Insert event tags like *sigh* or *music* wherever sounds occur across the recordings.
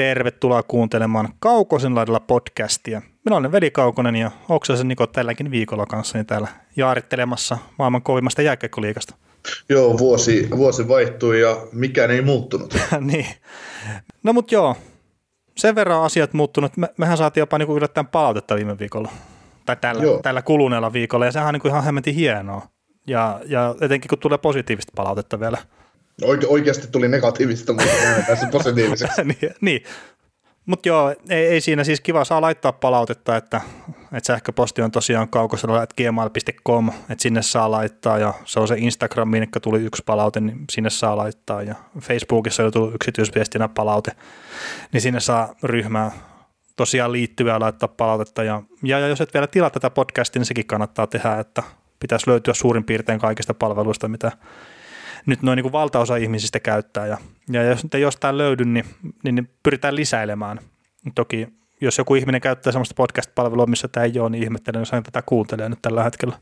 tervetuloa kuuntelemaan Kaukosen laidalla podcastia. Minä olen Veli Kaukonen ja Oksasen Niko tälläkin viikolla kanssani täällä jaarittelemassa maailman kovimmasta jääkiekkoliikasta. Joo, vuosi, vuosi vaihtui ja mikään ei muuttunut. *laughs* niin. No mut joo, sen verran asiat muuttunut. Me, mehän saatiin jopa niinku yllättäen palautetta viime viikolla. Tai tällä, tällä kuluneella viikolla ja sehän on niinku ihan hemmetin hienoa. Ja, ja etenkin kun tulee positiivista palautetta vielä – Oike, oikeasti tuli negatiivista, mutta tässä *laughs* positiiviseksi. niin, niin. Mutta joo, ei, ei, siinä siis kiva saa laittaa palautetta, että, että sähköposti on tosiaan kaukosella, että gmail.com, että sinne saa laittaa ja se on se Instagram, minne tuli yksi palaute, niin sinne saa laittaa ja Facebookissa on tullut yksityisviestinä palaute, niin sinne saa ryhmää tosiaan liittyvää laittaa palautetta ja, ja, ja jos et vielä tilaa tätä podcastia, niin sekin kannattaa tehdä, että pitäisi löytyä suurin piirtein kaikista palveluista, mitä nyt noin niin valtaosa ihmisistä käyttää. Ja, ja jos ei jostain löydy, niin, niin, niin pyritään lisäilemään. Toki jos joku ihminen käyttää sellaista podcast-palvelua, missä tämä ei ole, niin ihmettelen, jos hän tätä kuuntelee nyt tällä hetkellä.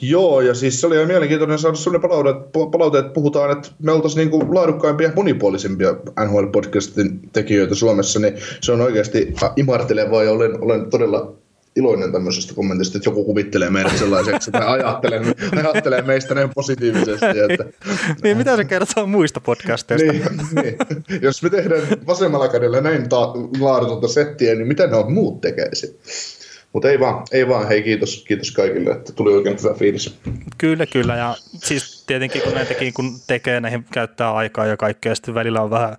Joo, ja siis se oli ihan mielenkiintoinen saada sellainen palaute, palaute, että puhutaan, että me oltaisiin niin laadukkaimpia ja monipuolisimpia NHL-podcastin tekijöitä Suomessa, niin se on oikeasti imartelevaa ja olen, olen todella iloinen tämmöisestä kommentista, että joku kuvittelee meidät sellaiseksi, tai ajattelee, ajattelee meistä näin positiivisesti. Että, *laughs* niin, mitä se kertoo muista podcasteista? niin, niin. Jos me tehdään vasemmalla kädellä näin ta- laadutonta settiä, niin mitä ne on muut tekeisi? Mutta ei vaan, ei vaan, hei kiitos, kiitos kaikille, että tuli oikein hyvä fiilis. Kyllä, kyllä, ja siis tietenkin kun näitäkin kun tekee, näihin käyttää aikaa ja kaikkea, sitten välillä on vähän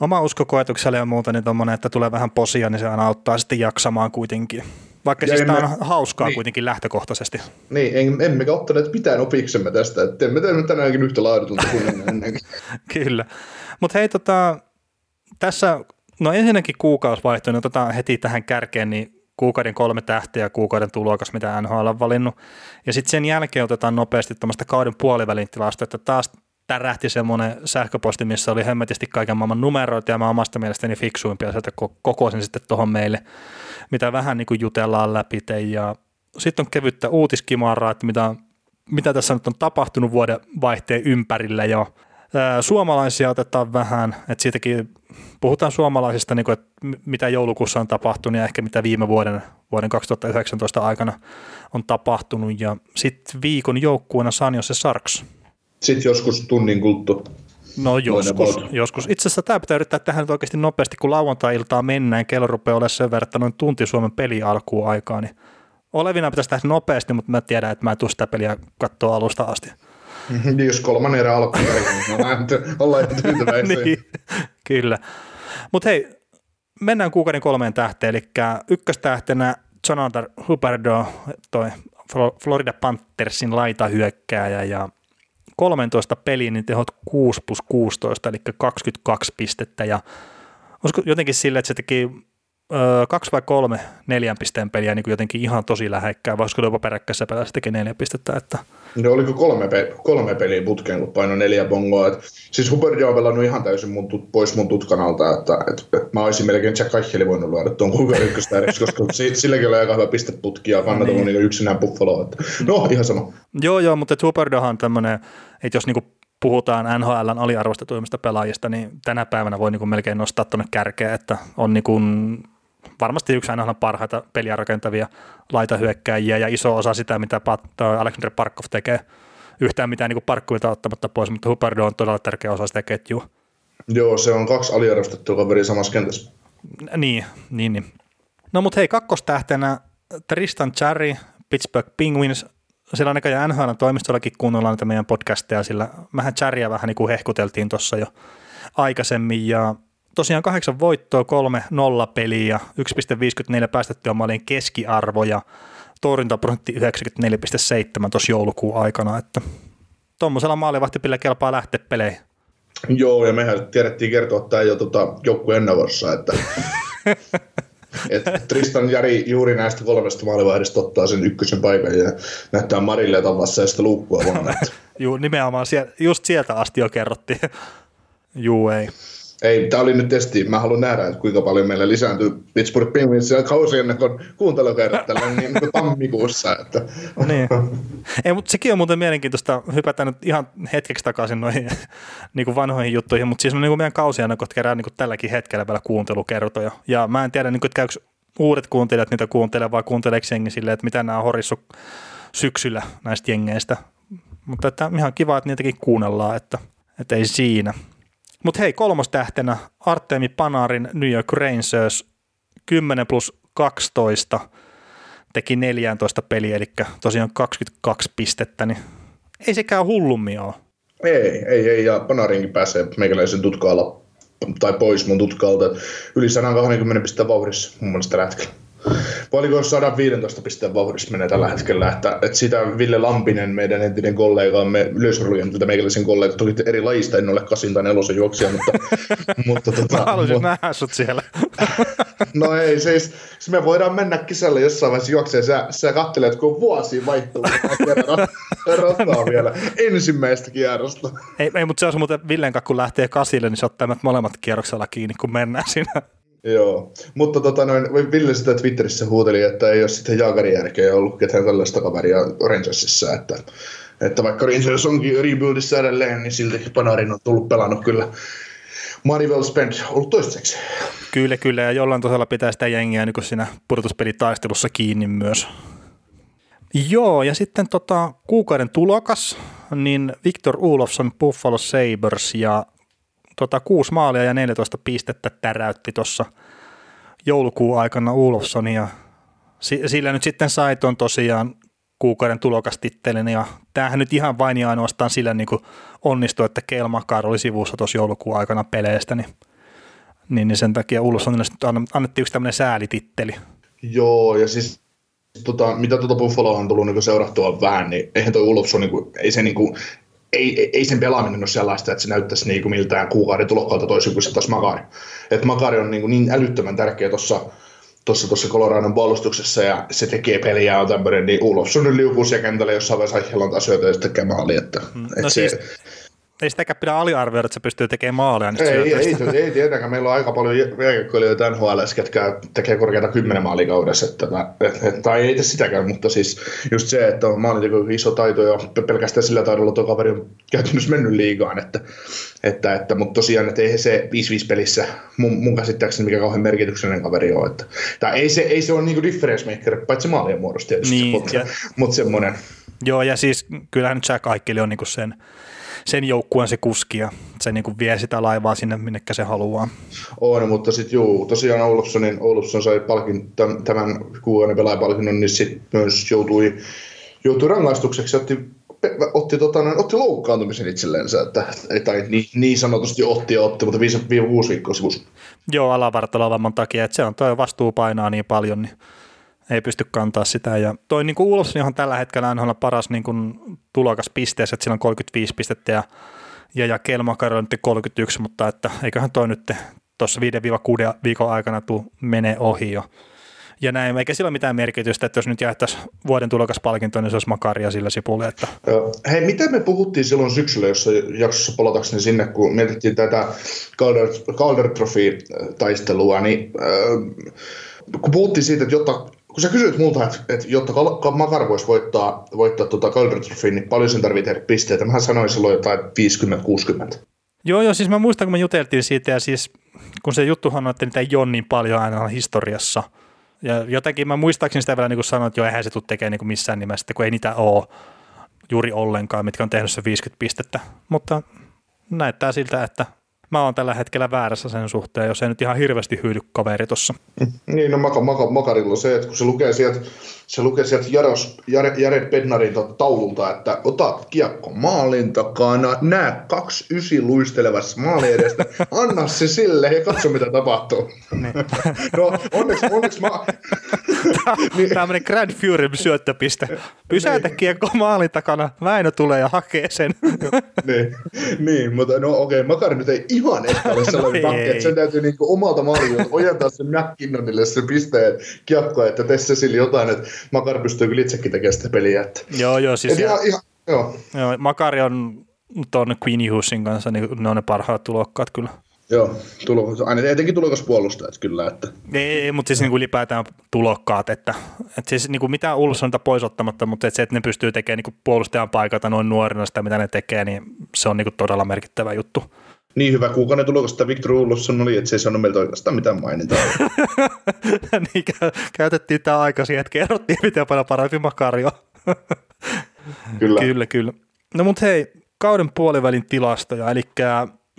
oma usko koetukselle ja muuta, niin tommonen, että tulee vähän posia, niin se aina auttaa sitten jaksamaan kuitenkin. Vaikka ja siis tämä on hauskaa niin. kuitenkin lähtökohtaisesti. Niin, en, emmekä ottaneet mitään opiksemme tästä, että emme tehnyt tänäänkin yhtä laadutonta kuin ennenkin. *laughs* Kyllä. Mutta hei, tota, tässä, no ensinnäkin kuukausi vaihtui, niin otetaan heti tähän kärkeen, niin kuukauden kolme tähteä kuukauden tulokas, mitä NHL on valinnut. Ja sitten sen jälkeen otetaan nopeasti tuommoista kauden puolivälin tilasta, että taas tärähti semmoinen sähköposti, missä oli hemmetisti kaiken maailman numeroita ja mä omasta mielestäni fiksuimpia sieltä kokoisin sitten tuohon meille, mitä vähän niin kuin jutellaan läpi ja sitten on kevyttä uutiskimaraa, että mitä, mitä tässä nyt on tapahtunut vuoden vaihteen ympärillä jo. Suomalaisia otetaan vähän, että siitäkin puhutaan suomalaisista, niin kuin, että mitä joulukuussa on tapahtunut ja ehkä mitä viime vuoden, vuoden 2019 aikana on tapahtunut. Ja sitten viikon joukkueena San Jose Sarks sitten joskus tunnin kuluttua. No joskus, joskus. Itse asiassa tämä pitää yrittää tehdä nyt oikeasti nopeasti, kun lauantai-iltaa mennään, kello rupeaa olemaan sen verran, että noin tunti Suomen peli alkuun aikaa, niin olevina pitäisi tehdä nopeasti, mutta mä tiedän, että mä en tule sitä peliä katsoa alusta asti. *laughs* Niin, jos kolmannen erä alkuun, niin *laughs* ollaan ihan tyytyväisiä. niin, kyllä. Mutta hei, mennään kuukauden kolmeen tähteen, eli ykköstähtenä Jonathan Huberdo, toi Florida Panthersin laitahyökkääjä ja 13 peliin, niin tehot 6 plus 16, eli 22 pistettä, ja olisiko jotenkin sille, että se teki kaksi vai kolme neljän pisteen peliä niin kuin jotenkin ihan tosi lähekkää, vai olisiko jopa peräkkäisessä pelissä se teki neljä pistettä? Että... No oliko kolme, pe- kolme peliä putkeen, kun paino neljä bongoa. Et, siis Huberdi on pelannut ihan täysin mun tut- pois mun tutkanalta, että et, et mä olisin melkein Jack Eicheli voinut luoda tuon kuinka ykköstä *laughs* koska silläkin oli aika hyvä pisteputki ja kannattaa niin. niin yksinään Buffalo. Että, no ihan sama. Joo, joo, mutta Huberdohan on tämmöinen, että jos niinku puhutaan NHLn aliarvostetuimmista pelaajista, niin tänä päivänä voi niin kuin melkein nostaa tuonne kärkeen, että on niin kuin varmasti yksi aina parhaita peliä rakentavia laitahyökkääjiä ja iso osa sitä, mitä Alexander Parkov tekee. Yhtään mitään niin parkkuita ottamatta pois, mutta Huberdo on todella tärkeä osa sitä ketjua. Joo, se on kaksi aliarvostettua kaveria samassa kentässä. Niin, niin, niin. No mutta hei, kakkostähtenä Tristan Cherry, Pittsburgh Penguins. Siellä on näköjään NHL toimistollakin kuunnellaan näitä meidän podcasteja, sillä mähän Cherryä vähän niin kuin hehkuteltiin tuossa jo aikaisemmin ja tosiaan kahdeksan voittoa, kolme nolla peliä, 1,54 päästettyä maalien keskiarvo ja torjuntaprosentti 94,7 tuossa joulukuun aikana, että tuommoisella maalivahtipillä kelpaa lähteä peleihin. Joo, ja mehän tiedettiin kertoa tämä jo tota, joukkueen ennavossa, että *laughs* et Tristan Jari juuri näistä kolmesta maalivahdista ottaa sen ykkösen paikan ja näyttää Marille tavassa sitä luukkua vuonna. *laughs* Juu, nimenomaan siellä, just sieltä asti jo kerrottiin. Juu, ei. Ei, tämä oli nyt testi. Mä haluan nähdä, että kuinka paljon meillä lisääntyy Pittsburgh Penguinsia kausi ennen kuin kuuntelukerrat niin tammikuussa. Että. niin. Ei, mutta sekin on muuten mielenkiintoista. Hypätään nyt ihan hetkeksi takaisin noihin niin kuin vanhoihin juttuihin, mutta siis on niin kuin meidän kun kerää niin kuin tälläkin hetkellä vielä kuuntelukertoja. Ja mä en tiedä, niin kuin, että käykö uudet kuuntelijat niitä kuuntelee vai kuunteleeko jengi silleen, että mitä nämä on horissut syksyllä näistä jengeistä. Mutta että ihan kiva, että niitäkin kuunnellaan, että, että ei siinä. Mutta hei, kolmostähtenä Artemi Panarin New York Rangers 10 plus 12 teki 14 peliä, eli tosiaan 22 pistettä, niin ei sekään hullummi ole. Ei, ei, ei, ja Panarinkin pääsee meikäläisen tutkaalla tai pois mun tutkalta. Yli 120 pistettä vauhdissa mun mielestä Paljonko 115 pisteen vauhdissa menee tällä hetkellä, että, että sitä Ville Lampinen, meidän entinen kollegaamme, yleisurheilujentiltä meikäläisen kollega, toki eri lajista, en ole kasin tai nelosen juoksija, mutta... *laughs* mutta tota, Mä haluaisin mu- nähdä sut siellä. *laughs* no ei, siis, siis me voidaan mennä kisälle jossain vaiheessa juokseen, sä, sä kattelet, kun vuosi vaihtuu kerran vielä *laughs* ensimmäistä kierrosta. Ei, ei mutta se on muuten Villen kun lähtee kasille, niin se ottaa molemmat kierroksella kiinni, kun mennään siinä. Joo, mutta tota, noin, Ville sitä Twitterissä huuteli, että ei ole sitten Jaagarin jälkeen ollut ketään tällaista kaveria Rangersissa, että, että vaikka Rangers onkin rebuildissa edelleen, niin silti Panarin on tullut pelannut kyllä. Money well spent. Ollut toistaiseksi. Kyllä, kyllä, ja jollain tasolla pitää sitä jengiä niin siinä pudotuspelitaistelussa kiinni myös. Joo, ja sitten tota, kuukauden tulokas, niin Victor Ulofsson Buffalo Sabres. Ja tota, kuusi maalia ja 14 pistettä täräytti tuossa joulukuun aikana Ulofsonia. Sillä nyt sitten sai tuon tosiaan kuukauden tulokastittelin ja tämähän nyt ihan vain ja ainoastaan sillä niin onnistui, että Kelmakar oli sivussa tuossa joulukuun aikana peleistä, niin, niin, niin sen takia Ulfsonille annettiin yksi tämmöinen säälititteli. Joo, ja siis tota, mitä tuota Buffaloa on tullut niin seurattua vähän, niin eihän toi Ulfson, niin ei se niin kuin, ei, ei sen pelaaminen ole sellaista, että se näyttäisi niin kuin miltään kuukauden tulokkaalta toisin kuin se taas Makari. Et Makari on niin, kuin niin älyttömän tärkeä tuossa tuossa tuossa Coloradon puolustuksessa ja se tekee peliä on tämmöinen, niin Ulofsson liukuu siellä kentällä jossain vaiheessa asioita asioita ja sitten tekee maali. Että, mm. no et siis, se, ei sitäkään pidä aliarvioida, että se pystyy tekemään maaleja. Ei, ei, ei, ei, tietenkään. Meillä on aika paljon jääkiekkoilijoita NHL, ketkä tekee korkeata kymmenen maalikaudessa. Että, et, et, tai ei sitäkään, mutta siis just se, että on maalinteko iso taito ja pelkästään sillä taidolla tuo kaveri on käytännössä mennyt liigaan. Että, että, että, mutta tosiaan, että ei se 5-5 pelissä mun, mun käsittääkseni mikä kauhean merkityksellinen kaveri on. Että, tai ei se, ei se ole niinku difference maker, paitsi maalien muodossa tietysti, niin, mutta, ja, mutta semmoinen. Joo, ja siis kyllähän nyt Jack Aikeli on niinku sen sen joukkueen se kuski ja se niin kuin vie sitä laivaa sinne, minne se haluaa. On, mutta sitten juu, tosiaan Oulufsonin, Oulufson sai palkin, tämän kuukauden pelaajapalkinnon, niin sitten myös joutui, joutui rangaistukseksi, otti otti, tota, otti loukkaantumisen itsellensä, että, tai niin, niin sanotusti otti ja otti, mutta viisi, viisi viikkoa sivussa. Joo, alavartalovamman takia, että se on tuo vastuu painaa niin paljon, niin ei pysty kantaa sitä. Ja toi niin Ulfsson on tällä hetkellä NHL paras niin kuin, tulokas pisteessä, että sillä on 35 pistettä ja, ja, ja Kelmakar on nyt 31, mutta että eiköhän toi nyt tuossa 5-6 viikon aikana tuu menee ohi jo. Ja näin, eikä sillä ole mitään merkitystä, että jos nyt jaettaisiin vuoden tulokaspalkinto, niin se olisi makaria sillä sipulle. Että... Hei, mitä me puhuttiin silloin syksyllä, jossa jaksossa palatakseni sinne, kun mietittiin tätä Calder, Calder Trophy-taistelua, niin äh, kun puhuttiin siitä, että jotta kun sä kysyt multa, että, että jotta Makar voisi voittaa, voittaa tuota Calder niin paljon sen tarvitsee tehdä pisteitä. Mä sanoin silloin jotain 50-60. Joo, joo, siis mä muistan, kun me juteltiin siitä, ja siis kun se juttuhan on, että niitä ei ole niin paljon aina historiassa. Ja jotenkin mä muistaakseni sitä vielä niin kuin sanoin, että joo, eihän se tule tekemään niin missään nimessä, kun ei niitä ole juuri ollenkaan, mitkä on tehnyt se 50 pistettä. Mutta näyttää siltä, että mä oon tällä hetkellä väärässä sen suhteen, jos ei nyt ihan hirveästi hyydy kaveri tuossa. Niin, no maka, maka, Makarilla se, että kun se lukee sieltä, se lukee sieltä Jaros, Jared Bednarin taululta, että otat kiekko maalin takana, näe kaksi ysi luistelevassa maali edestä, *laughs* anna se sille ja katso mitä tapahtuu. Niin. *laughs* no onneksi, onneksi mä... *laughs* niin. Tämmöinen Grand Fury syöttöpiste. Pysäytä niin. kiekko maalin takana, Väinö tulee ja hakee sen. niin, niin, mutta no okei, okay, Makari nyt ei ihan ehkä ole sellainen no että sen täytyy niinku omalta maalilta ojentaa sen McKinnonille se pisteen kiekko, että se sille jotain, että Makar pystyy kyllä itsekin tekemään sitä peliä. Että. Joo, joo, siis ihan, ihan, joo. joo. Makari on tuon Queen Hughesin kanssa, niin ne on ne parhaat tulokkaat kyllä. Joo, tulo, aina etenkin tulokaspuolustajat kyllä. Että. Ei, ei mutta siis niin kuin ylipäätään tulokkaat, että, että siis niin kuin mitään Ulssonta pois ottamatta, mutta että se, että ne pystyy tekemään niin puolustajan paikalta noin nuorena sitä, mitä ne tekee, niin se on niin kuin todella merkittävä juttu. Niin hyvä kuukauden tulokas, että Victor Ulsson oli, että se ei saanut meiltä oikeastaan mitään mainintaa. *laughs* niin, käytettiin tämä aika siihen, että kerrottiin, miten paljon parempi Makario. *laughs* kyllä. kyllä, kyllä. No mutta hei, kauden puolivälin tilastoja, eli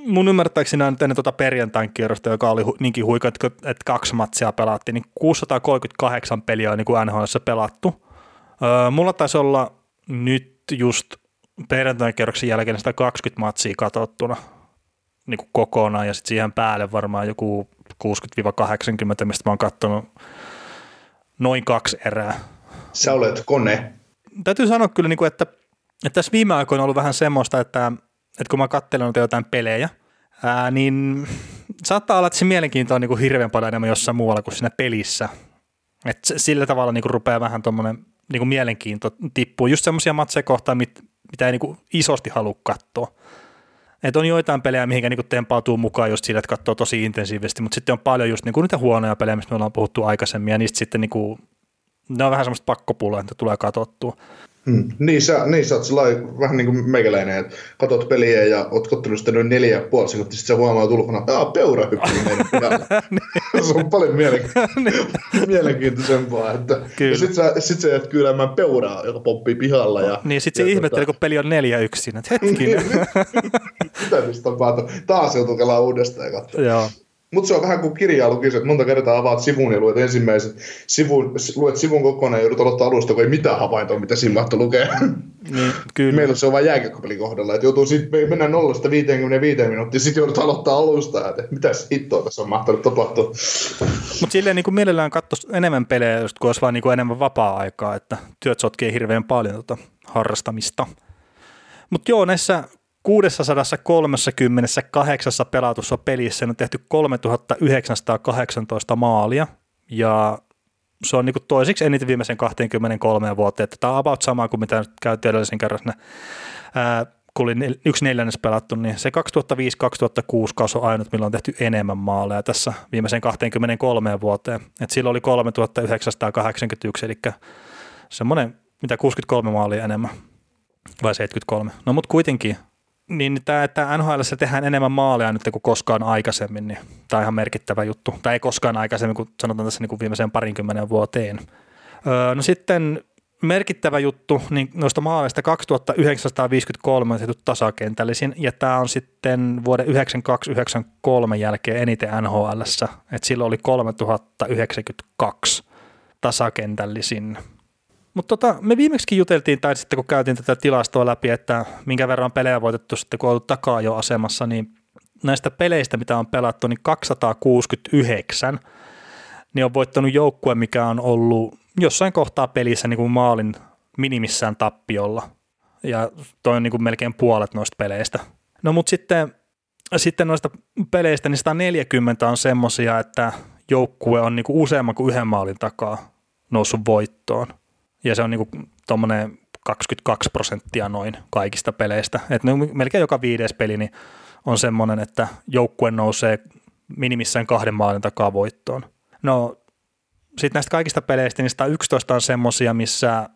mun ymmärtääkseni nyt ennen tuota perjantain kierrosta, joka oli hu- niinkin huika, että, että kaksi matsia pelattiin, niin 638 peliä on niin kuin NHL pelattu. Öö, mulla taisi olla nyt just perjantain kierroksen jälkeen 120 matsia katsottuna niin kuin kokonaan, ja sitten siihen päälle varmaan joku 60-80, mistä mä oon katsonut noin kaksi erää. Sä olet kone. Täytyy sanoa kyllä, niin kuin, että, että tässä viime aikoina on ollut vähän semmoista, että että kun mä katselen jotain pelejä, ää, niin saattaa olla, että se mielenkiinto on niin kuin hirveän paljon enemmän jossain muualla kuin siinä pelissä. että sillä tavalla niin kuin rupeaa vähän tuommoinen niin mielenkiinto tippuu. Just semmoisia matseja kohtaan, mit, mitä ei niin kuin isosti halua katsoa. Että on joitain pelejä, mihinkä niin tempautuu mukaan just sillä, että katsoo tosi intensiivisesti, mutta sitten on paljon just niin kuin niitä huonoja pelejä, mistä me ollaan puhuttu aikaisemmin, ja niistä sitten niin kuin, ne on vähän semmoista pakkopulla, että tulee katsottua. Hmm. Niin, sä, niin sä oot sellainen, vähän niin kuin meikäläinen, että katot peliä ja oot kottunut sitä noin neljä ja puoli sekuntia, sitten sä huomaat ulkona, että peura hyppii meidän pihalla. *laughs* *laughs* se on paljon mielenki- *laughs* mielenkiintoisempaa. Että, Kyllä. ja sit sä, sit sä jäät kyllämään peuraa, joka pomppii pihalla. Ja, niin, sit se ihmettelee, tota... kun peli on neljä yksin, että hetkinen. Mitä mistä tapahtuu? Taas joutuu kelaa uudestaan ja katsoa. Joo. Mutta se on vähän kuin kirjaa lukisi, että monta kertaa avaat sivun ja luet ensimmäisen sivun, luet sivun kokonaan ja joudut aloittaa alusta, kun ei mitään havaintoa, mitä siinä mahtoi lukea. Niin, kyllä. Meillä se on vain jääkäkköpelin kohdalla, että joutuu sitten mennä nollasta 55 minuuttia, sitten joudut aloittaa alusta, että mitä hittoa tässä on mahtanut tapahtua. Mutta silleen niin kuin mielellään katsoisi enemmän pelejä, just kun olisi vaan niin kuin enemmän vapaa-aikaa, että työt sotkee hirveän paljon tota harrastamista. Mutta joo, näissä 638 pelatussa pelissä on tehty 3918 maalia ja se on niin kuin toisiksi eniten viimeisen 23 vuoteen. Että tämä on about sama kuin mitä käytiin edellisen kerran, ää, kun oli yksi neljännes pelattu, niin se 2005-2006 kausi on ainut, milloin on tehty enemmän maaleja tässä viimeisen 23 vuoteen. Et silloin oli 3981, eli semmoinen, mitä 63 maalia enemmän, vai 73. No mutta kuitenkin niin tämä, että NHL tehdään enemmän maaleja nyt kuin koskaan aikaisemmin, niin tämä on ihan merkittävä juttu. Tai ei koskaan aikaisemmin, kun sanotaan tässä niin kuin viimeiseen parinkymmenen vuoteen. Öö, no sitten merkittävä juttu, niin noista maaleista 2953 on tehty tasakentällisin, ja tämä on sitten vuoden 92-93 jälkeen eniten NHL, että silloin oli 3092 tasakentällisin mutta tota, me viimeksi juteltiin, tai sitten kun käytiin tätä tilastoa läpi, että minkä verran pelejä voitettu sitten, kun on ollut takaa jo asemassa, niin näistä peleistä, mitä on pelattu, niin 269, niin on voittanut joukkue, mikä on ollut jossain kohtaa pelissä niin kuin maalin minimissään tappiolla. Ja toi on niin kuin melkein puolet noista peleistä. No mutta sitten, sitten noista peleistä, niin 140 on semmoisia, että joukkue on niin kuin useamman kuin yhden maalin takaa noussut voittoon ja se on niin tuommoinen 22 prosenttia noin kaikista peleistä. Et no, melkein joka viides peli niin on semmoinen, että joukkue nousee minimissään kahden maalin takaa voittoon. No sitten näistä kaikista peleistä, niin 111 on semmoisia, missä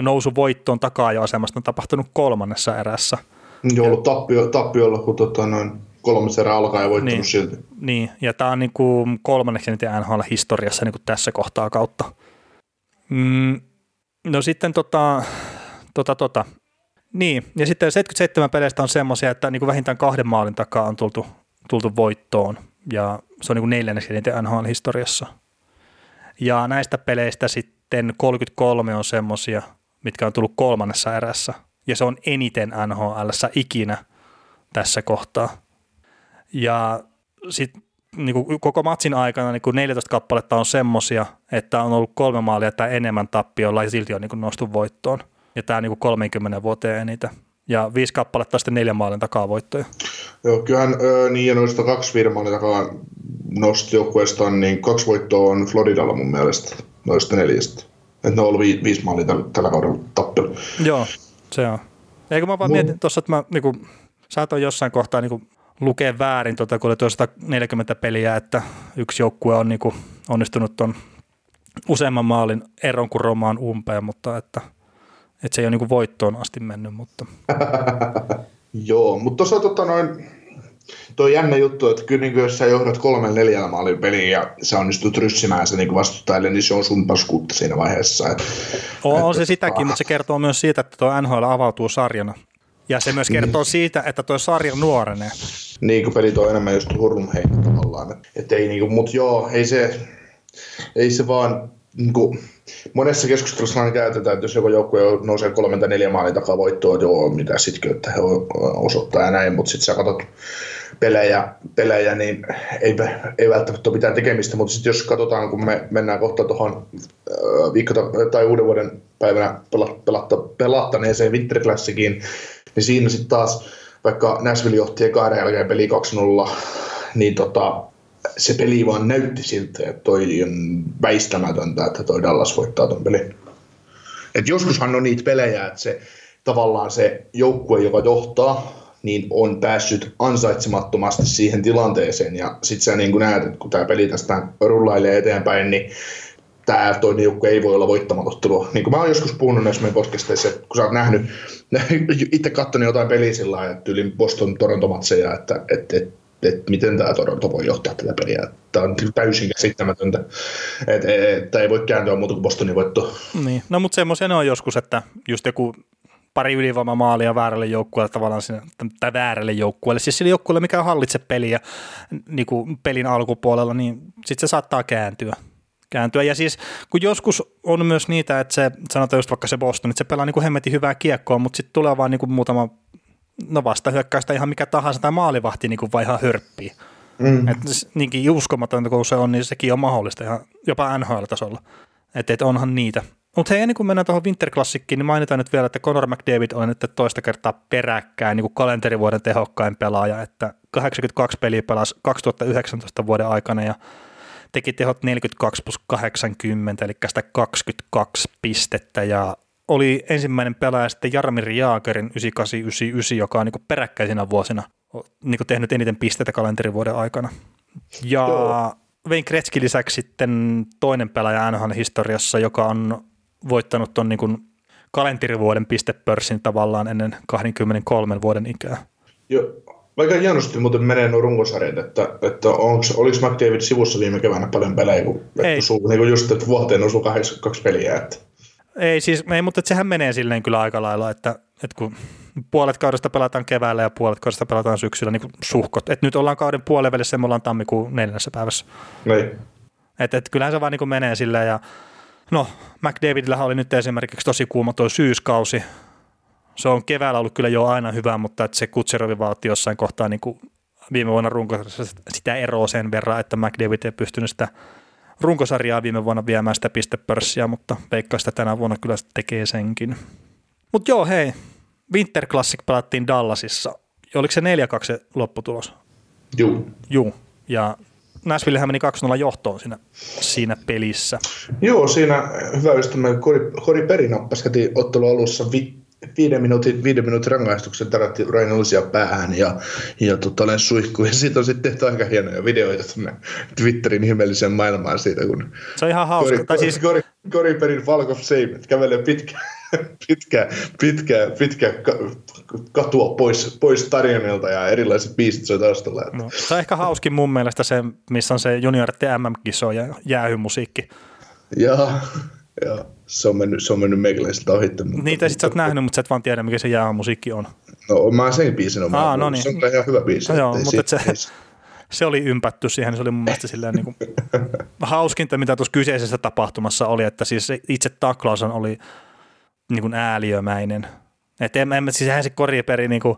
nousu voittoon takaa jo asemasta on tapahtunut kolmannessa erässä. Joo, ollut tappio, tappiolla, kun tota noin kolmas erä alkaa ja voittanut niin, silti. Niin, ja tämä on niin kuin kolmanneksi NHL-historiassa niin kuin tässä kohtaa kautta. Mm, No sitten tota, tota, tota. Niin, ja sitten 77 peleistä on semmoisia, että niin kuin vähintään kahden maalin takaa on tultu, tultu voittoon, ja se on niin kuin neljänneksi eniten NHL-historiassa. Ja näistä peleistä sitten 33 on semmoisia, mitkä on tullut kolmannessa erässä, ja se on eniten NHL ikinä tässä kohtaa. Ja sitten niin kuin koko matsin aikana niin kuin 14 kappaletta on semmosia, että on ollut kolme maalia tai enemmän tappiolla ja silti on niin kuin noustu voittoon. Ja tämä niin kuin 30 vuoteen eniten. Ja viisi kappaletta sitten neljän maalin takaa voittoja. Joo, kyllähän öö, niin ja noista kaksi viiden maalin takaa nosti joukkueesta, niin kaksi voittoa on Floridalla mun mielestä noista neljästä. Että ne on ollut vi- viisi maalia tällä, tällä kaudella tappelu. Joo, se on. Eikö mä vaan Mun... mietin tuossa, että mä niinku, saatoin jossain kohtaa niinku lukea väärin, tota, kun oli tuo 140 peliä, että yksi joukkue on niin kuin onnistunut tuon useamman maalin eron kuin Romaan umpeen, mutta että, että se ei ole niin kuin voittoon asti mennyt. Mutta. *laughs* Joo, mutta tuossa tota noin, Tuo jännä juttu, että kyllä niin jos sä johdat kolmen neljällä maalin peliin ja sä onnistut ryssimään se niin vastustajalle, niin se on sun paskuutta siinä vaiheessa. Et, on, et, on se sitäkin, ah. mutta se kertoo myös siitä, että tuo NHL avautuu sarjana. Ja se myös kertoo mm. siitä, että tuo sarja nuorenee. Niin, kun pelit on enemmän just hurlumheitä tavallaan. Et, ei niinku, mut joo, ei se, ei se vaan, niinku, monessa keskustelussa aina käytetään, että jos joku joukkue nousee kolmen tai neljä maalin takaa voittoa, joo, mitä että he osoittaa ja näin, mutta sitten sä katsot pelejä, pelejä niin ei, ei välttämättä ole mitään tekemistä, mutta sitten jos katsotaan, kun me mennään kohta tuohon viikko tai uuden vuoden päivänä pelatta, pelattaneeseen Winter Classicin, niin siinä sitten taas, vaikka Nashville johti ekaan jälkeen peli 2-0, niin tota, se peli vaan näytti siltä, että toi on väistämätöntä, että toi Dallas voittaa ton pelin. Et joskushan on niitä pelejä, että se tavallaan se joukkue, joka johtaa, niin on päässyt ansaitsemattomasti siihen tilanteeseen. Ja sitten sä niin näet, että kun tämä peli tästä rullailee eteenpäin, niin tämä toinen joukkue ei voi olla voittamaton Niin kuin mä oon joskus puhunut näissä meidän podcasteissa, että kun sä oot nähnyt, *laughs* itse katsonut jotain peliä sillä lailla, että yli Boston Toronto-matseja, että, että, että että miten tämä Toronto voi johtaa tätä peliä. Tämä on täysin käsittämätöntä, että, että ei voi kääntyä muuta kuin Bostonin voitto. Niin. No mutta semmoisen on joskus, että just joku pari ylivoimamaalia väärälle joukkueelle tavallaan sinne, tai väärälle joukkueelle, siis sille joukkueelle, mikä hallitse peliä niin kuin pelin alkupuolella, niin sitten se saattaa kääntyä. Kääntyä. Ja siis kun joskus on myös niitä, että se, sanotaan just vaikka se Boston, että se pelaa niin kuin hemmetin hyvää kiekkoa, mutta sitten tulee vaan niin kuin muutama no vasta hyökkäystä ihan mikä tahansa tai maalivahti niin kuin vaan ihan hörppii. Mm. Et niinkin uskomatonta kuin se on, niin sekin on mahdollista ihan jopa NHL-tasolla. Että et onhan niitä. Mutta hei, ennen kuin mennään tuohon Winter Classickiin, niin mainitaan nyt vielä, että Conor McDavid on nyt toista kertaa peräkkäin niin kuin kalenterivuoden tehokkain pelaaja, että 82 peliä pelasi 2019 vuoden aikana ja teki tehot 42 plus 80, eli sitä 22 pistettä ja oli ensimmäinen pelaaja sitten Jarmir Jaakerin 9899, joka on niin peräkkäisinä vuosina niin tehnyt eniten pisteitä kalenterivuoden aikana. Ja Joo. Vein Kretski lisäksi sitten toinen pelaaja NHL-historiassa, joka on voittanut tuon niin kalenterivuoden pistepörssin tavallaan ennen 23 vuoden ikää. Joo, vaikka hienosti muuten menee nuo runkosarjat, että, että onks, oliko McDavid sivussa viime keväänä paljon pelejä, kun, Ei. Sul, niin just, että vuoteen kaksi, kaksi peliä. Että. Ei siis, ei, mutta sehän menee silleen kyllä aika lailla, että, että kun puolet kaudesta pelataan keväällä ja puolet kaudesta pelataan syksyllä niin kuin suhkot. Et nyt ollaan kauden puolen välissä ja me ollaan tammikuun neljännessä päivässä. Niin. Et, et kyllähän se vaan niin kuin menee silleen ja no McDavidillä oli nyt esimerkiksi tosi kuuma tuo syyskausi. Se on keväällä ollut kyllä jo aina hyvä, mutta että se Kutserovi vauhti jossain kohtaa niin kuin viime vuonna runkosarjassa sitä eroa sen verran, että McDavid ei pystynyt sitä runkosarjaa viime vuonna viemään sitä pistepörssiä, mutta veikkaa sitä tänä vuonna kyllä tekee senkin. Mutta joo, hei, Winter Classic pelattiin Dallasissa. Oliko se 4-2 se lopputulos? Joo. Joo, ja Nashvillehän meni 2-0 johtoon siinä, siinä pelissä. Joo, siinä hyvä ystävä Kori, Kori Peri nappasi ottelu alussa vi, viiden minuutin, viiden minuutin rangaistuksen taratti Reynolds päähän ja, ja tota, olen suihku. Ja siitä on sitten tehty aika hienoja videoita tuonne Twitterin ihmeelliseen maailmaan siitä, kun se on ihan hauska. Kori, siis... Kori, Kori Perin Falk of Shame, kävelee pitkään pitkä, pitkä, pitkä katua pois, pois tarjonilta ja erilaiset biisit soi taustalla. No, se on ehkä hauskin mun mielestä se, missä on se juniorit MM-kisoja ja jäähymusiikki. Joo, joo. Se on mennyt, se on mennyt meikäläisiltä ohi. Niitä sit sä oot nähnyt, mutta sä et vaan tiedä, mikä se jäähymusiikki on. No mä sen biisin on. Aa, no niin. Se on ihan hyvä biisi. No, joo, mutta se, *laughs* se oli ympätty siihen, se oli mun mielestä silleen niin kuin, *laughs* hauskinta, mitä tuossa kyseisessä tapahtumassa oli, että siis itse taklaus oli niin kuin ääliömäinen. Että en, en, siis eihän se koriperi, niin kuin,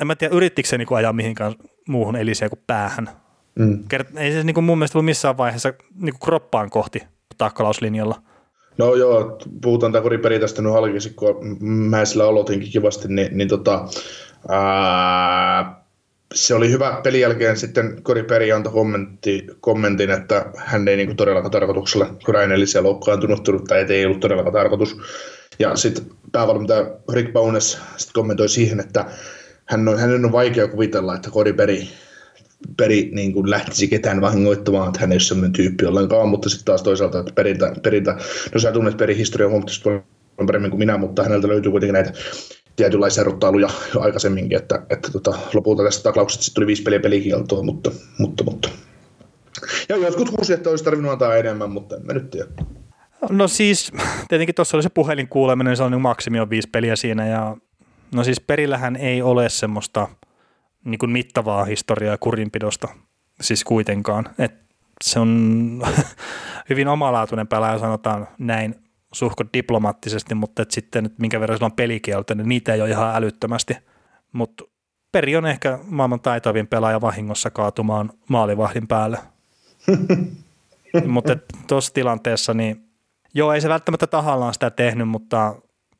en mä tiedä, yrittikö se niin kuin ajaa mihinkään muuhun eliseen kuin päähän. Mm. Kert, ei se niin kuin mun mielestä ollut missään vaiheessa niin kuin kroppaan kohti takkalauslinjalla. No joo, puhutaan tämä koriperi tästä nyt halkisin, kun mä sillä aloitinkin kivasti, niin, niin tota, ää, se oli hyvä pelin jälkeen sitten Koriperi antoi kommentti, kommentin, että hän ei niin kuin todellakaan tarkoituksella Rainellisia loukkaantunut tai ei ollut todellakaan tarkoitus. Ja sitten päävalmentaja Rick Bowness sit kommentoi siihen, että hän on, hänen on vaikea kuvitella, että Cody Peri, niin kuin lähtisi ketään vahingoittamaan, että hän ei ole sellainen tyyppi ollenkaan, mutta sitten taas toisaalta, että perintä, perintä no sä tunnet Perin historiaa huomattavasti paljon paremmin kuin minä, mutta häneltä löytyy kuitenkin näitä tietynlaisia rottailuja jo aikaisemminkin, että, että tota, lopulta tästä taklauksesta sitten tuli viisi peliä pelikieltoa, mutta, mutta, mutta. Ja jotkut huusi, että olisi tarvinnut antaa enemmän, mutta en mä nyt tiedä. No siis, tietenkin tuossa oli se puhelinkuuleminen, se on niin maksimi on viisi peliä siinä ja no siis perillähän ei ole semmoista niin kuin mittavaa historiaa kurinpidosta siis kuitenkaan. Et se on *laughs* hyvin omalaatuinen pelaaja, sanotaan näin suhko diplomaattisesti, mutta et sitten että minkä verran sillä on pelikieltä, niin niitä ei ole ihan älyttömästi. Mutta Peri on ehkä maailman taitavin pelaaja vahingossa kaatumaan maalivahdin päälle. *laughs* mutta tuossa tilanteessa, niin joo, ei se välttämättä tahallaan sitä tehnyt, mutta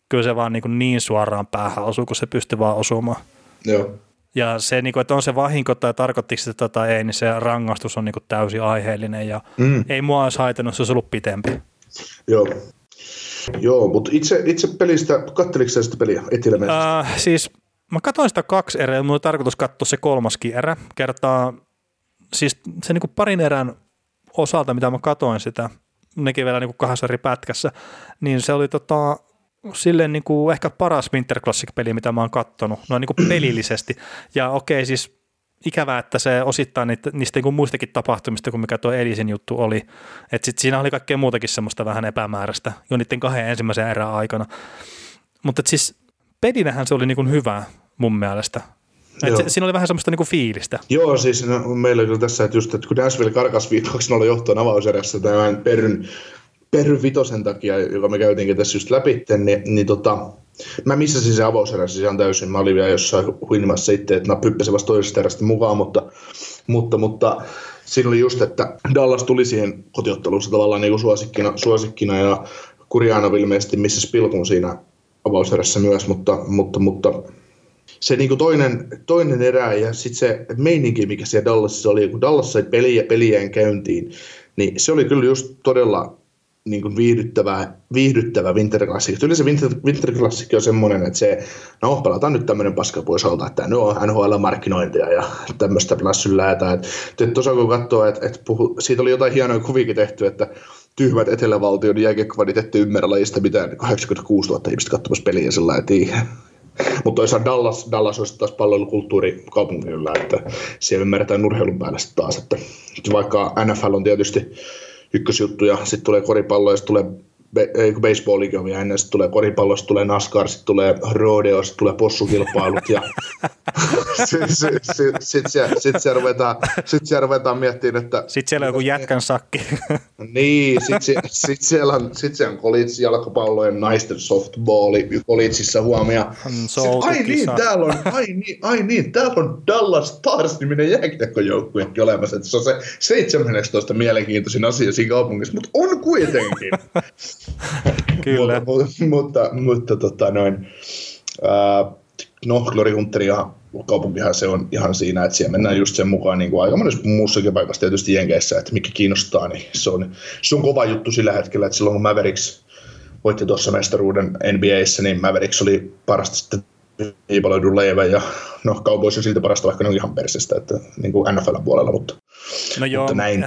kyllä se vaan niin, niin suoraan päähän osuu, kun se pystyy vaan osumaan. Joo. Ja se, niin kuin, että on se vahinko tai tarkoittiko sitä tai ei, niin se rangaistus on niin kuin täysin aiheellinen ja mm. ei mua olisi haitannut, se olisi ollut pitempi. Joo. Joo, mutta itse, itse pelistä, katteliko sitä peliä etelämäisesti? Äh, siis mä katsoin sitä kaksi erää, mulla oli tarkoitus katsoa se kolmaskin erä, kertaa, siis se niin kuin parin erän osalta, mitä mä katoin sitä, nekin vielä niin kuin kahdessa eri pätkässä, niin se oli tota, silleen niin kuin ehkä paras Winter Classic-peli, mitä mä oon kattonut, noin niin kuin pelillisesti. Ja okei, siis ikävää, että se osittain niistä, niistä niin muistakin tapahtumista, kuin mikä tuo Elisin juttu oli. Että sitten siinä oli kaikkea muutakin semmoista vähän epämääräistä jo niiden kahden ensimmäisen erään aikana. Mutta siis pelinähän se oli niin kuin hyvä mun mielestä. Et se, siinä oli vähän semmoista niinku fiilistä. Joo, siis no, meillä kyllä tässä, että just, että kun Nashville karkas 5-2-0 johtoon avauserässä tämän Perryn, Perryn vitosen takia, joka me käytiinkin tässä just läpi, niin, niin tota, Mä missasin se avauserässä ihan täysin. Mä olin vielä jossain huinimassa itse, että mä pyppäsin vasta toisesta erästä mukaan, mutta, mutta, mutta siinä oli just, että Dallas tuli siihen kotiottelussa tavallaan niin kuin suosikkina, suosikkina ja Kurjanov ilmeisesti missä pilkun siinä avauserässä myös, mutta, mutta, mutta se niin kuin toinen, toinen erä ja sitten se meininki, mikä siellä Dallasissa oli, kun Dallas sai peliä pelien käyntiin, niin se oli kyllä just todella niin kuin viihdyttävä, viihdyttävä Winter Classic. Yleensä Winter, Winter Classic on semmoinen, että se, no pelataan nyt tämmöinen paska pois alta, että no NHL-markkinointia ja tämmöistä plassylläätä. Että et tuossa kun katsoo, että et puhu, siitä oli jotain hienoja kuvikin tehty, että tyhmät etelävaltion jääkiekkovanit ette ymmärrä lajista mitään 86 000 ihmistä katsomassa peliä sillä että *laughs* mutta toisaalta Dallas, Dallas olisi taas palvelukulttuuri kaupungilla, että siellä ymmärretään urheilun päälle taas, että vaikka NFL on tietysti ykkösjuttu ja sitten tulee koripallo ja sitten tulee kun baseballikin on sitten tulee koripallo, sitten tulee NASCAR, sitten tulee rodeo, sitten tulee possukilpailut ja *laughs* sitten sit, sit, sit, sit, sit siellä ruvetaan, sit siellä ruvetaan miettimään, että... Sitten siellä on joku jätkän sakki. *laughs* niin, sitten sit siellä on, sit siellä on kolitsi jalkapallo ja naisten softballi kolitsissa huomioon. Ai niin, täällä on, ai niin, ai niin, täällä on Dallas Stars-niminen jääkiekkojoukkuekin olemassa, että se on se 17 mielenkiintoisin asia siinä kaupungissa, mutta on kuitenkin. *laughs* *laughs* Kyllä. mutta, mutta, mutta tota noin, ää, no Glory Hunter ja kaupunkihan se on ihan siinä, että siellä mennään just sen mukaan niin kuin aika monessa muussakin paikassa tietysti Jenkeissä, että mikä kiinnostaa, niin se on, se on kova juttu sillä hetkellä, että silloin kun Mavericks voitti tuossa mestaruuden NBAssä, niin Mavericks oli parasta sitten ei paljon leivä ja no Cowboys on silti parasta, vaikka ne on ihan persestä, että niin kuin NFL puolella, mutta, no joo, mutta näin.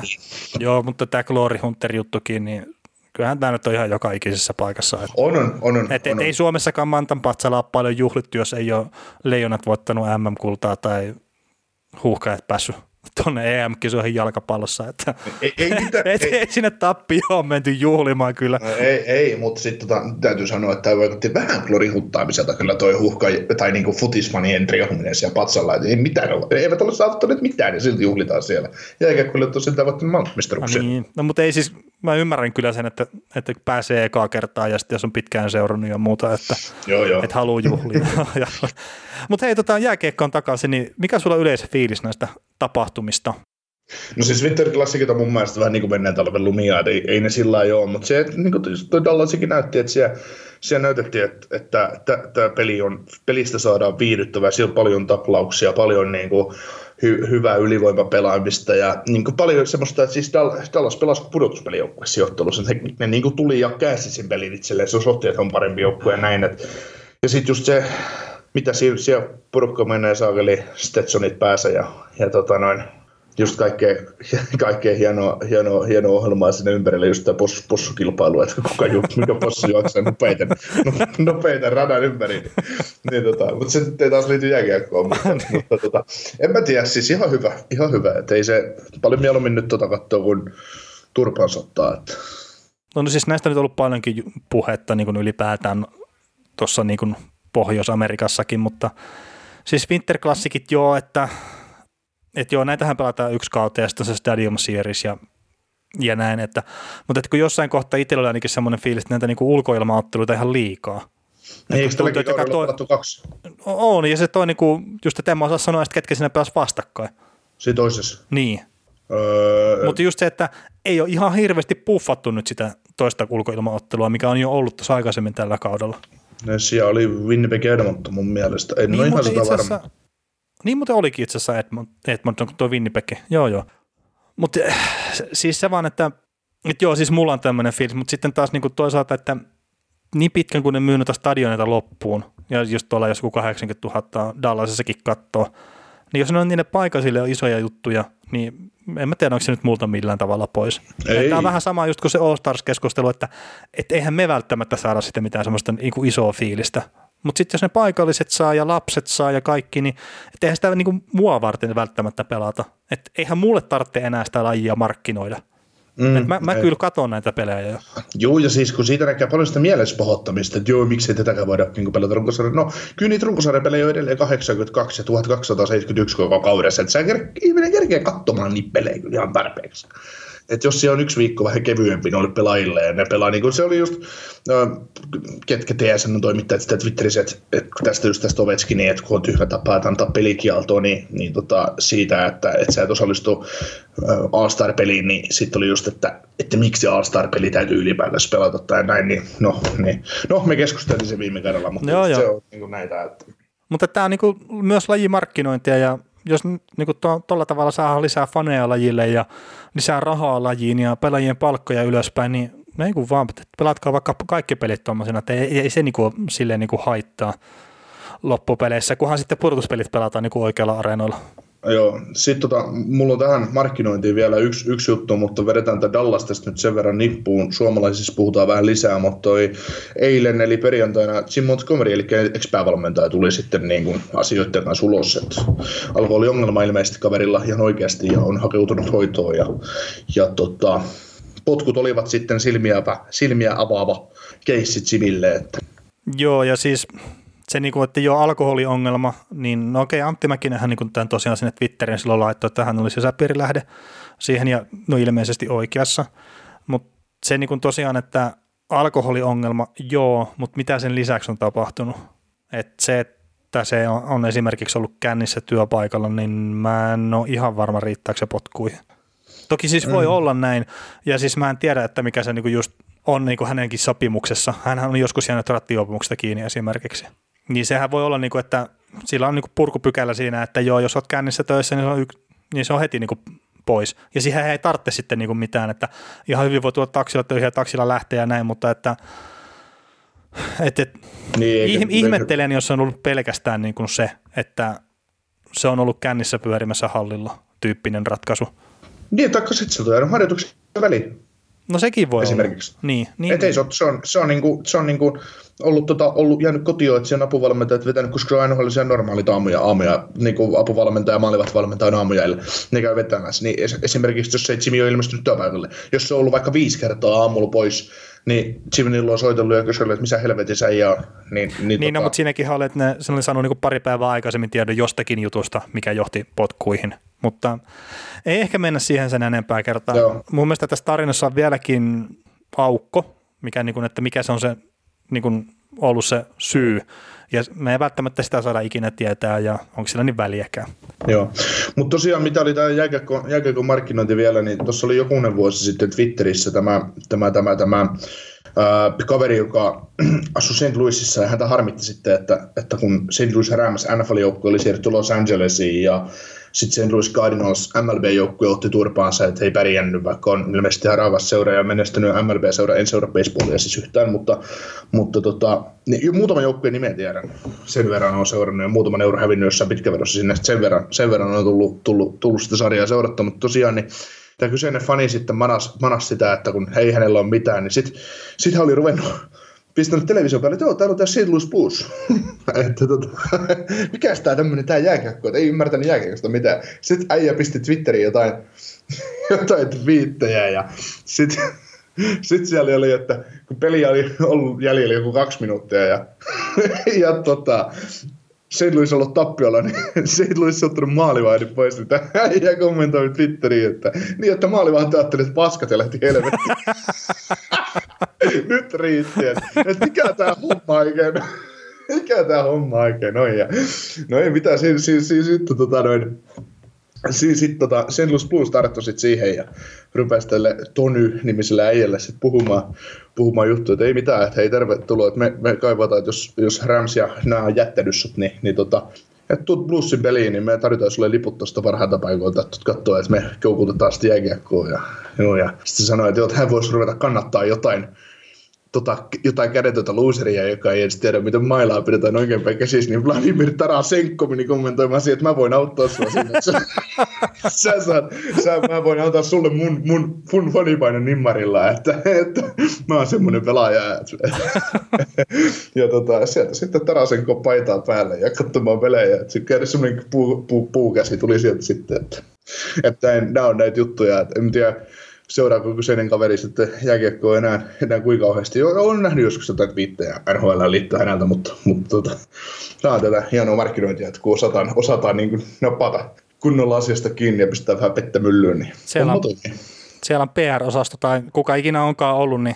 Joo, mutta tämä Glory Hunter juttukin, niin kyllähän tämä nyt on ihan joka ikisessä paikassa. Että, on, on, on. on, et, et on. Ei Suomessakaan Mantan patsalla paljon juhlittu, jos ei ole leijonat voittanut MM-kultaa tai huuhkajat päässyt tuonne EM-kisoihin jalkapallossa, että ei, ei, mitään, *laughs* et, ei. ei sinne tappioon menty juhlimaan kyllä. No, ei, ei, mutta sitten tota, täytyy sanoa, että tämä vaikutti vähän klorihuttaamiselta kyllä toi huhka, tai niinku futisfanien triominen siellä patsalla, että ei mitään ole, eivät ole saavuttaneet mitään, ja silti juhlitaan siellä. Ja eikä kyllä tosiaan tavoittanut maailmanmestaruuksia. No, niin. no, mutta ei siis, mä ymmärrän kyllä sen, että, että pääsee ekaa kertaa, ja sitten jos on pitkään seurannut ja muuta, että, joo, joo. että haluaa juhlia. *laughs* mutta hei, tota, jääkiekkoon takaisin, niin mikä sulla yleensä fiilis näistä tapahtumista? No siis Winter Classicit on mun mielestä vähän niin kuin menneen talven lumia, että ei, ei ne sillä lailla ole, mutta se, että niin kuin toi Dallasikin näytti, että siellä, siellä näytettiin, että, että tämä peli on, pelistä saadaan viihdyttävää, siellä on paljon taklauksia, paljon niin kuin hy, hyvää ylivoimapelaamista ja niin kuin paljon semmoista, että siis Dallas pelasi pudotuspelijoukkueessa sijoittelussa, ne, ne niin kuin tuli ja käänsi sen pelin itselleen, se osoitti, että on parempi joukkue ja näin, että, ja sitten just se, mitä siellä porukka menee saakeli Stetsonit päässä ja, ja tota noin, just kaikkea, kaikkea hienoa, hienoa, hienoa ohjelmaa sinne ympärille, just tämä poss, possukilpailu, että kuka ju, mikä possu juoksee nopeiten, *laughs* nopeiten radan ympäri. Niin, niin tota, mutta se ei taas liity jääkiekkoon, mutta, *laughs* niin. mutta tota, en mä tiedä, siis ihan hyvä, ihan hyvä, että ei se paljon mieluummin nyt tota katsoa kuin turpan sottaa. Että. No, no siis näistä on nyt ollut paljonkin puhetta niin kuin ylipäätään tuossa niin Pohjois-Amerikassakin, mutta siis Winter Classicit joo, että että joo, näitähän pelataan yksi kautta ja sitten se Stadium Series ja, ja näin, että, mutta että kun jossain kohtaa itsellä oli ainakin semmoinen fiilis, että näitä niinku ulkoilmaotteluita ihan liikaa. Niin, eikö tälläkin kaudella toi... kaksi? On, ja se toi niinku, just että en mä osaa sanoa, että ketkä siinä pelas vastakkain. Siinä toisessa? Niin. Öö... Mutta just se, että ei ole ihan hirveästi puffattu nyt sitä toista ulkoilmaottelua, mikä on jo ollut tuossa aikaisemmin tällä kaudella. Ne siellä oli Winnipeg Edmonton mun mielestä. En niin, ole ihan sitä varma. Niin muuten olikin itse asiassa Edmonton, Edmonton tuo Winnipeg. Joo, joo. Mutta eh, siis se vaan, että, että joo, siis mulla on tämmöinen fiilis, mutta sitten taas niin kuin toisaalta, että niin pitkän kuin ne myy noita stadioneita loppuun, ja just tuolla jos 80 000 Dallasissakin katsoo, niin jos ne on niille paikasille isoja juttuja, niin en mä tiedä, onko se nyt multa millään tavalla pois. Tämä on vähän sama just kuin se All Stars-keskustelu, että et eihän me välttämättä saada sitten mitään semmoista niin kuin isoa fiilistä, mutta sitten jos ne paikalliset saa ja lapset saa ja kaikki, niin et eihän sitä niinku mua varten välttämättä pelata. Et eihän mulle tarvitse enää sitä lajia markkinoida. Mm, Et mä, mä kyllä katson näitä pelejä jo. Joo, ja siis kun siitä näkee paljon sitä mielespahoittamista, että joo, miksi tätäkään voida niin pelata runkosarja. No, kyllä niitä runkosarjapelejä on edelleen 82 ja 1271 koko kaudessa, että sä ihminen kerkeä katsomaan niitä pelejä kyllä ihan tarpeeksi että jos siellä on yksi viikko vähän kevyempi noille pelaajille, ja ne pelaa, niin kuin se oli just, no, ketkä TSN toimittajat sitä Twitterissä, että, että tästä just tästä Ovechkin, niin, että kun on tyhmä tapaa, että antaa pelikieltoa, niin, niin tota, siitä, että, että sä et osallistu All-Star-peliin, niin sitten oli just, että, että miksi All-Star-peli täytyy ylipäätänsä pelata tai näin, niin no, niin. no me keskusteltiin se viime kerralla, mutta joo, se joo. on niin kuin näitä. Että... Mutta tämä on niin myös lajimarkkinointia ja jos niin tuolla to, tavalla saa lisää faneja lajille ja lisää rahaa lajiin ja pelaajien palkkoja ylöspäin, niin no ei vaan, pelatkaa vaikka kaikki pelit tuommoisena, että ei, ei se niinku, silleen niinku haittaa loppupeleissä, kunhan sitten pudotuspelit pelataan niinku oikealla areenoilla. Joo, sitten tota, mulla on tähän markkinointiin vielä yksi, yksi juttu, mutta vedetään tätä Dallasta nyt sen verran nippuun. Suomalaisissa puhutaan vähän lisää, mutta toi eilen eli perjantaina Jim Montgomery, eli ex-päävalmentaja, tuli sitten niin kuin asioiden kanssa ulos. Että ongelma ilmeisesti kaverilla ihan oikeasti ja on hakeutunut hoitoon ja, ja tota, potkut olivat sitten silmiä, silmiä avaava keissi Jimille. Että. Joo, ja siis se, niin kuin, että jo alkoholiongelma, niin no okei, Antti Mäkinenhän niin tämän tosiaan sinne Twitteriin silloin laittoi, että hän oli sisäpiirilähde siihen ja no ilmeisesti oikeassa, mutta se niin kuin tosiaan, että alkoholiongelma, joo, mutta mitä sen lisäksi on tapahtunut? että se, että se on, on esimerkiksi ollut kännissä työpaikalla, niin mä en ole ihan varma riittääkö se potkuihin. Toki siis voi mm. olla näin, ja siis mä en tiedä, että mikä se niinku just on niinku hänenkin sopimuksessa. Hän on joskus jäänyt rattijuopumuksesta kiinni esimerkiksi. Niin sehän voi olla, niin kuin, että sillä on niin kuin purkupykälä siinä, että joo, jos olet kännissä töissä, niin se on, yk, niin se on heti niin kuin pois. Ja siihen ei tarvitse sitten niin kuin mitään, että ihan hyvin voi tulla taksilla töihin ja taksilla lähteä ja näin, mutta että et, et, niin, eikä, ihmettelen, jos on ollut pelkästään niin kuin se, että se on ollut kännissä pyörimässä hallilla tyyppinen ratkaisu. Niin, taikka sitten se on harjoituksen väliin. No sekin voi Esimerkiksi. olla. Niin, niin, Et ei, se on, se on, se on, niinku, se on niinku ollut, tota, ollut jäänyt siellä apuvalmentajat vetänyt, koska se on aina ollut normaalit aamuja, aamuja niin kuin apuvalmentaja ja maalivat valmentajan aamujaille, ne käy vetämässä. Niin esimerkiksi jos se Jimmy on ilmestynyt työpaikalle, jos se on ollut vaikka viisi kertaa aamulla pois, niin Jimmyllä on soitellut ja kysynyt, että missä helvetissä ei ole. Niin, niin, niin no, tota... no, mutta siinäkin oli, että ne, se oli sanonut niin pari päivää aikaisemmin tiedon jostakin jutusta, mikä johti potkuihin. Mutta ei ehkä mennä siihen sen enempää kertaa. Joo. Mun mielestä tässä tarinassa on vieläkin aukko, mikä, niin kuin, että mikä se on se niin kuin, ollut se syy. Ja me ei välttämättä sitä saada ikinä tietää, ja onko sillä niin väliäkään. Joo, mutta tosiaan mitä oli tämä jääkiekon, markkinointi vielä, niin tuossa oli jokunen vuosi sitten Twitterissä tämä, tämä, tämä, tämä ää, kaveri, joka *clears throat* asui St. Louisissa, ja häntä harmitti sitten, että, että kun St. Louis Rams NFL-joukkue oli siirretty Los Angelesiin, ja sitten St. Louis Cardinals MLB-joukkue otti turpaansa, että he ei pärjännyt, vaikka on ilmeisesti ihan rakas seura ja menestynyt MLB-seura, en seura baseballia siis yhtään, mutta, mutta tota, niin, muutama joukkueen nimen tiedän, sen verran on seurannut ja muutama euro hävinnyt jossain pitkävedossa sinne, sen verran, sen verran on tullut, tullut, tullut sitä sarjaa seurattua, mutta tosiaan niin tämä kyseinen fani sitten manas, manas sitä, että kun ei hänellä ole mitään, niin sitten sit hän oli ruvennut pistänyt television päälle, että joo, täällä on tämä. Louis Blues. *laughs* että tota, *laughs* mikä tämä tämmöinen tämä jääkiekko, että ei ymmärtänyt jääkiekosta mitään. Sitten äijä pisti Twitteriin jotain, *laughs* jotain twiittejä ja sitten sitten siellä oli, että kun peli oli ollut jäljellä joku kaksi minuuttia ja, ja tota, St. Louis ollut tappiolla, niin St. Louis ottanut maalivahdin pois, niin äijä kommentoi Twitteriin, että niin, että maalivahti ajatteli, että paskat ja lähti helvettiin. *laughs* Nyt riitti, että, mikä tämä homma oikein *laughs* mikä tämä homma oikein on. Ja, no ei mitään, siinä, siinä, siinä sitten tota noin, Siinä sitten tota. Louis Blues tarttui sit siihen ja rupesi tälle Tony-nimiselle äijälle sit puhumaan, puhumaan juttuja, että ei mitään, että hei tervetuloa, että me, me kaivataan, että jos, jos Rams ja nämä on jättänyt sut, niin, niin tota, että tuut peliin, niin me tarjotaan sulle liput tuosta parhailta paikoilta, että katsoa, että me koukutetaan sitten jääkiekkoa. Ja, ja sitten sanoi, että, joo, että hän voisi ruveta kannattaa jotain, tota, jotain kädetöntä loseria, joka ei edes tiedä, miten mailaa pidetään oikeinpäin käsissä, niin Vladimir Tarasenko meni kommentoimaan siihen, että mä voin auttaa sua sinne. Sä, *laughs* sä saat, sä, mä voin antaa sulle mun, mun, mun fanipainon nimmarilla, että, että mä oon semmonen pelaaja. Että, *laughs* ja tota, sieltä sitten Tarasenko paitaa päälle ja katsomaan pelejä. Että käydä semmoinen puu, puu, puukäsi tuli sieltä sitten, että, että nämä on näitä juttuja, että en tiedä, seuraako kyseinen kaveri sitten jääkiekkoa enää, enää kuinka kauheasti. Olen nähnyt joskus jotain viittejä NHL liittyen häneltä, mutta, mutta tota, tämä on tätä hienoa markkinointia, että kun osataan, osataan niin kuin napata kunnolla asiasta kiinni ja pistää vähän pettä myllyyn, niin siellä on, siellä on PR-osasto tai kuka ikinä onkaan ollut, niin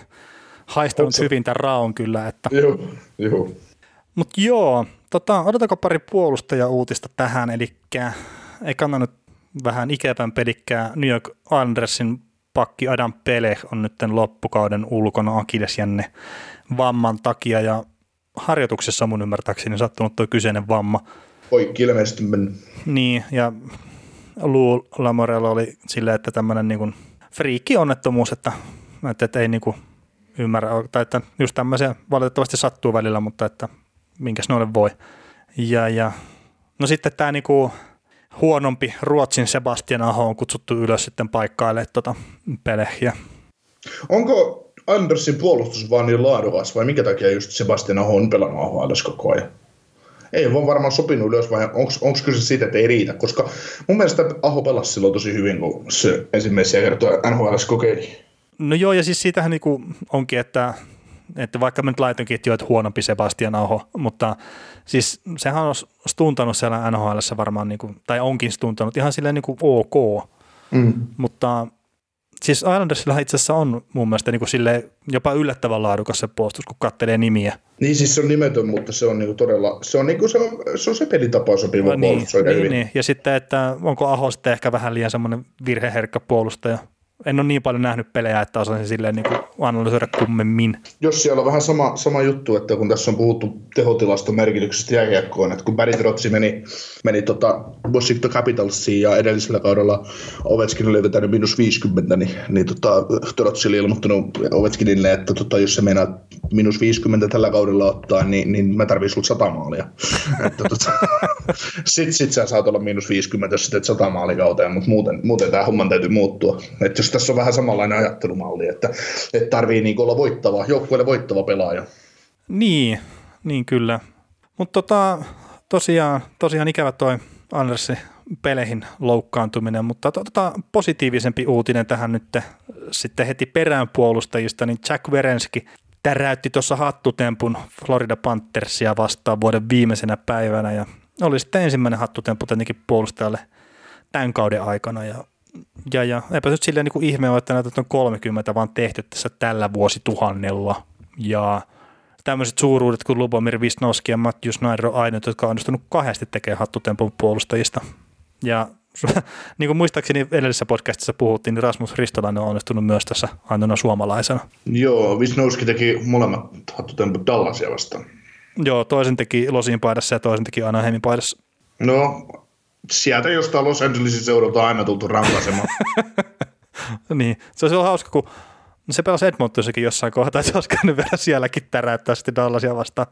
haistanut Otsa. hyvin tämän raon kyllä. Että. Joo, joo. Mutta joo, tota, odotako pari puolustaja-uutista tähän, eli ei kannanut vähän ikävän pelikkää New York Andersin pakki Adam Pele on nyt loppukauden ulkona akillesjänne vamman takia ja harjoituksessa mun ymmärtääkseni sattunut tuo kyseinen vamma. Poikki ilmeisesti mennyt. Niin, ja Lou Lamorella oli silleen, että tämmöinen niin friikki-onnettomuus, että, että, että ei niin kuin ymmärrä, tai että just tämmöisiä valitettavasti sattuu välillä, mutta että minkäs noille voi. Ja, ja no sitten tämä niin kuin huonompi Ruotsin Sebastian Aho on kutsuttu ylös sitten paikkaille tuota pelehjä. Onko Andersin puolustus vaan niin laadukas vai minkä takia just Sebastian Aho on pelannut AHL koko ajan? Ei ole varmaan sopinut ylös vai onko kyse siitä, että ei riitä? Koska mun mielestä Aho pelasi silloin tosi hyvin, kun se ensimmäisiä kertoja NHL kokeili. No joo, ja siis siitähän niinku onkin, että että vaikka mä nyt laitankin, että, jo, että huonompi Sebastian Aho, mutta siis sehän on stuntanut siellä NHL varmaan, niin kuin, tai onkin stuntanut ihan silleen niin kuin ok, mm. mutta siis Islandersilla itse asiassa on mun mielestä niin kuin sille jopa yllättävän laadukas se puolustus, kun kattelee nimiä. Niin siis se on nimetön, mutta se on niin todella, se on, niin kuin se, on, se, on se pelitapa sopiva no, niin, puolustus niin, hyvin. Niin. Ja sitten, että onko Aho sitten ehkä vähän liian semmoinen virheherkkä puolustaja, en ole niin paljon nähnyt pelejä, että osaisin silleen niin kuin analysoida kummemmin. Jos siellä on vähän sama, sama juttu, että kun tässä on puhuttu tehotilaston merkityksestä jääkiekkoon, että kun Barry meni, meni tota Washington Capitalsiin ja edellisellä kaudella Ovechkin oli vetänyt minus 50, niin, niin tota, Trotsi oli ilmoittanut Ovechkinille, että tota, jos se meinaa minus 50 tällä kaudella ottaa, niin, niin mä tarvitsen sulla 100 maalia. *laughs* että, tota, sit, sit sä saat olla minus 50, jos sä teet 100 maalikauteen, mutta muuten, muuten tämä homman täytyy muuttua. Että jos tässä on vähän samanlainen ajattelumalli, että, että tarvii niin olla voittava, joukkueelle voittava pelaaja. Niin, niin kyllä. Mutta tota, tosiaan, tosiaan ikävä toi Andersi peleihin loukkaantuminen, mutta tota, positiivisempi uutinen tähän nyt sitten heti perään puolustajista, niin Jack Verenski täräytti tuossa hattutempun Florida Panthersia vastaan vuoden viimeisenä päivänä ja oli sitten ensimmäinen hattutemppu tietenkin puolustajalle tämän kauden aikana ja ja, ja eipä nyt silleen niin ihme ole, että näitä on 30 vaan tehty tässä tällä vuosituhannella. Ja tämmöiset suuruudet kuin Lubomir Visnoski ja Matthew Snyder on ainoat, jotka on onnistunut kahdesti tekemään hattutempun puolustajista. Ja *laughs* niin kuin muistaakseni edellisessä podcastissa puhuttiin, niin Rasmus Ristolainen on onnistunut myös tässä ainoana suomalaisena. Joo, Visnowski teki molemmat hattutemput Dallasia vastaan. Joo, toisen teki Losin paidassa ja toisen teki Anaheimin paidassa. No, sieltä jostain Los Angelesin seudulta on aina tultu rankaisemaan. *laughs* niin, se olisi ollut hauska, kun no se pelasi Edmontonsikin jossain kohtaa, että se olisi käynyt vielä sielläkin täräyttää sitten Dallasia vasta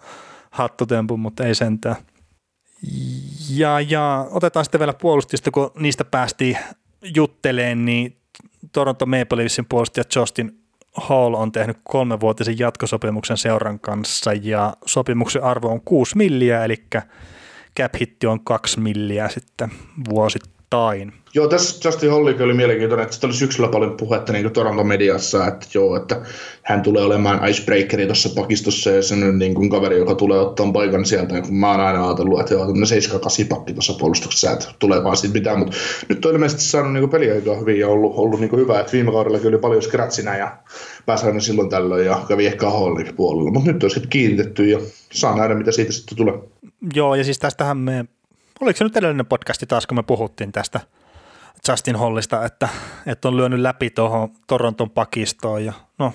hattutempun, mutta ei sentään. Ja, ja otetaan sitten vielä puolustista, kun niistä päästiin jutteleen, niin Toronto Maple Leafsin puolustaja Justin Hall on tehnyt kolmenvuotisen jatkosopimuksen seuran kanssa ja sopimuksen arvo on 6 milliä, eli cap hitti on 2 milliä sitten vuosittain. Joo, tässä Justin Hollikin oli mielenkiintoinen, että oli syksyllä paljon puhetta niin Toronto mediassa, että joo, että hän tulee olemaan icebreakeri tuossa pakistossa ja se on niin kuin kaveri, joka tulee ottaa paikan sieltä. Ja kun mä oon aina ajatellut, että joo, tämmöinen 7-8 pakki tuossa puolustuksessa, että tulee vaan siitä mitään, mutta nyt on ilmeisesti saanut niin peliaikaa hyvin ja ollut, ollut niin hyvä, että viime kaudella oli paljon scratchina ja pääsi aina silloin tällöin ja kävi ehkä Hollikin puolella, mutta nyt on sitten kiinnitetty ja saa nähdä, mitä siitä sitten tulee. Joo, ja siis tästähän me, oliko se nyt edellinen podcasti taas, kun me puhuttiin tästä Justin Hollista, että, että on lyönyt läpi tuohon Toronton pakistoon ja no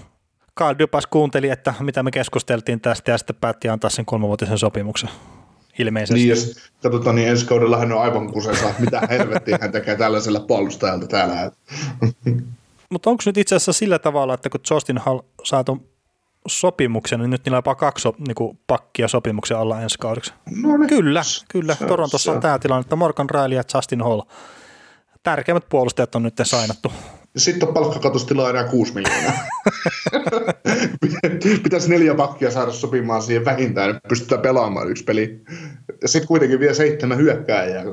Carl Dupas kuunteli, että mitä me keskusteltiin tästä ja sitten päätti antaa sen kolmevuotisen sopimuksen ilmeisesti. Niin, jos katsotaan, niin ensi kaudella hän on aivan kusensa, mitä helvettiä hän tekee tällaisella puolustajalta täällä. Mutta onko nyt itse asiassa sillä tavalla, että kun Justin Hall saa tuon sopimuksen, niin nyt niillä on jopa kaksi niin kuin, pakkia sopimuksen alla ensi kaudeksi. No niin. Kyllä, kyllä. Se, Torontossa se. on tämä tilanne, että Morgan Riley ja Justin Hall – tärkeimmät puolustajat on nyt sainattu. Sitten on palkkakatostila enää 6 miljoonaa. *laughs* Pitäisi neljä pakkia saada sopimaan siihen vähintään, että pystytään pelaamaan yksi peli. Ja sitten kuitenkin vielä seitsemän hyökkääjää.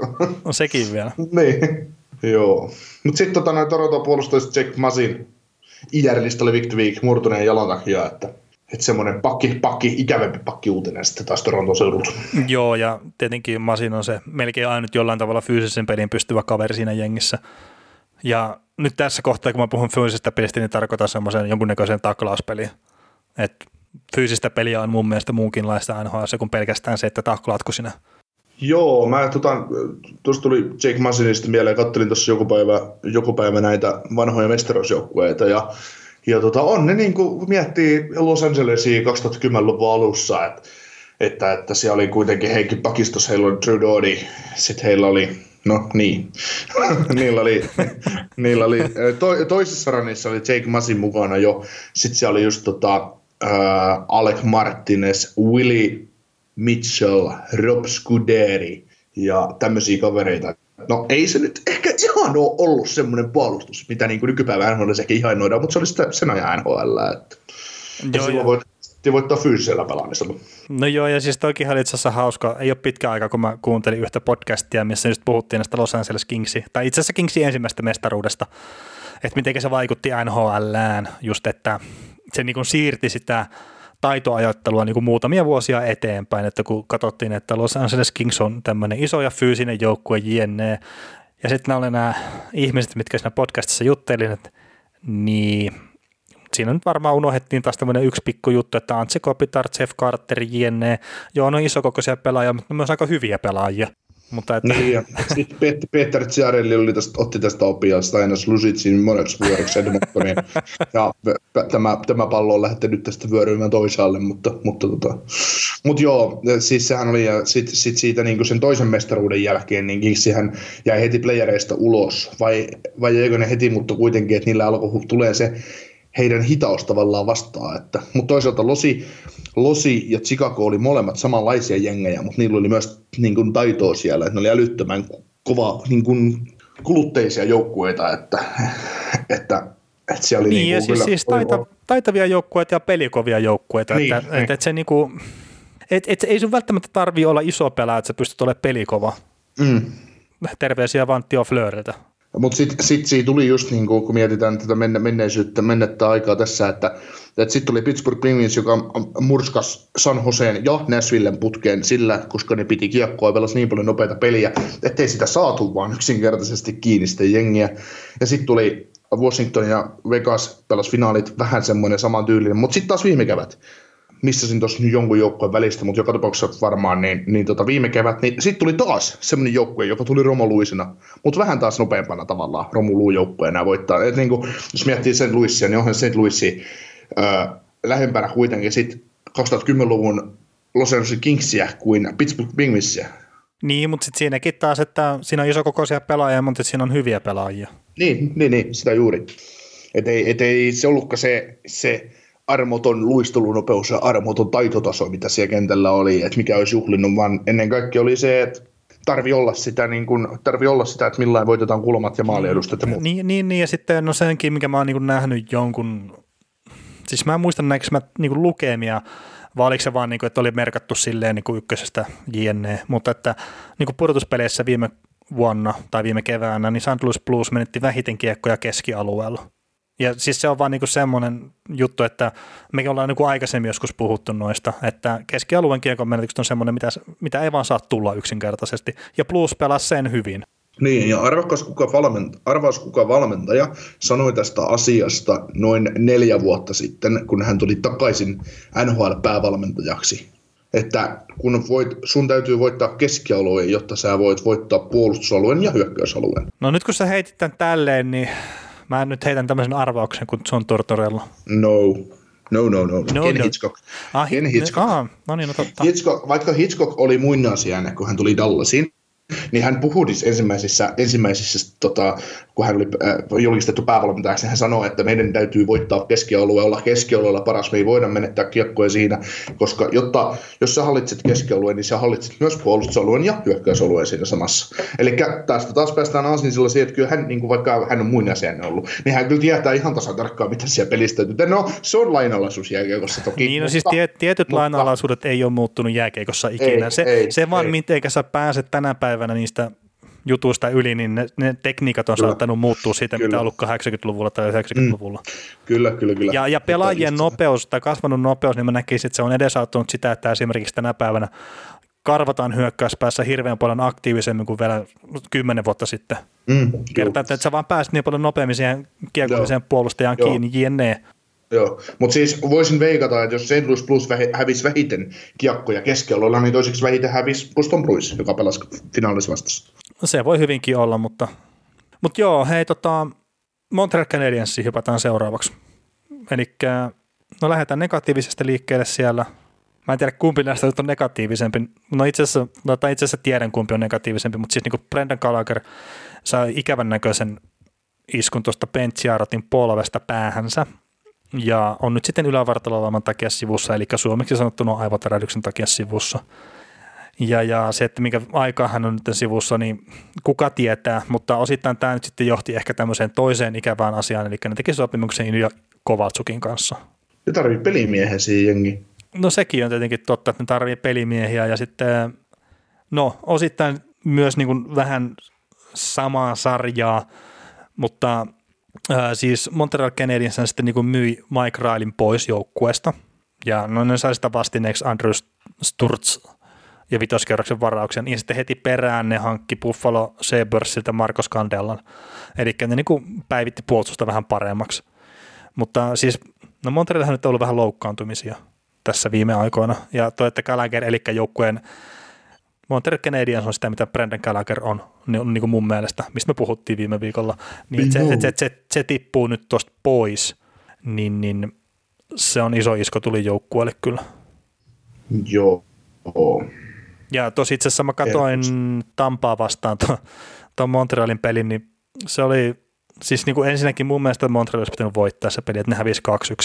no sekin vielä. niin, joo. Mutta sitten tota, noin Toronto puolustajista Jack Masin IR-listalle Victor Week murtuneen jalan takia, että että semmoinen pakki, pakki, ikävempi pakki uutinen sitten taas Toronton seudulta. *laughs* Joo, ja tietenkin Masin on se melkein ainut jollain tavalla fyysisen pelin pystyvä kaveri siinä jengissä. Ja nyt tässä kohtaa, kun mä puhun fyysisestä pelistä, niin tarkoitan semmoisen jonkunnäköisen taklauspeliä. Et fyysistä peliä on mun mielestä muunkinlaista NHL kuin pelkästään se, että taklaatko sinä. Joo, mä tota, tuossa tuli Jake Masinista mieleen, kattelin tuossa joku päivä, joku päivä näitä vanhoja mestaruusjoukkueita ja ja tota, on ne niin kuin, miettii Los Angelesia 2010-luvun alussa, että, että, että siellä oli kuitenkin Heikki Pakistos, heillä oli Drew sitten heillä oli, no niin, *laughs* niillä oli, niillä oli to, toisessa ranissa oli Jake Masin mukana jo, sitten siellä oli just tota, äh, Alec Martinez, Willie Mitchell, Rob Scuderi ja tämmöisiä kavereita. No ei se nyt ehkä ihan ole ollut semmoinen puolustus, mitä niin kuin nykypäivän NHL ehkä ihainoidaan, mutta se oli sitä sen ajan NHL. Että joo, silloin voit, voittaa fyysisellä pelaamisella. No joo, ja siis toikin oli itse asiassa hauska. Ei ole pitkä aika, kun mä kuuntelin yhtä podcastia, missä just puhuttiin näistä Los Angeles Kingsi, tai itse asiassa Kingsin ensimmäistä mestaruudesta, että miten se vaikutti NHLään, just että se niin kuin siirti sitä taitoajattelua niin kuin muutamia vuosia eteenpäin, että kun katsottiin, että Los Angeles Kings on tämmöinen iso ja fyysinen joukkue jne, ja sitten nämä nämä ihmiset, mitkä siinä podcastissa juttelin, että niin, siinä nyt varmaan unohdettiin taas tämmöinen yksi pikku juttu, että Antse Kopitar, Jeff Carter, jne. Joo, no isokokoisia pelaajia, mutta myös aika hyviä pelaajia. Mutta että... Niin, ja sitten Pet- Peter Ciarelli oli tästä, otti tästä opia Stainas Lusitsin moneksi vuodeksi Edmontoniin. ja tämä, tämä pallo on lähtenyt tästä vyöryymään toisaalle, mutta, mutta, tota, mutta joo, siis sehän oli, ja sitten sit siitä niin sen toisen mestaruuden jälkeen, niin sehän jäi heti playereista ulos, vai, vai eikö ne heti, mutta kuitenkin, että niillä alkoi tulee se heidän hitaus tavallaan vastaan. Että, mutta toisaalta Losi, Losi ja Chicago oli molemmat samanlaisia jengejä, mutta niillä oli myös niin kuin, taitoa siellä, että ne oli älyttömän kova niin kuin, kulutteisia joukkueita, että, että, että siellä oli niin, niin kuin, siis, siis taita, taitavia joukkueita ja pelikovia joukkueita, niin, että, niin. että, että se niin kuin, et, et, ei sun välttämättä tarvi olla iso pelaaja, että sä pystyt olemaan pelikova. Mm. Terveisiä vaan Tio Fleuriltä. Mutta sitten sit siitä tuli just, niin kun, kun mietitään tätä menne, menneisyyttä, mennettä aikaa tässä, että, että sitten tuli Pittsburgh Penguins, joka murskas San Joseen ja Nashvillen putkeen sillä, koska ne piti kiekkoa ja niin paljon nopeita peliä, ettei sitä saatu vaan yksinkertaisesti kiinni sitä jengiä. Ja sitten tuli Washington ja Vegas pelas finaalit vähän semmoinen saman tyylinen, mutta sitten taas viime kevät missasin tuossa jonkun joukkueen välistä, mutta joka tapauksessa varmaan, niin, niin tota viime kevät, niin sitten tuli taas semmoinen joukkue, joka tuli Romoluisina, mutta vähän taas nopeampana tavallaan Romulu joukkueena voittaa. Et niin kuin, jos miettii sen Louisia, niin onhan St. Louisi äh, lähempänä kuitenkin sitten 2010-luvun Los Angeles Kingsia kuin Pittsburgh Penguinsia. Niin, mutta sitten siinäkin taas, että siinä on isokokoisia pelaajia, mutta siinä on hyviä pelaajia. Niin, niin, niin sitä juuri. Että ei, et ei se ollutkaan se, se armoton luistelunopeus ja armoton taitotaso, mitä siellä kentällä oli, että mikä olisi juhlinnut, vaan ennen kaikkea oli se, että tarvi olla sitä, niin kuin, tarvi olla sitä että millain voitetaan kulmat ja maaliedustat ja muut. Niin, niin, niin, ja sitten no senkin, mikä mä oon niin nähnyt jonkun, siis mä muistan näinkö mä niin lukemia, vai oliko se vaan, niin kuin, että oli merkattu silleen niin ykkösestä JNE, mutta että niin pudotuspeleissä viime vuonna tai viime keväänä, niin St. Louis Blues menetti vähiten kiekkoja keskialueella. Ja siis se on vaan niinku semmoinen juttu, että me ollaan niinku aikaisemmin joskus puhuttu noista, että keskialueen kiekon menetykset on semmoinen, mitä, mitä ei vaan saa tulla yksinkertaisesti. Ja Plus pelasi sen hyvin. Niin, ja arvakas kuka, valmentaja, arvaus kuka valmentaja sanoi tästä asiasta noin neljä vuotta sitten, kun hän tuli takaisin NHL-päävalmentajaksi. Että kun voit, sun täytyy voittaa keskialueen, jotta sä voit voittaa puolustusalueen ja hyökkäysalueen. No nyt kun sä heitit tämän tälleen, niin Mä nyt heitän tämmöisen arvauksen kuin John Tortorella. No. No, no, no. no Ken no. Hitchcock. Ah, Ken Hitchcock. Ah, no niin, no totta. Hitchcock, vaikka Hitchcock oli muinaisjäänne, kun hän tuli Dallasiin, niin hän puhui ensimmäisissä, ensimmäisissä tota, kun hän oli äh, julkistettu päävalmentajaksi, niin hän sanoi, että meidän täytyy voittaa keskialueella, keskialueella paras, me ei voida menettää kiekkoja siinä, koska jotta, jos sä hallitset keskialueen, niin sä hallitset myös puolustusalueen ja hyökkäysalueen siinä samassa. Eli tästä taas päästään Aasin siihen, että kyllä hän, niin kuin vaikka hän on muinaisjäänne ollut, niin hän kyllä tietää ihan tasan tarkkaan, mitä siellä pelistä täytyy. No, se on lainalaisuus jääkiekossa toki. Niin, no siis tie, tietyt mutta, lainalaisuudet ei ole muuttunut jääkiekossa ikinä. Ei, se, ei, se vaan, ei. miten sä pääset tänä päivänä niistä jutuista yli, niin ne, ne tekniikat on kyllä. saattanut muuttua siitä, kyllä. mitä ollut 80-luvulla tai 90-luvulla. Mm. Kyllä, kyllä, kyllä. Ja, ja pelaajien nopeus tai kasvanut nopeus, niin mä näkisin, että se on edesauttanut sitä, että esimerkiksi tänä päivänä karvataan hyökkäyspäässä hirveän paljon aktiivisemmin kuin vielä kymmenen vuotta sitten. Mm, Kertaa, että sä vaan pääsit niin paljon nopeammin siihen kiekolliseen puolustajan Joo. kiinni, jne. Joo, mutta siis voisin veikata, että jos St. Louis Plus hävisi vähiten kiekkoja keskialueella, niin toiseksi vähiten hävisi Boston Bruins, joka pelasi finaalissa vastassa. No se voi hyvinkin olla, mutta, mutta joo, hei tota, Montreal Canadiens hypätään seuraavaksi. Eli no lähdetään negatiivisesta liikkeelle siellä. Mä en tiedä kumpi näistä on negatiivisempi. No itse asiassa, no, tai itse asiassa tiedän kumpi on negatiivisempi, mutta siis niin Brendan Gallagher sai ikävän näköisen iskun tuosta Pentsiaratin polvesta päähänsä ja on nyt sitten ylävartalovamman takia sivussa, eli suomeksi sanottuna aivotärähdyksen takia sivussa. Ja, ja se, että minkä aikaa hän on nyt sivussa, niin kuka tietää, mutta osittain tämä nyt sitten johti ehkä tämmöiseen toiseen ikävään asiaan, eli ne teki sopimuksen Ilja Kovaltsukin kanssa. Ne tarvii pelimiehen siihen jengi. No sekin on tietenkin totta, että ne tarvii pelimiehiä ja sitten, no osittain myös niin kuin vähän samaa sarjaa, mutta äh, siis Montreal Canadiens sitten niin myi Mike Railin pois joukkueesta ja no ne sai sitä vastineeksi Andrew Sturz ja vitoskerroksen varauksen, ja sitten heti perään ne hankki Buffalo Sabresilta Marcos Candellan. Eli ne niin päivitti puolustusta vähän paremmaksi. Mutta siis, no Montrealhan nyt on ollut vähän loukkaantumisia tässä viime aikoina, ja toi, että Gallagher, eli joukkueen Montreal Canadiens on sitä, mitä Brendan Gallagher on, niin, niin kuin mun mielestä, mistä me puhuttiin viime viikolla, niin se, se, se, se, tippuu nyt tuosta pois, niin, niin se on iso isko tuli joukkueelle kyllä. Joo. Ja tosi itse asiassa mä katsoin Tampaa vastaan tuon Montrealin pelin, niin se oli siis niin kuin ensinnäkin mun mielestä Montreal olisi pitänyt voittaa se peli, että ne hävisi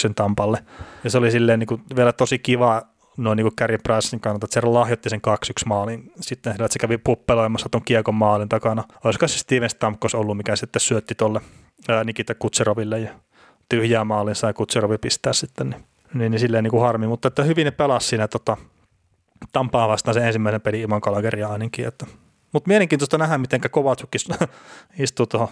2-1 Tampalle. Ja se oli silleen niin kuin vielä tosi kiva noin niin kuin Carey Pricein kannalta, että se lahjoitti sen 2-1 maalin sitten, että se kävi puppeloimassa tuon kiekon maalin takana. Olisiko se Steven Stamkos ollut, mikä sitten syötti tuolle Nikita Kutseroville ja tyhjää maalin sai Kutserovi pistää sitten, niin, niin, niin silleen niin kuin harmi, mutta että hyvin ne pelasi siinä tota, Tampaa vastaan se ensimmäisen pelin ilman Kalageria ainakin. Että. Mutta mielenkiintoista nähdä, miten Kovatsuk *laughs* istuu tuohon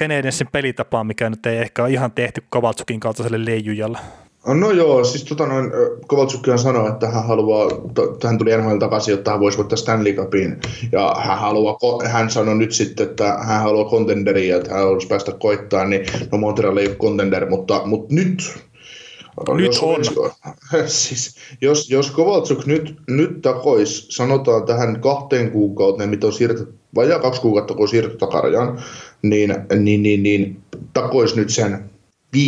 Canadiensin pelitapaan, mikä nyt ei ehkä ole ihan tehty Kovatsukin kaltaiselle leijujalle. No joo, siis tota noin, Kovaltsukkihan sanoi, että hän haluaa, hän tuli NHL takaisin, jotta hän voisi voittaa Stanley Cupin. Ja hän, haluaa, hän sanoi nyt sitten, että hän haluaa contenderia, että hän haluaisi päästä koittaa, niin no Montreal ei ole contender, mutta, mutta nyt nyt jos, on. *laughs* Siis, jos, jos Kovaltsuk nyt, nyt takois, sanotaan tähän kahteen kuukauteen, mitä on siirretty, vajaa kaksi kuukautta, kun on siirretty takarajaan, niin, niin, niin, niin takois nyt sen 5-10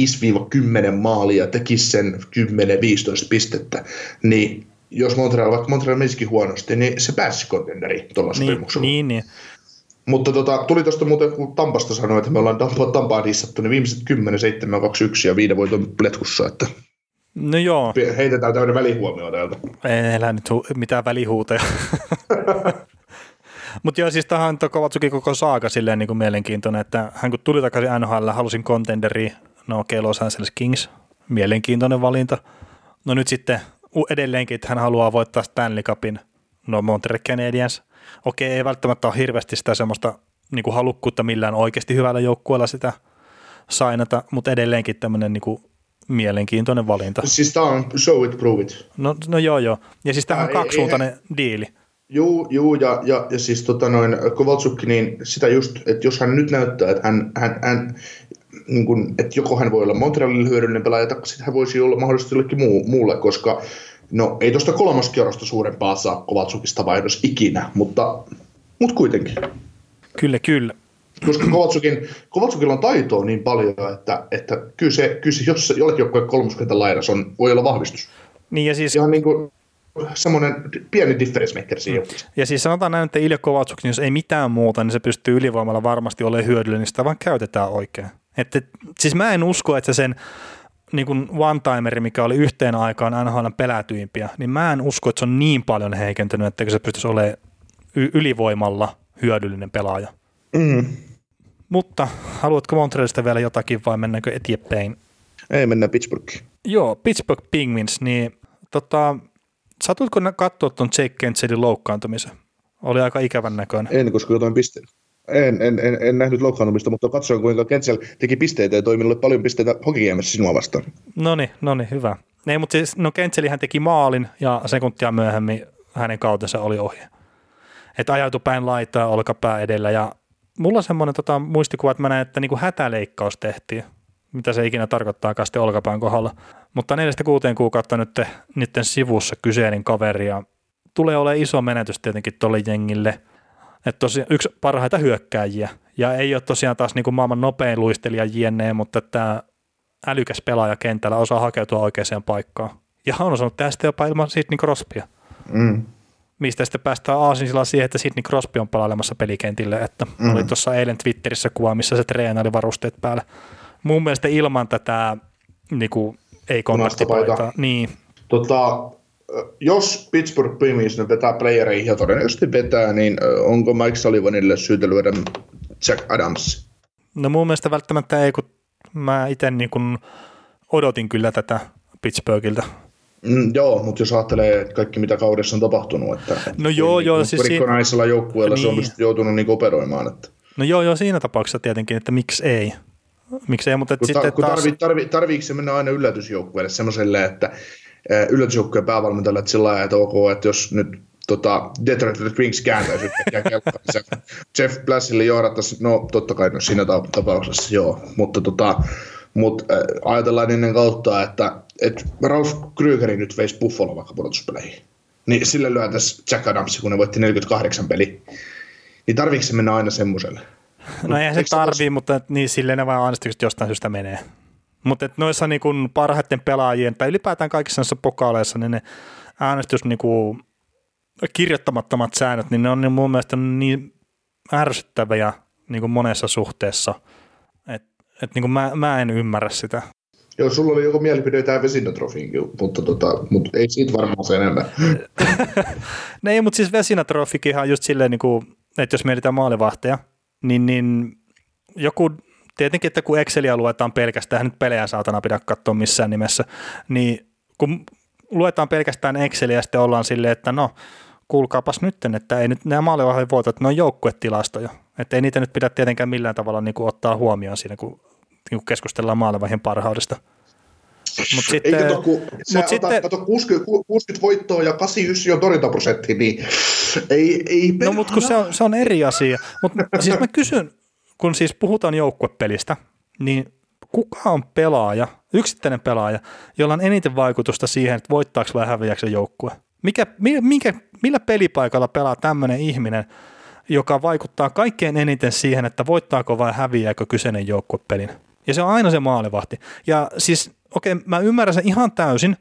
maalia, tekisi sen 10-15 pistettä, niin jos Montreal, vaikka Montreal menisikin huonosti, niin se pääsi kontenderiin tuolla Niin, sopimuksella. niin, niin. Mutta tota, tuli tuosta muuten, kun Tampasta sanoi, että me ollaan Tampaa, Tampaa dissattu, niin viimeiset 10, 7, 2, 1 ja viiden voiton letkussa, että No joo, heitetään tämmöinen välihuomio täältä. ei elä nyt hu- mitään välihuuteja. Mutta joo, siis tähän on koko saaka silleen niin kuin mielenkiintoinen, että hän kun tuli takaisin NHL, halusin contenderiin, no okei, okay, Los Angeles Kings, mielenkiintoinen valinta. No nyt sitten edelleenkin, että hän haluaa voittaa Stanley Cupin, no Montreal Canadiens. Okei, ei välttämättä ole hirveästi sitä semmoista niin kuin halukkuutta millään oikeasti hyvällä joukkueella sitä sainata, mutta edelleenkin tämmöinen niin kuin mielenkiintoinen valinta. Siis tää on show it, prove it. No, no joo, joo. Ja siis tämä on kaksisuuntainen diili. Juu, juu ja, ja, ja siis tota noin, Kovaltsukki, niin sitä just, että jos hän nyt näyttää, että hän, hän, hän niin kun, että joko hän voi olla Montrealille hyödyllinen pelaaja, tai sitten hän voisi olla mahdollisesti jollekin muu, muulle, koska no ei tuosta kolmoskierrosta suurempaa saa Kovaltsukista vaihdos ikinä, mutta, mutta kuitenkin. Kyllä, kyllä. Koska Kovatsukin, Kovatsukilla on taitoa niin paljon, että, että kyllä se, kyllä se jos jollekin joukkueen kolmoskentän laidas on, voi olla vahvistus. Niin ja siis, Ihan niin kuin semmoinen pieni difference maker siinä joukkueessa. ja siis sanotaan näin, että Ilja Kovatsuk, niin jos ei mitään muuta, niin se pystyy ylivoimalla varmasti olemaan hyödyllinen, niin sitä vaan käytetään oikein. Että, siis mä en usko, että se sen niin kuin one-timeri, mikä oli yhteen aikaan NHL pelätyimpiä, niin mä en usko, että se on niin paljon heikentynyt, että se pystyisi olemaan ylivoimalla hyödyllinen pelaaja. Mm. Mutta haluatko Montrealista vielä jotakin vai mennäänkö eteenpäin? Ei mennä Pittsburghiin. Joo, Pittsburgh Penguins, niin tota, satutko katsoa tuon Jake Kentselin loukkaantumisen? Oli aika ikävän näköinen. En, koska jotain pisteitä. En, en, en, en nähnyt loukkaantumista, mutta katsoin kuinka Kensel teki pisteitä ja toi minulle paljon pisteitä hokijäämässä sinua vastaan. No niin, no niin, hyvä. Ei, mutta siis, no Kentselihän teki maalin ja sekuntia myöhemmin hänen kautensa oli ohi. Että ajautui päin laitaa, olkapää edellä ja mulla on semmoinen tota, muistikuva, että mä näen, että niinku hätäleikkaus tehtiin, mitä se ikinä tarkoittaa sitten olkapään kohdalla. Mutta neljästä kuuteen kuukautta nyt niiden sivussa kyseinen kaveri ja tulee olemaan iso menetys tietenkin tuolle jengille. Että tosiaan yksi parhaita hyökkääjiä ja ei ole tosiaan taas niinku maailman nopein luistelija jne, mutta tämä älykäs pelaaja kentällä osaa hakeutua oikeaan paikkaan. Ja on osannut tästä jopa ilman Sidney Crosbya Mm. mistä sitten päästään aasinsilla siihen, että Sidney Crosby on palailemassa pelikentille, että mm. oli tuossa eilen Twitterissä kuva, missä se treenaili varusteet päällä. Mun mielestä ilman tätä niin kuin, ei kontaktipaitaa. Punaista Niin, Tota, jos Pittsburgh Penguins nyt vetää playereihin ja todennäköisesti vetää, niin onko Mike Sullivanille syytä lyödä Jack Adams? no mun mielestä välttämättä ei, kun mä itse niin kuin odotin kyllä tätä Pittsburghilta. Mm, joo, mutta jos ajattelee että kaikki, mitä kaudessa on tapahtunut, että No joo, niin, joo, niin, siis si- rikkonaisella joukkueella niin. se on Niin. joutunut niin operoimaan. Että. No joo, joo, siinä tapauksessa tietenkin, että miksi ei. Miksi ei, mutta Kun, sitten ta, kun taas... tarvi, tarvi, tarviiko se mennä aina yllätysjoukkueelle semmoiselle, että ää, yllätysjoukkueen päävalmentajalle että sillä lailla, että ok, että jos nyt tota, Detroit Red Wings kääntäisi yhtäkkiä niin Jeff Blassille johdattaisi, no totta kai no, siinä ta- tapauksessa joo, mutta tota, mut, äh, ajatellaan ennen kautta, että et Ralph Krügeri nyt veisi Buffalo vaikka pudotuspeleihin. Niin sille lyötäisiin Jack Adams, kun ne voitti 48 peli. Niin tarviiko se mennä aina semmoiselle? No eihän se tarvii, mutta niin silleen ne vaan äänestykset jostain syystä menee. Mutta noissa niinku parhaiten pelaajien tai ylipäätään kaikissa näissä pokaaleissa, niin ne äänestys niinku kirjoittamattomat säännöt, niin ne on niin mun mielestä niin ärsyttäviä niinku monessa suhteessa, että et niinku mä, mä en ymmärrä sitä. Joo, sulla oli joku mielipide tähän Vesinatrofiinkin, mutta, tota, mutta ei siitä varmaan se enemmän. *laughs* Ne ei, mutta siis Vesinatrofikin on just silleen, niinku, että jos mietitään maalivahteja, niin, niin joku, tietenkin, että kun Exceliä luetaan pelkästään, nyt pelejä saatana pidä katsoa missään nimessä, niin kun luetaan pelkästään Exceliä sitten ollaan silleen, että no, kuulkaapas nyt, että ei nyt nämä maalivahdin voitot, ne on joukkuetilastoja. Että ei niitä nyt pidä tietenkään millään tavalla niin kuin ottaa huomioon siinä, kun, niin kuin keskustellaan maalivahdin parhaudesta. Mut sitten, kun sä mut sitten, kato 60, 60 voittoa ja 89 on torjuntaprosentti, niin ei, ei No mutta kun se on, se on eri asia. Mutta siis mä kysyn, kun siis puhutaan joukkuepelistä, niin kuka on pelaaja, yksittäinen pelaaja, jolla on eniten vaikutusta siihen, että voittaako vai häviääkö se joukkue? Mikä, mikä, millä pelipaikalla pelaa tämmöinen ihminen, joka vaikuttaa kaikkein eniten siihen, että voittaako vai häviääkö kyseinen joukkuepelin? Ja se on aina se maalivahti. Ja siis, okei, okay, mä ymmärrän sen ihan täysin,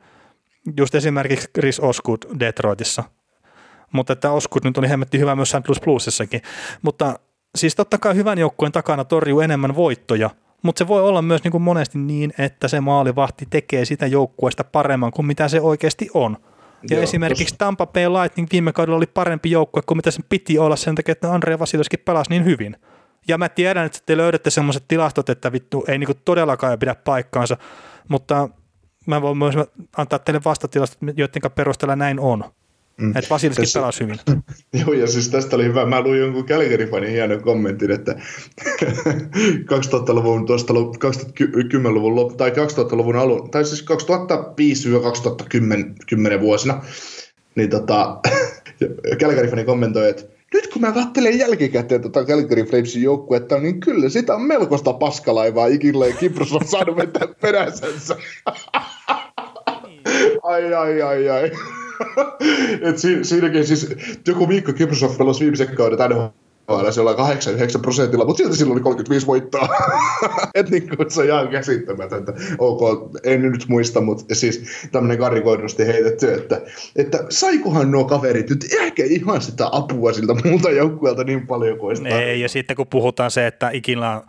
Just esimerkiksi Chris Osgood Detroitissa. Mutta että Osgood nyt oli hemmetti hyvä myös St. Louis Bluesissakin. Mutta siis totta kai hyvän joukkueen takana torjuu enemmän voittoja, mutta se voi olla myös niin kuin monesti niin, että se maalivahti tekee sitä joukkueesta paremman kuin mitä se oikeasti on. Ja Joo, esimerkiksi tos... Tampa Bay Lightning viime kaudella oli parempi joukkue kuin mitä sen piti olla sen takia, että Andrea Vasilevski pelasi niin hyvin. Ja mä tiedän, että te löydätte sellaiset tilastot, että vittu ei niinku todellakaan pidä paikkaansa, mutta mä voin myös antaa teille vastatilastot, joiden perusteella näin on. Mm. Että Vasilski Tässä... pelasi hyvin. *laughs* Joo, ja siis tästä oli hyvä. Mä luin jonkun Calgary-fanin hienon kommentin, että *laughs* 2000-luvun, tuosta 2010-luvun loppu, tai 2000-luvun alun, tai siis 2005-2010 vuosina, niin tota, *laughs* Calgary-fani kommentoi, että nyt kun mä katselen jälkikäteen tota Calgary Flamesin joukkuetta, niin kyllä sitä on melkoista paskalaivaa ikinä Kipros on saanut vetää peräsensä. ai, ai, ai, ai. *laughs* Et si, siinäkin siis joku Mikko Kiprosov pelasi viimeisen kauden NHL siellä 89 prosentilla, mutta silti silloin oli 35 voittoa. *laughs* Et niin kuin se on ihan käsittämätöntä. Ok, en nyt muista, mutta siis tämmöinen karikoidusti heitetty, että, että saikohan nuo kaverit nyt ehkä ihan sitä apua siltä muuta joukkueelta niin paljon kuin sitä. Ei, ja sitten kun puhutaan se, että ikinä,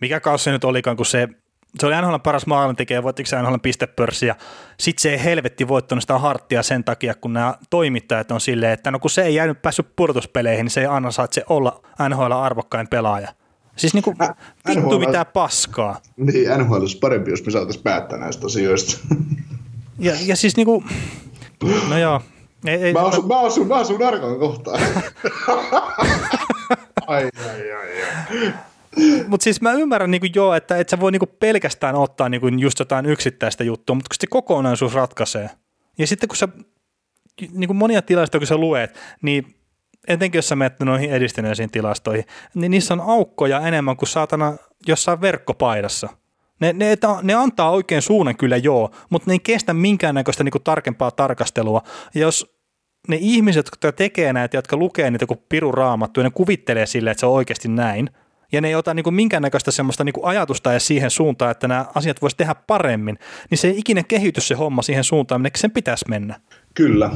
mikä kausi se nyt olikaan, kun se se oli NHL paras maailmantekijä, voittiko se NHL pistepörssi, ja sitten se ei helvetti voittanut sitä harttia sen takia, kun nämä toimittajat on silleen, että no kun se ei jäänyt päässyt pudotuspeleihin, niin se ei anna saa se olla NHL arvokkain pelaaja. Siis niinku, Ä, vittu NHL... mitään paskaa. Niin, NHL olisi parempi, jos me saataisiin päättää näistä asioista. Ja, ja siis niinku, no joo. Ei, ei, mä, asun, mä, asun, mä asun Arkan kohtaan. *laughs* ai, ai, ai, ai. Mutta siis mä ymmärrän niin joo, että et sä voi niin pelkästään ottaa niin just jotain yksittäistä juttua, mutta kun se kokonaisuus ratkaisee. Ja sitten kun sä niin monia tilastoja kun sä luet, niin etenkin jos sä menet noihin edistyneisiin tilastoihin, niin niissä on aukkoja enemmän kuin saatana jossain verkkopaidassa. Ne, ne, ne antaa oikein suunnan kyllä joo, mutta ne ei kestä minkäännäköistä niin tarkempaa tarkastelua. Ja jos ne ihmiset, jotka tekee näitä, jotka lukee niitä kuin piru raamattu, ja ne kuvittelee sille, että se on oikeasti näin, ja ne ei ota niin kuin minkäännäköistä semmoista niin kuin ajatusta ja siihen suuntaan, että nämä asiat voisi tehdä paremmin, niin se ei ikinä kehity se homma siihen suuntaan, minne sen pitäisi mennä. Kyllä.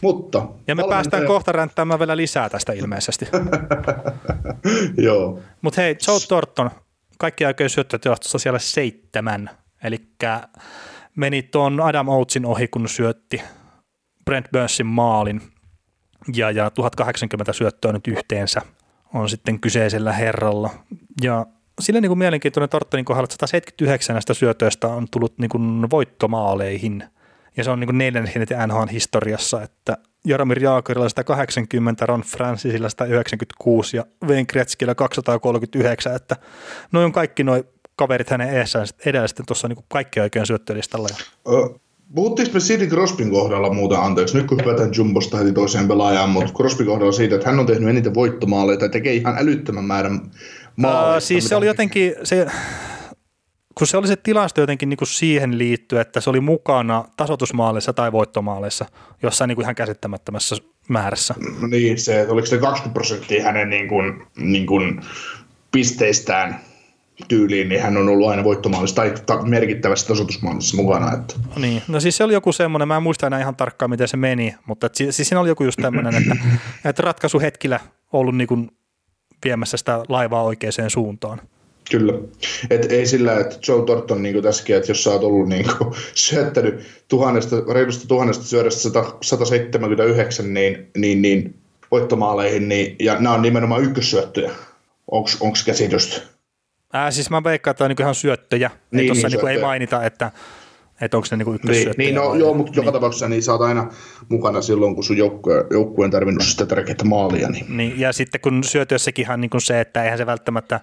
Mutta... Ja me päästään kohta ränttäämään vielä lisää tästä ilmeisesti. *laughs* Joo. Mutta hei, Joe Thornton, kaikki aikojen syöttötilastossa siellä seitsemän. Eli meni tuon Adam Oatesin ohi, kun syötti Brent Burnsin maalin. Ja, ja 1080 syöttöä nyt yhteensä on sitten kyseisellä herralla. Ja sillä niin kuin mielenkiintoinen Tortonin kohdalla, että 179 näistä syötöistä on tullut niin kuin voittomaaleihin. Ja se on niin neljännes eniten historiassa, että Jaromir Jaakorilla 180, Ron Francisilla 196 ja Wayne Gretzkillä 239, että noin on kaikki noin kaverit hänen eessään edellä sitten tuossa niin kaikki oikein syöttölistalla. Puhuttiinko me Sidney Crospin kohdalla muuten, anteeksi, nyt kun hypätään Jumbosta heti toiseen pelaajaan, mutta Crospin kohdalla siitä, että hän on tehnyt eniten voittomaaleja tai tekee ihan älyttömän määrän maaleja. Uh, siis se oli jotenkin, se, kun se oli se tilasto jotenkin niin kuin siihen liittyen, että se oli mukana tasoitusmaaleissa tai voittomaaleissa jossain niin kuin ihan käsittämättömässä määrässä. Niin, se, että oliko se 20 prosenttia hänen niin kuin, niin kuin pisteistään tyyliin, niin hän on ollut aina voittomaalissa tai ta- merkittävässä tasoitusmaalissa mukana. Että. Niin, no siis se oli joku semmoinen, mä en muista enää ihan tarkkaan miten se meni, mutta et, siis siinä oli joku just tämmöinen, että, *clears throat* että ratkaisuhetkillä ollut niin kuin viemässä sitä laivaa oikeaan suuntaan. Kyllä. Et ei sillä, että Joe Thornton niin tässäkin, että jos sä oot ollut niin kuin, *laughs* syöttänyt tuhannesta, reilusta tuhannesta syödästä 179 niin, niin, niin voittomaaleihin, niin, ja nämä on nimenomaan ykkössyöttöjä. Onko käsitystä? Ää, siis mä veikkaan, että on niin ihan syöttöjä. Niin, tuossa niin, niin ei mainita, että, että onko ne niin ykkössyöttöjä. Niin, niin no, joo, mutta niin. joka tapauksessa niin sä oot aina mukana silloin, kun sun joukkue, joukkue on tarvinnut sitä tärkeää maalia. Niin. niin. ja sitten kun syötyössäkin on niin kuin se, että eihän se välttämättä,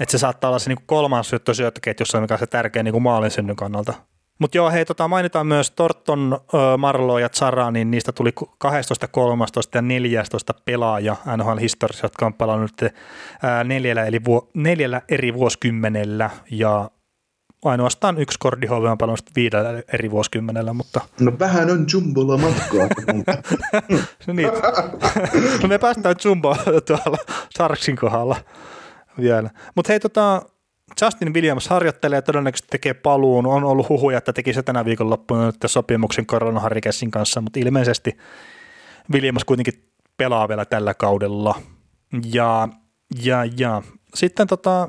että se saattaa olla se niin kolmas syöttö syöttöketjussa, mikä on se tärkeä niin maalin synnyn kannalta. Mutta joo, hei, tota, mainitaan myös Torton, Marlo ja Zara, niin niistä tuli 12, 13 ja 14 pelaaja NHL-historiassa, jotka on pelannut neljällä, eli vuo, neljällä eri vuosikymmenellä ja ainoastaan yksi Kordihove on pelannut viidellä eri vuosikymmenellä, mutta... No vähän on Jumbolla matkaa. *laughs* niin. *laughs* no me päästään Jumbo tuolla Sarksin kohdalla vielä. Mutta hei, tota, Justin Williams harjoittelee ja todennäköisesti tekee paluun. On ollut huhuja, että teki se tänä viikonloppuna nyt sopimuksen Corona Harrikesin kanssa, mutta ilmeisesti Williams kuitenkin pelaa vielä tällä kaudella. Ja, ja, ja. sitten tota,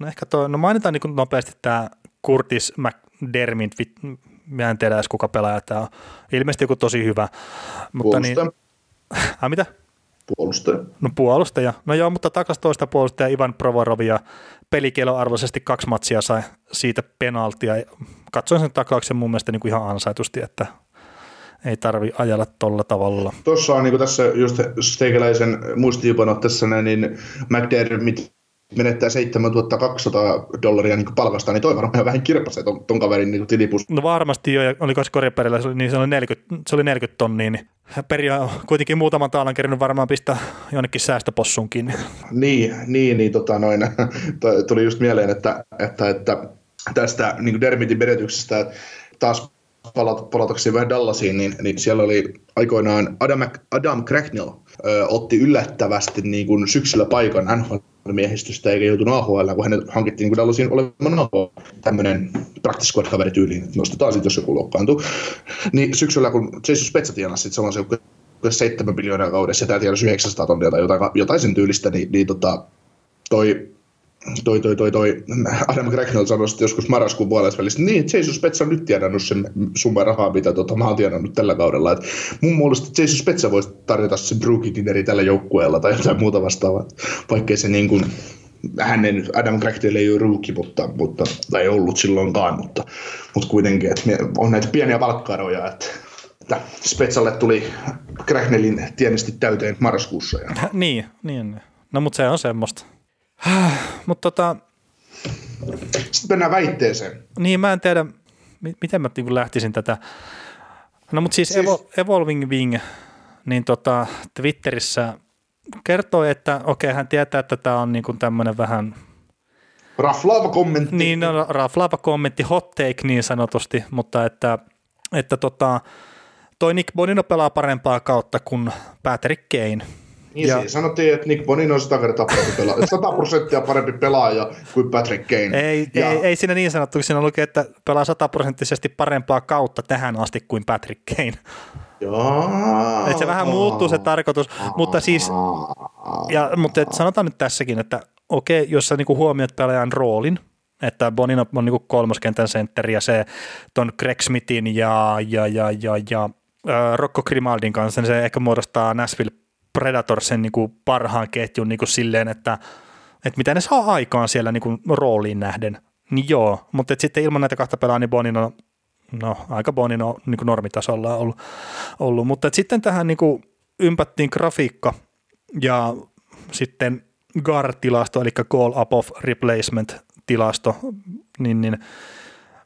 no ehkä toi, no mainitaan niin nopeasti tämä Curtis McDermott, mä en tiedä edes kuka pelaaja tämä on. Ilmeisesti joku tosi hyvä. Mutta niin, äh, *laughs* mitä? Puolustaja. No puolustaja. No joo, mutta takas toista puolustaja Ivan Provorovia pelikieloarvoisesti kaksi matsia sai siitä penaltia. Katsoin sen taklauksen mun mielestä niin kuin ihan ansaitusti, että ei tarvi ajella tolla tavalla. Tuossa on niin tässä just steikäläisen muistiinpanot tässä niin McDermott menettää 7200 dollaria niin palkasta, niin toi varmaan vähän kirpasee ton, ton kaverin niin tilipus. No varmasti jo, ja oliko se niin se oli 40, se oli 40 tonnia, niin Peria on kuitenkin muutaman taalan kerran varmaan pistää jonnekin säästöpossuun kiinni. Niin, niin, niin tota noin, *laughs* tuli just mieleen, että, että, että tästä niin Dermitin menetyksestä taas palatakseni vähän Dallasiin, niin, niin siellä oli aikoinaan Adam, Adam Cracknell ö, otti yllättävästi niin kuin syksyllä paikan NHL miehistöstä eikä joutunut AHL, kun hänet hankittiin niin Dallasin olemaan AHL, tämmöinen practice squad kaveri tyyliin, että nostetaan sitten, jos joku loukkaantuu. Niin syksyllä, kun Jason Spezza tienasi sitten sellaisen 7 miljoonaa kaudessa ja tämä tienasi 900 tonnia tai jotain, jotain sen tyylistä, niin, niin tota, toi toi, toi, toi, toi Adam Cracknell sanoi joskus marraskuun välissä, niin Jesus Spetsa on nyt tienannut sen summa rahaa, mitä tota, mä oon tienannut tällä kaudella. Et mun mielestä Jesus Spetsa voisi tarjota sen rookie tällä joukkueella tai jotain muuta vastaavaa, vaikkei se niin kuin, hänen Adam Cracknell ei ole rookie, mutta, mutta, tai ollut silloinkaan, mutta, mutta kuitenkin, että on näitä pieniä valkkaroja, että että Spetsalle tuli Cracknellin tienesti täyteen marraskuussa. Ja... niin, niin. No mutta se on semmoista. *sighs* Mutta tota... Sitten mennään väitteeseen. Niin, mä en tiedä, miten mä niin lähtisin tätä. No mutta siis, siis... Evo, Evolving Wing, niin tota, Twitterissä kertoo, että okei, okay, hän tietää, että tämä on niin tämmöinen vähän... Raflaava kommentti. Niin, no, raflaava kommentti, hot take niin sanotusti, mutta että, että tota, toi Nick Bonino pelaa parempaa kautta kuin Patrick Kane – niin ja... siis sanottiin, että Nick Bonin on 100 kertaa parempi pelaaja, 100 prosenttia parempi pelaaja kuin Patrick Kane. Ei, ja... ei, ei siinä niin sanottu, siinä lukee, että pelaa 100 prosenttisesti parempaa kautta tähän asti kuin Patrick Kane. Joo. Että se vähän muuttuu se tarkoitus, mutta siis, ja, mutta et sanotaan nyt tässäkin, että okei, jos sä niinku huomioit pelaajan roolin, että Bonino on niinku kolmoskentän sentteri ja se ton Greg Smithin ja, ja, ja, ja, ja Rocco Grimaldin kanssa, niin se ehkä muodostaa Nashville Predatorsen niin kuin parhaan ketjun niin kuin silleen, että, että mitä ne saa aikaan siellä niin kuin rooliin nähden. Niin joo, mutta sitten ilman näitä kahta pelaa, niin Bonino, no aika Bonino niin kuin normitasolla on ollut, ollut. mutta sitten tähän niin kuin ympättiin grafiikka ja sitten GAR-tilasto, eli Call Up of Replacement-tilasto, niin, niin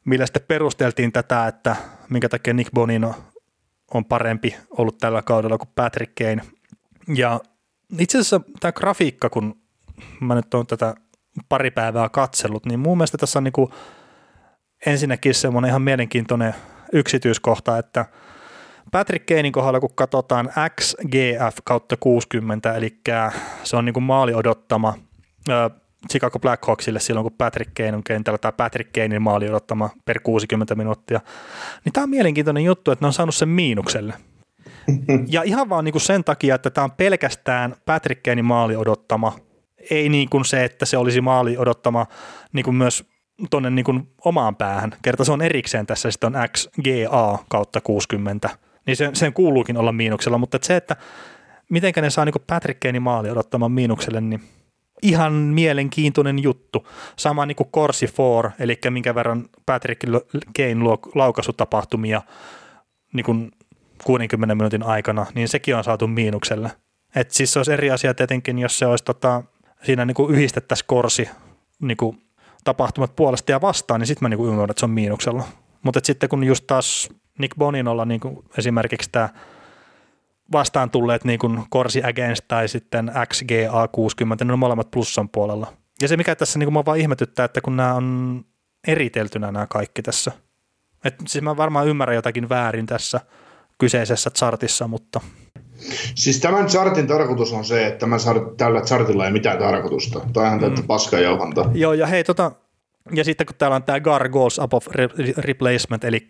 millä sitten perusteltiin tätä, että minkä takia Nick Bonino on parempi ollut tällä kaudella kuin Patrick Kane, ja itse asiassa tämä grafiikka, kun mä nyt olen tätä pari päivää katsellut, niin mun mielestä tässä on niin kuin ensinnäkin semmoinen ihan mielenkiintoinen yksityiskohta, että Patrick Kanein kohdalla, kun katsotaan XGF kautta 60, eli se on niin kuin maali odottama Chicago Blackhawksille silloin, kun Patrick Kane on kentällä, tai Patrick Kanein maali odottama per 60 minuuttia, niin tämä on mielenkiintoinen juttu, että ne on saanut sen miinukselle. Ja ihan vaan niin kuin sen takia, että tämä on pelkästään Patrick Kanein maali odottama, ei niin kuin se, että se olisi maali odottama niin kuin myös tuonne niin kuin omaan päähän. Kerta se on erikseen tässä sitten on XGA kautta 60, niin sen, sen kuuluukin olla miinuksella, mutta että se, että miten ne saa niin kuin Patrick Kanein maali odottamaan miinukselle, niin ihan mielenkiintoinen juttu. Sama niin kuin Corsi 4, eli minkä verran Patrick Kane luo niin kuin 60 minuutin aikana, niin sekin on saatu miinukselle. Et siis se olisi eri asia tietenkin, jos se olisi tota, siinä niin kuin yhdistettäisiin korsi niin kuin tapahtumat puolesta ja vastaan, niin sitten mä niin kuin ymmärrän, että se on miinuksella. Mutta sitten kun just taas Nick Boninolla niin kuin esimerkiksi tämä vastaan tulleet niin kuin korsi against tai sitten XGA 60, ne on molemmat plussan puolella. Ja se mikä tässä niin kuin mä vaan ihmetyttää, että kun nämä on eriteltynä nämä kaikki tässä. Et siis mä varmaan ymmärrän jotakin väärin tässä – kyseisessä chartissa, mutta... Siis tämän chartin tarkoitus on se, että tämän chart, tällä chartilla ei mitään tarkoitusta. Tämä on täyttä mm. paskajauhanta. Joo, ja hei, tota, ja sitten kun täällä on tämä GAR Goals Above Replacement, eli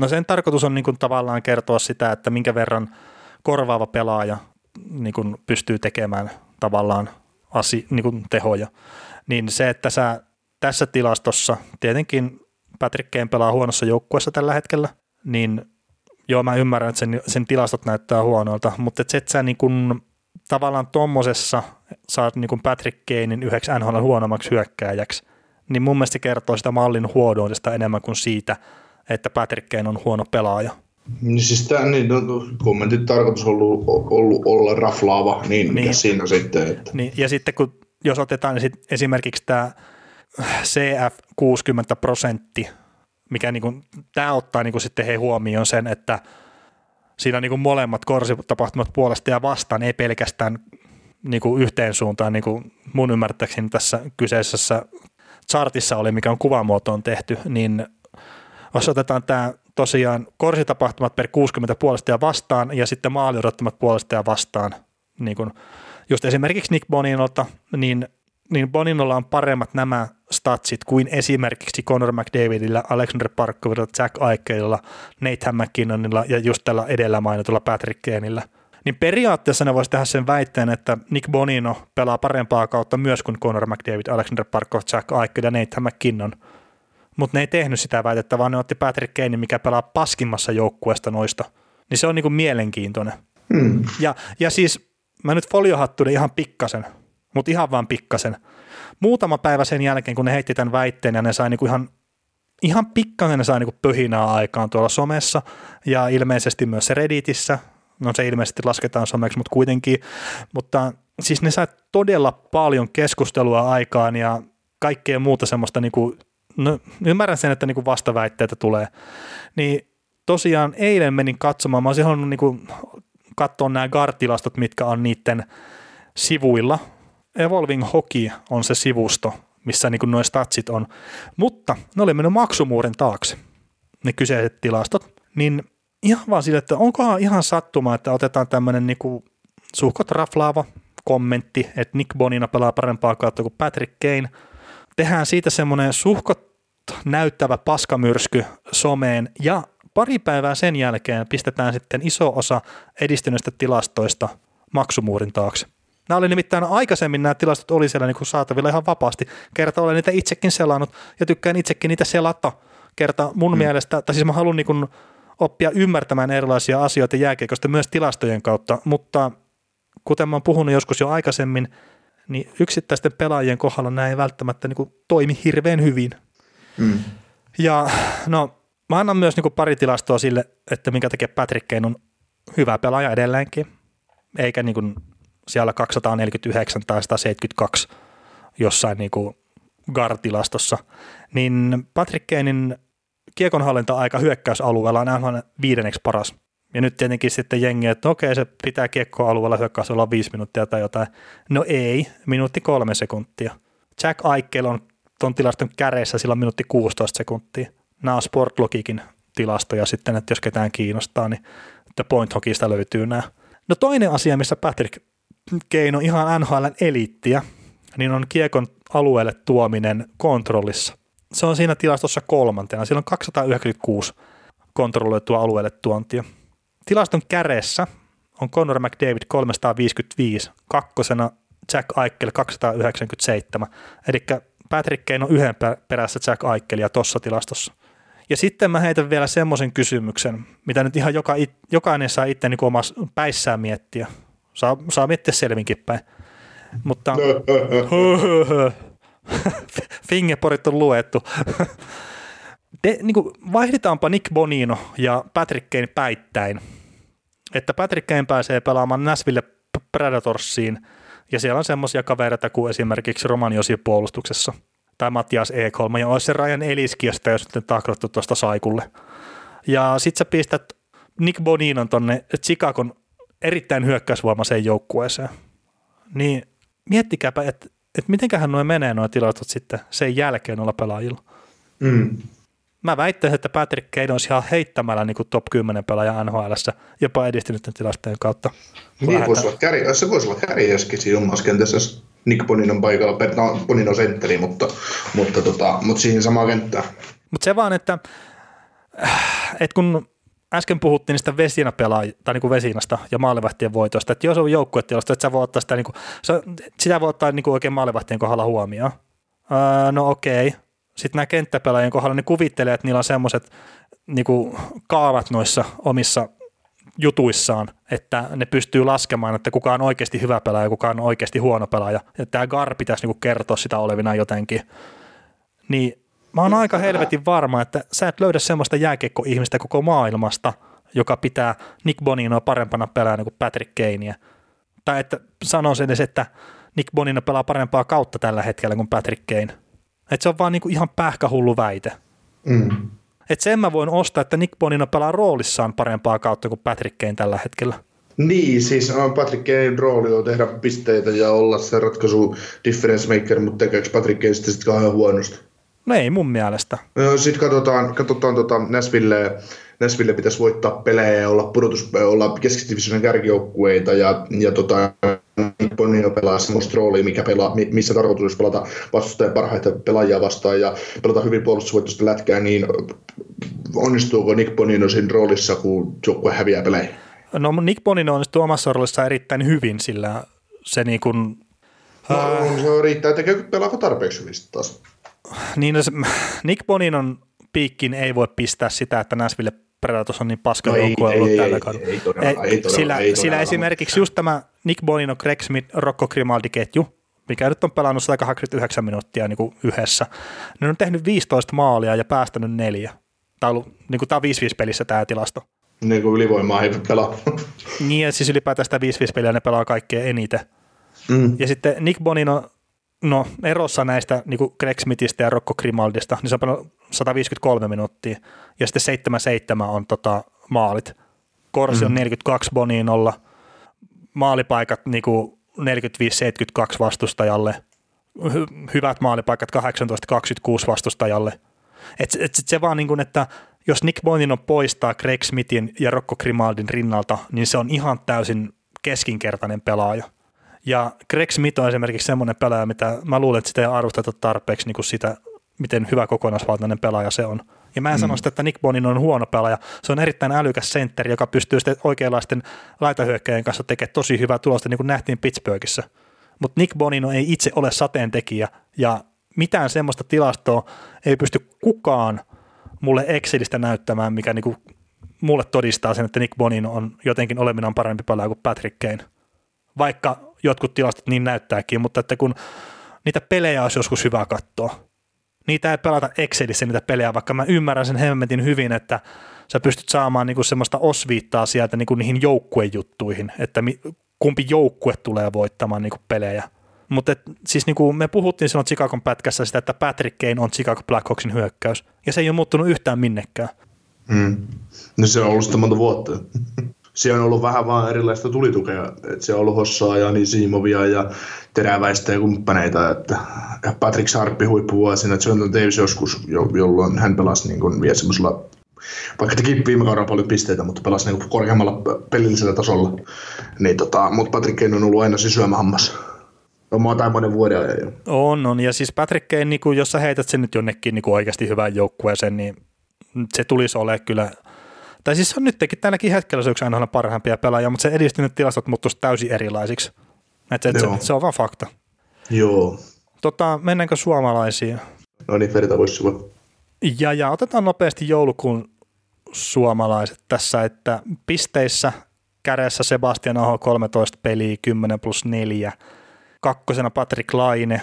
no sen tarkoitus on niin kuin tavallaan kertoa sitä, että minkä verran korvaava pelaaja niin kuin pystyy tekemään tavallaan asi, niin kuin tehoja. Niin se, että sä tässä tilastossa, tietenkin Patrick Kane pelaa huonossa joukkueessa tällä hetkellä, niin joo mä ymmärrän, että sen, sen tilastot näyttää huonolta, mutta et se, että sä niin kuin, tavallaan tommosessa saat niin kuin Patrick Kanein yhdeksi NHL huonommaksi hyökkääjäksi, niin mun mielestä kertoo sitä mallin huonoudesta enemmän kuin siitä, että Patrick Kane on huono pelaaja. Niin siis tämä niin, no, kommentit tarkoitus ollut, ollut olla raflaava, niin, niin. siinä sitten. Että. Niin, ja sitten kun, jos otetaan niin sit esimerkiksi tämä CF 60 prosentti, mikä niin tämä ottaa niin kuin sitten he huomioon sen, että siinä niin kuin molemmat korsitapahtumat puolesta ja vastaan, ei pelkästään niin kuin yhteen suuntaan, niin kuin mun ymmärtääkseni tässä kyseisessä chartissa oli, mikä on kuvamuotoon tehty, niin jos otetaan tämä tosiaan korsitapahtumat per 60 puolesta ja vastaan ja sitten maali odottamat puolesta ja vastaan, niin kuin just esimerkiksi Nick Boninolta, niin, niin Boninolla on paremmat nämä statsit kuin esimerkiksi Conor McDavidillä, Alexander Parkkovilla, Jack Aikkeilla, Nathan McKinnonilla ja just tällä edellä mainitulla Patrick Kaneillä. Niin periaatteessa ne voisi tehdä sen väitteen, että Nick Bonino pelaa parempaa kautta myös kuin Conor McDavid, Alexander Parkov, Jack Eichel ja Nathan McKinnon – mutta ne ei tehnyt sitä väitettä, vaan ne otti Patrick Kane, mikä pelaa paskimmassa joukkueesta noista. Niin se on niinku mielenkiintoinen. Hmm. Ja, ja siis mä nyt foliohattuinen ihan pikkasen, mutta ihan vaan pikkasen. Muutama päivä sen jälkeen, kun ne heitti tämän väitteen ja ne sai niinku ihan, ihan pikkasen ne sai niinku pöhinää aikaan tuolla somessa ja ilmeisesti myös Redditissä. No se ilmeisesti lasketaan someksi, mutta kuitenkin. Mutta siis ne sai todella paljon keskustelua aikaan ja kaikkea muuta semmoista niinku no ymmärrän sen, että niin kuin vastaväitteitä tulee, niin tosiaan eilen menin katsomaan, mä olisin halunnut niin kuin katsoa nämä GAR-tilastot, mitkä on niiden sivuilla. Evolving Hockey on se sivusto, missä niin nuo statsit on, mutta ne oli mennyt maksumuurin taakse, ne kyseiset tilastot, niin ihan vaan sille, että onkohan ihan sattuma, että otetaan tämmöinen niin suhkot raflaava kommentti, että Nick Bonina pelaa parempaa kautta kuin Patrick Kane, tehdään siitä semmoinen suhkot näyttävä paskamyrsky someen ja pari päivää sen jälkeen pistetään sitten iso osa edistyneistä tilastoista maksumuurin taakse. Nämä oli nimittäin aikaisemmin nämä tilastot oli siellä niin kuin saatavilla ihan vapaasti. Kerta olen niitä itsekin selannut ja tykkään itsekin niitä selata. Kerta mun hmm. mielestä, tai siis mä haluan niin kuin oppia ymmärtämään erilaisia asioita jääkiekosta myös tilastojen kautta, mutta kuten mä oon puhunut joskus jo aikaisemmin, niin yksittäisten pelaajien kohdalla nämä ei välttämättä niin kuin toimi hirveän hyvin. Mm. Ja no, mä annan myös niin kuin pari tilastoa sille, että minkä takia Patrick Kane on hyvä pelaaja edelleenkin, eikä niin kuin siellä 249 tai 172 jossain niin kuin GAR-tilastossa, niin Patrick Kanein kiekonhallinta-aika hyökkäysalueella on aivan viidenneksi paras. Ja nyt tietenkin sitten jengi, että okei, se pitää kiekkoalueella olla viisi minuuttia tai jotain. No ei, minuutti kolme sekuntia. Jack Eichel on tuon tilaston käreissä silloin minuutti 16 sekuntia. Nämä on Sportlogikin tilastoja sitten, että jos ketään kiinnostaa, niin että Point Hockeysta löytyy nämä. No toinen asia, missä Patrick On ihan NHLn eliittiä, niin on kiekon alueelle tuominen kontrollissa. Se on siinä tilastossa kolmantena. Siellä on 296 kontrolloitua alueelle tuontia. Tilaston käreessä on Conor McDavid 355, kakkosena Jack Eichel 297, eli Patrick Kane on yhden perässä Jack Eikelia tuossa tilastossa. Ja sitten mä heitän vielä semmoisen kysymyksen, mitä nyt ihan joka, jokainen saa itse niin omassa päissään miettiä. Saa, saa miettiä selvinkin päin. Mutta *laughs* fingerporit on luettu. De, niin kuin, vaihdetaanpa Nick Bonino ja Patrick Kane päittäin. Että Patrick Kane pääsee pelaamaan Nashville Predatorsiin – ja siellä on semmoisia kavereita kuin esimerkiksi Roman Josi puolustuksessa tai Matias E3 ja olisi se Ryan Eliski, josta jos sitten takrottu tuosta Saikulle. Ja sit sä pistät Nick Boninon tonne Chicagon erittäin hyökkäysvoimaiseen joukkueeseen. Niin miettikääpä, että et mitenköhän noin menee noin tilastot sitten sen jälkeen olla pelaajilla. Mm. Mä väittäisin, että Patrick Kane olisi ihan heittämällä niin kuin top 10 pelaaja NHL, jopa edistynyt tilastojen kautta. Niin, voisi olla käri, se voisi olla kärjeskin siinä omassa kentässä, jos Nick Bonin on paikalla, no Bonin on sentteri, mutta, mutta, tota, mutta siihen samaan kenttään. Mutta se vaan, että, että kun äsken puhuttiin niistä vesinä tai niin kuin vesinasta ja maalivahtien voitosta, että jos on joukkuetilasto, että sä voi ottaa sitä, niin kuin, sitä voi ottaa niin kuin oikein maalivahtien kohdalla huomioon. Öö, no okei. Sitten nämä kenttäpelaajien kohdalla ne kuvittelee, että niillä on semmoiset niin kaavat noissa omissa jutuissaan, että ne pystyy laskemaan, että kuka on oikeasti hyvä pelaaja ja kuka on oikeasti huono pelaaja. Ja tämä Gar pitäisi niinku kertoa sitä olevina jotenkin. Niin mä oon aika helvetin varma, että sä et löydä semmoista jääkiekko-ihmistä koko maailmasta, joka pitää Nick Boninoa parempana pelaajana kuin Patrick Kanea. Tai että sanon sen edes, että Nick Bonino pelaa parempaa kautta tällä hetkellä kuin Patrick Kane. Että se on vaan niinku ihan pähkähullu väite. Mm. Että sen mä voin ostaa, että Nick Bonino pelaa roolissaan parempaa kautta kuin Patrick Kane tällä hetkellä. Niin, siis on Patrick Kane rooli on tehdä pisteitä ja olla se ratkaisu difference maker, mutta tekeekö Patrick Kane sitten kauhean huonosti? No ei mun mielestä. Sitten katsotaan, katsotaan tota Nashville, Nashville pitäisi voittaa pelejä ja olla, pudotus, olla keskidivisionin kärkijoukkueita ja, ja tota, Bonino pelaa semmoista roolia, mikä pelaa, missä tarkoitus pelata vastustajan parhaita pelaajia vastaan ja pelata hyvin puolustusvoittoista lätkää, niin onnistuuko Nick Bonino siinä roolissa, kun joukkue häviää pelejä? No Nick Bonino onnistuu omassa roolissa erittäin hyvin, sillä se niin kuin... No, se riittää, että pelaako tarpeeksi hyvin taas. Niin, no se, Nick Boninon piikkiin ei voi pistää sitä, että Nashville Predators on niin paska no joukkue ollut ei, tällä kaudella. Ei, ei, ei, sillä, ei sillä esimerkiksi just tämä Nick Bonino, Greg Smith, Rocco Grimaldi-ketju, mikä nyt on pelannut 189 minuuttia niin kuin yhdessä, ne on tehnyt 15 maalia ja päästänyt neljä. Tämä on, ollut, niin kuin, tämä on 5-5 pelissä tämä tilasto. Niin kuin ylivoimaa ei pelaa. niin, ja siis ylipäätään sitä 5-5 peliä ne pelaa kaikkein eniten. Mm. Ja sitten Nick Bonino no erossa näistä niin kuin Greg Smithistä ja Rocco Grimaldista, niin se on 153 minuuttia, ja sitten 7-7 on tota, maalit. Korsi mm. on 42 Boninolla, maalipaikat niin kuin 45-72 vastustajalle, Hy- hyvät maalipaikat 18-26 vastustajalle. Et, et, et se vaan niin kuin, että jos Nick Bonino poistaa Greg Smithin ja Rocco Grimaldin rinnalta, niin se on ihan täysin keskinkertainen pelaaja. Ja Greg Smith on esimerkiksi semmoinen pelaaja, mitä mä luulen, että sitä ei arvosteta tarpeeksi niin kuin sitä, miten hyvä kokonaisvaltainen pelaaja se on. Ja mä en mm. sano sitä, että Nick Bonin on huono pelaaja. Se on erittäin älykäs sentteri, joka pystyy sitten oikeanlaisten laitahyökkäjien kanssa tekemään tosi hyvää tulosta, niin kuin nähtiin Pittsburghissa. Mutta Nick Bonino ei itse ole sateentekijä, ja mitään semmoista tilastoa ei pysty kukaan mulle Excelistä näyttämään, mikä niinku mulle todistaa sen, että Nick Bonino on jotenkin olevinaan parempi pelaaja kuin Patrick Kane. Vaikka jotkut tilastot niin näyttääkin, mutta että kun niitä pelejä olisi joskus hyvä katsoa, niitä ei pelata Excelissä niitä pelejä, vaikka mä ymmärrän sen hemmetin hyvin, että sä pystyt saamaan niinku semmoista osviittaa sieltä niinku niihin joukkuejuttuihin, että kumpi joukkue tulee voittamaan niinku pelejä. Mutta siis niinku me puhuttiin silloin Chicagon pätkässä sitä, että Patrick Kane on Chicago Blackhawksin hyökkäys, ja se ei ole muuttunut yhtään minnekään. Mm. No se on ollut sitä monta vuotta. Siellä on ollut vähän vaan erilaista tulitukea. Et siellä on ollut Hossaa ja Nisimovia ja teräväistä ja kumppaneita. Että Patrick Sarppi huippuvuosina, Jonathan Davis joskus, jolloin hän pelasi niin kuin vielä semmoisella vaikka teki viime kaudella paljon pisteitä, mutta pelasi niin korkeammalla pelillisellä tasolla. Niin tota, mutta Patrick Kane on ollut aina se syömähammas. On tai monen vuoden ajan jo. On, on. Ja siis Patrick Kane, niin kuin, jos sä heität sen nyt jonnekin niin kuin oikeasti hyvään joukkueeseen, niin se tulisi olemaan kyllä – tai siis on nytkin tälläkin hetkellä se yksi aina parhaimpia pelaajia, mutta se edistynyt tilastot muuttuisi täysin erilaisiksi. Et se, se, se, on vaan fakta. Joo. Tota, mennäänkö suomalaisiin? No niin, Verita voisi Ja, ja otetaan nopeasti joulukuun suomalaiset tässä, että pisteissä kädessä Sebastian Aho 13 peliä, 10 plus 4. Kakkosena Patrick Laine,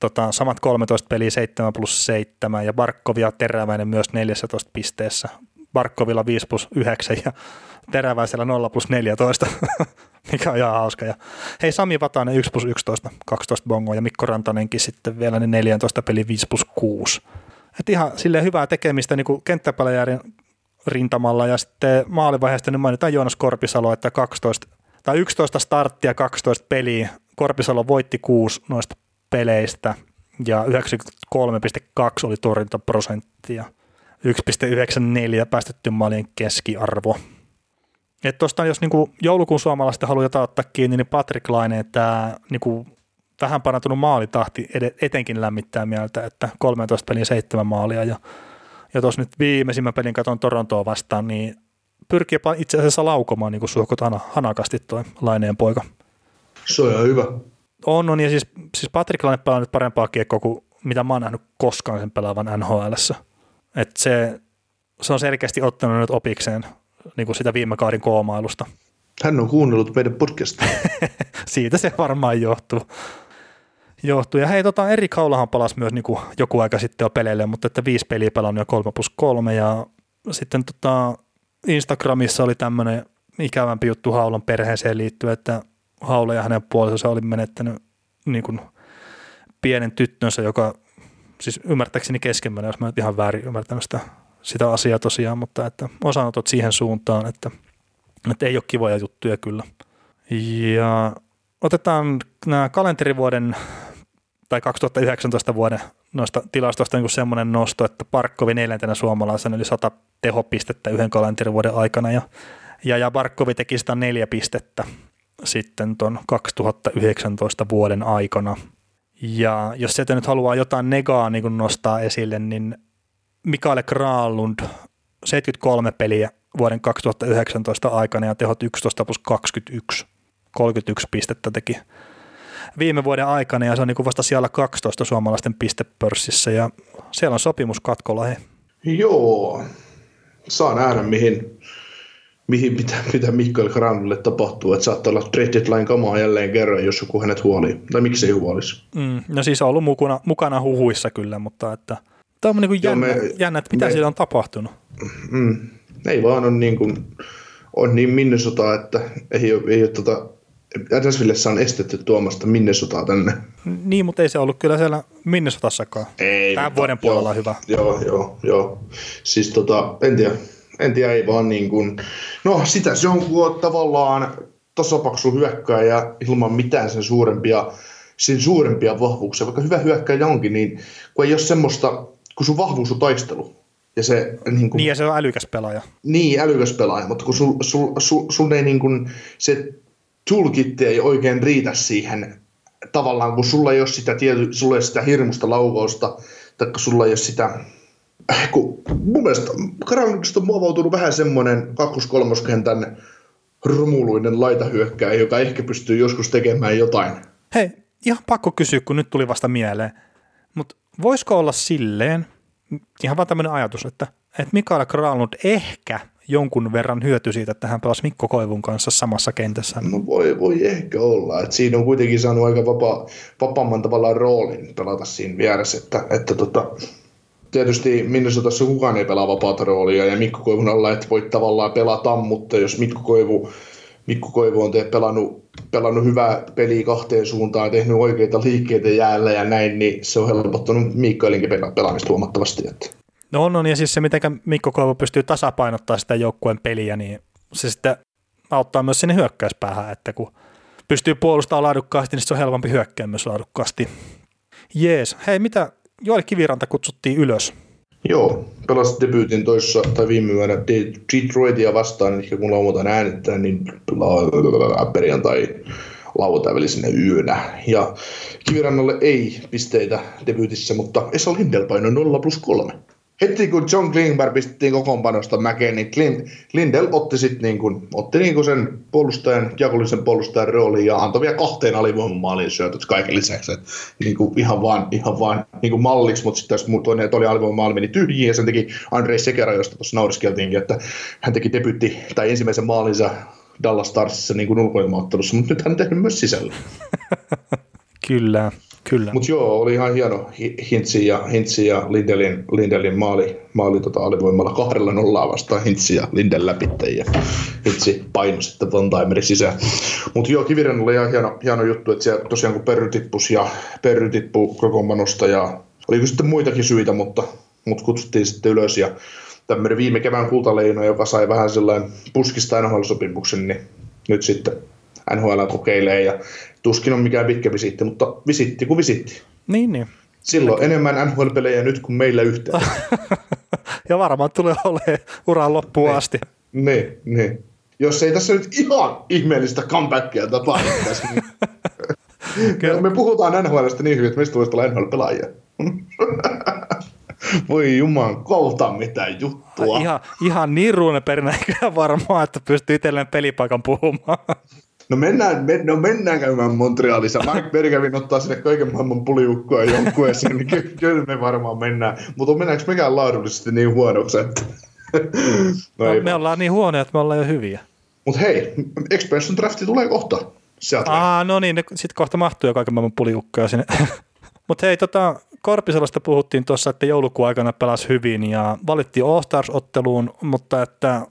tota, samat 13 peliä, 7 plus 7. Ja Barkovia Teräväinen myös 14 pisteessä. Barkovilla 5 plus 9 ja Teräväisellä 0 plus 14, *laughs* mikä on ihan hauska. Ja hei Sami Vatanen 1 plus 11, 12 bongoa ja Mikko Rantanenkin sitten vielä ne 14 peli 5 plus 6. Et ihan sille hyvää tekemistä niin kenttäpelejärjen rintamalla ja sitten maalivaiheesta niin mainitaan Joonas Korpisalo, että 12 tai 11 starttia, 12 peliä. Korpisalo voitti 6 noista peleistä ja 93,2 oli torjuntaprosenttia. 1,94 päästetty maalien keskiarvo. Että tuosta jos niinku joulukuun suomalaista haluaa jotain ottaa kiinni, niin Patrick Laine, tämä niinku vähän parantunut maalitahti etenkin lämmittää mieltä, että 13 pelin seitsemän maalia ja, ja tuossa nyt viimeisimmän pelin katon Torontoa vastaan, niin pyrkii itse asiassa laukomaan niin kuin suhkot hanakasti toi Laineen poika. Se on ihan hyvä. On, on ja siis, siis Patrick Laine pelaa nyt parempaa kiekkoa kuin mitä mä oon nähnyt koskaan sen pelaavan nhl että se, se on selkeästi ottanut nyt opikseen niin kuin sitä viime kauden koomailusta. Hän on kuunnellut meidän podcastia. *laughs* Siitä se varmaan johtuu. johtuu. Ja hei, tota, Eri Kaulahan palasi myös niin kuin joku aika sitten jo peleille, mutta että viisi peliä pelannut jo kolme plus kolme. Ja sitten tota, Instagramissa oli tämmöinen ikävämpi juttu Haulan perheeseen liittyen, että Haula ja hänen puolisonsa oli menettänyt niin kuin pienen tyttönsä, joka siis ymmärtääkseni kesken jos mä nyt ihan väärin ymmärtänyt sitä, sitä asiaa tosiaan, mutta että osanotot siihen suuntaan, että, että ei ole kivoja juttuja kyllä. Ja otetaan nämä kalenterivuoden tai 2019 vuoden noista tilastoista niin semmoinen nosto, että Parkkovi neljäntenä suomalaisena yli 100 tehopistettä yhden kalenterivuoden aikana ja, ja, ja Barkovi teki sitä neljä pistettä sitten tuon 2019 vuoden aikana. Ja jos sieltä nyt haluaa jotain negaa niin kuin nostaa esille, niin Mikael Kraalund 73 peliä vuoden 2019 aikana ja tehot 11 plus 21, 31 pistettä teki viime vuoden aikana ja se on niin kuin vasta siellä 12 suomalaisten pistepörssissä ja siellä on sopimus katkolla. He. Joo, saa nähdä mihin, mihin mitä, mitä Mikael Granulle tapahtuu, että saattaa olla trade deadline kamaa jälleen kerran, jos joku hänet huolii, tai miksi ei huolisi. Mm, no siis on ollut mukana, mukana huhuissa kyllä, mutta että tämä on niin kuin jännä, me, jännä, että mitä me, siellä on tapahtunut. Mm, ei vaan on niin kuin, on niin Minnesota, että ei ole, ei ole tota, Adamsvillessä on estetty tuomasta Minnesotaa tänne. Niin, mutta ei se ollut kyllä siellä Minnesotassakaan. Ei. Tämän vuoden puolella joo, hyvä. Joo, joo, joo. Siis tota, en tiedä, en tiedä, ei vaan niin kuin, no sitä se on, kun on tavallaan tasapaksu hyökkääjä ilman mitään sen suurempia, sen suurempia vahvuuksia, vaikka hyvä hyökkääjä onkin, niin kun ei ole semmoista, kun sun vahvuus on taistelu, ja se, niin, kuin, niin ja se on älykäs pelaaja. Niin, älykäs pelaaja, mutta kun sul, sul, sul, sul ei niin kuin, se toolkit ei oikein riitä siihen tavallaan, kun sulla ei ole sitä, tiety, sulla ei ole sitä hirmusta laukausta, tai sulla ei ole sitä, kun mun mielestä Karolinaksesta on muovautunut vähän semmoinen kakkos-kolmoskentän rumuluinen laitahyökkääjä, joka ehkä pystyy joskus tekemään jotain. Hei, ihan pakko kysyä, kun nyt tuli vasta mieleen, mutta voisiko olla silleen, ihan vaan tämmöinen ajatus, että, että Mikael Kralund ehkä jonkun verran hyöty siitä, että hän pelasi Mikko Koivun kanssa samassa kentässä? No voi, voi ehkä olla. että siinä on kuitenkin saanut aika vapa, vapaamman tavallaan roolin pelata siinä vieressä, että, että tota, tietysti Minnesotassa kukaan ei pelaa vapaata roolia ja Mikko Koivun alla et voi tavallaan pelata, mutta jos Mikko Koivu, Mikko Koivu on te, pelannut, pelannut hyvää peliä kahteen suuntaan, tehnyt oikeita liikkeitä jäällä ja näin, niin se on helpottanut Mikaelinkin pelaamista huomattavasti. Että. No on, on, ja siis se, miten Mikko Koivu pystyy tasapainottaa sitä joukkueen peliä, niin se sitten auttaa myös sinne hyökkäyspäähän, että kun pystyy puolustamaan laadukkaasti, niin se on helpompi hyökkää myös laadukkaasti. Jees. Hei, mitä Joel Kiviranta kutsuttiin ylös? Joo, pelasi debyytin toissa tai viime yönä Detroitia vastaan, eli kun lauantaina äänittää, niin perjantai lauantai välisenä yönä. Ja Kivirannalle ei pisteitä debyytissä, mutta Esa Lindel painoi 0 plus 3 heti kun John Klingberg pistettiin kokoonpanosta mäkeen, niin Clint, Lindell otti sitten niin kuin, otti niin kuin sen puolustajan, jakollisen puolustajan roolin ja antoi vielä kahteen alivoimamaaliin syötöt kaiken lisäksi. Niin ihan vaan, ihan vaan niin malliksi, mutta sitten jos toinen oli alivoimamaali meni tyhjiin ja sen teki Andrei Sekera, josta tuossa nauriskeltiinkin, että hän teki debytti tai ensimmäisen maalinsa Dallas Starsissa niin ulkoilmaottelussa, mutta nyt hän on tehnyt myös sisällä. *laughs* Kyllä. Kyllä. Mutta joo, oli ihan hieno Hintsi ja, Hintsi ja Lindelin, Lindelin maali, maali tota alivoimalla kahdella nollaa vastaan Hintsi ja Lindel läpitte ja Hintsi paino sitten Von Timerin sisään. Mutta joo, Kiviren oli ihan hieno, hieno juttu, että siellä tosiaan kun Perry tippus ja Perry tippu kokoonpanosta ja oliko sitten muitakin syitä, mutta, mutta kutsuttiin sitten ylös ja tämmöinen viime kevään kultaleino, joka sai vähän sellainen puskista NHL-sopimuksen, niin nyt sitten NHL kokeilee ja tuskin on mikään pitkä visitti, mutta visitti kuin visitti. Niin, niin. Silloin Näin. enemmän NHL-pelejä nyt kuin meillä yhteen. *laughs* ja varmaan tulee olemaan uran loppuun Niin. asti. Niin, niin. Jos ei tässä nyt ihan ihmeellistä comebackia tapahdu tässä, niin *laughs* Kyllä. me puhutaan NHLstä niin hyvin, että meistä voisi tulla NHL-pelaajia. *laughs* Voi juman kautta mitä juttua. Ihan, ihan niin ruuneperinä eikä varmaan, että pystyy itselleen pelipaikan puhumaan. No mennään, me, no mennään käymään Montrealissa. Mark Bergevin ottaa sinne kaiken maailman puliukkoa joukkueeseen, niin ky- kyllä me varmaan mennään. Mutta mennäänkö mekään laadullisesti niin huonoksi, että... no No, ei me ollaan niin huonoja, että me ollaan jo hyviä. Mutta hei, expansion drafti tulee kohta. Sieltä. Aa, no niin, sitten kohta mahtuu jo kaiken maailman puliukkoja sinne. *laughs* Mutta hei, tota, Korpiselosta puhuttiin tuossa, että joulukuun aikana pelasi hyvin ja valittiin All-Stars-otteluun, mutta että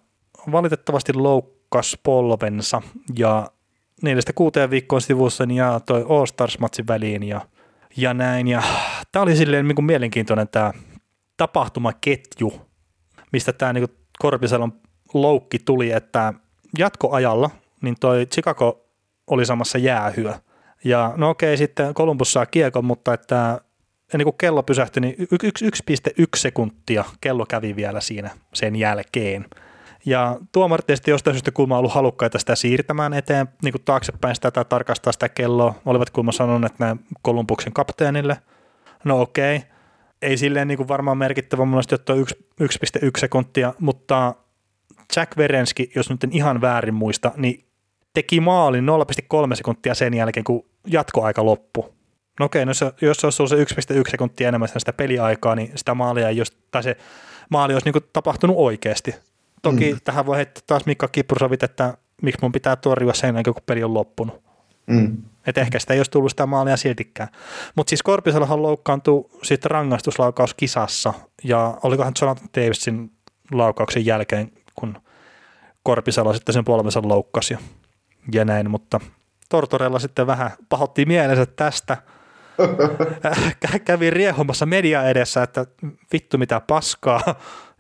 valitettavasti loukkas polvensa ja neljästä kuuteen viikkoon sivussa niin ja toi All-Stars-matsin väliin ja, ja näin. Ja tämä oli silleen niin kuin mielenkiintoinen tämä tapahtumaketju, mistä tämä niin Korpiselon loukki tuli, että jatkoajalla niin toi Chicago oli samassa jäähyä. Ja no okei, sitten Columbus saa kiekon, mutta että ennen kuin kello pysähtyi, niin y- yksi- 1,1 sekuntia kello kävi vielä siinä sen jälkeen. Ja tuomarit tietysti jostain syystä kulma ollut halukkaita sitä siirtämään eteen, niin kuin taaksepäin sitä tai tarkastaa sitä kelloa. Olivat kulma sanoneet näin Kolumbuksen kapteenille. No okei, ei silleen niin kuin varmaan merkittävä mun mielestä, että on yksi- 1,1 sekuntia, mutta Jack Verenski, jos nyt en ihan väärin muista, niin teki maalin 0,3 sekuntia sen jälkeen, kun jatkoaika loppui. No okei, no jos se olisi ollut se 1,1 sekuntia enemmän sitä peliaikaa, niin sitä maalia ei jos, tai se maali olisi niin tapahtunut oikeasti. Toki mm. tähän voi heittää taas Mikka Kiprusovit, että miksi mun pitää torjua sen jälkeen, kun peli on loppunut. Mm. Että ehkä sitä ei olisi tullut sitä maalia siltikään. Mutta siis Korpisellahan loukkaantui sitten rangaistuslaukauskisassa, ja olikohan Jonathan Davisin laukauksen jälkeen, kun Korpisella sitten sen polvensa loukkasi ja, näin, mutta Tortorella sitten vähän pahotti mielensä tästä. *laughs* Kä- Kävi riehumassa media edessä, että vittu mitä paskaa.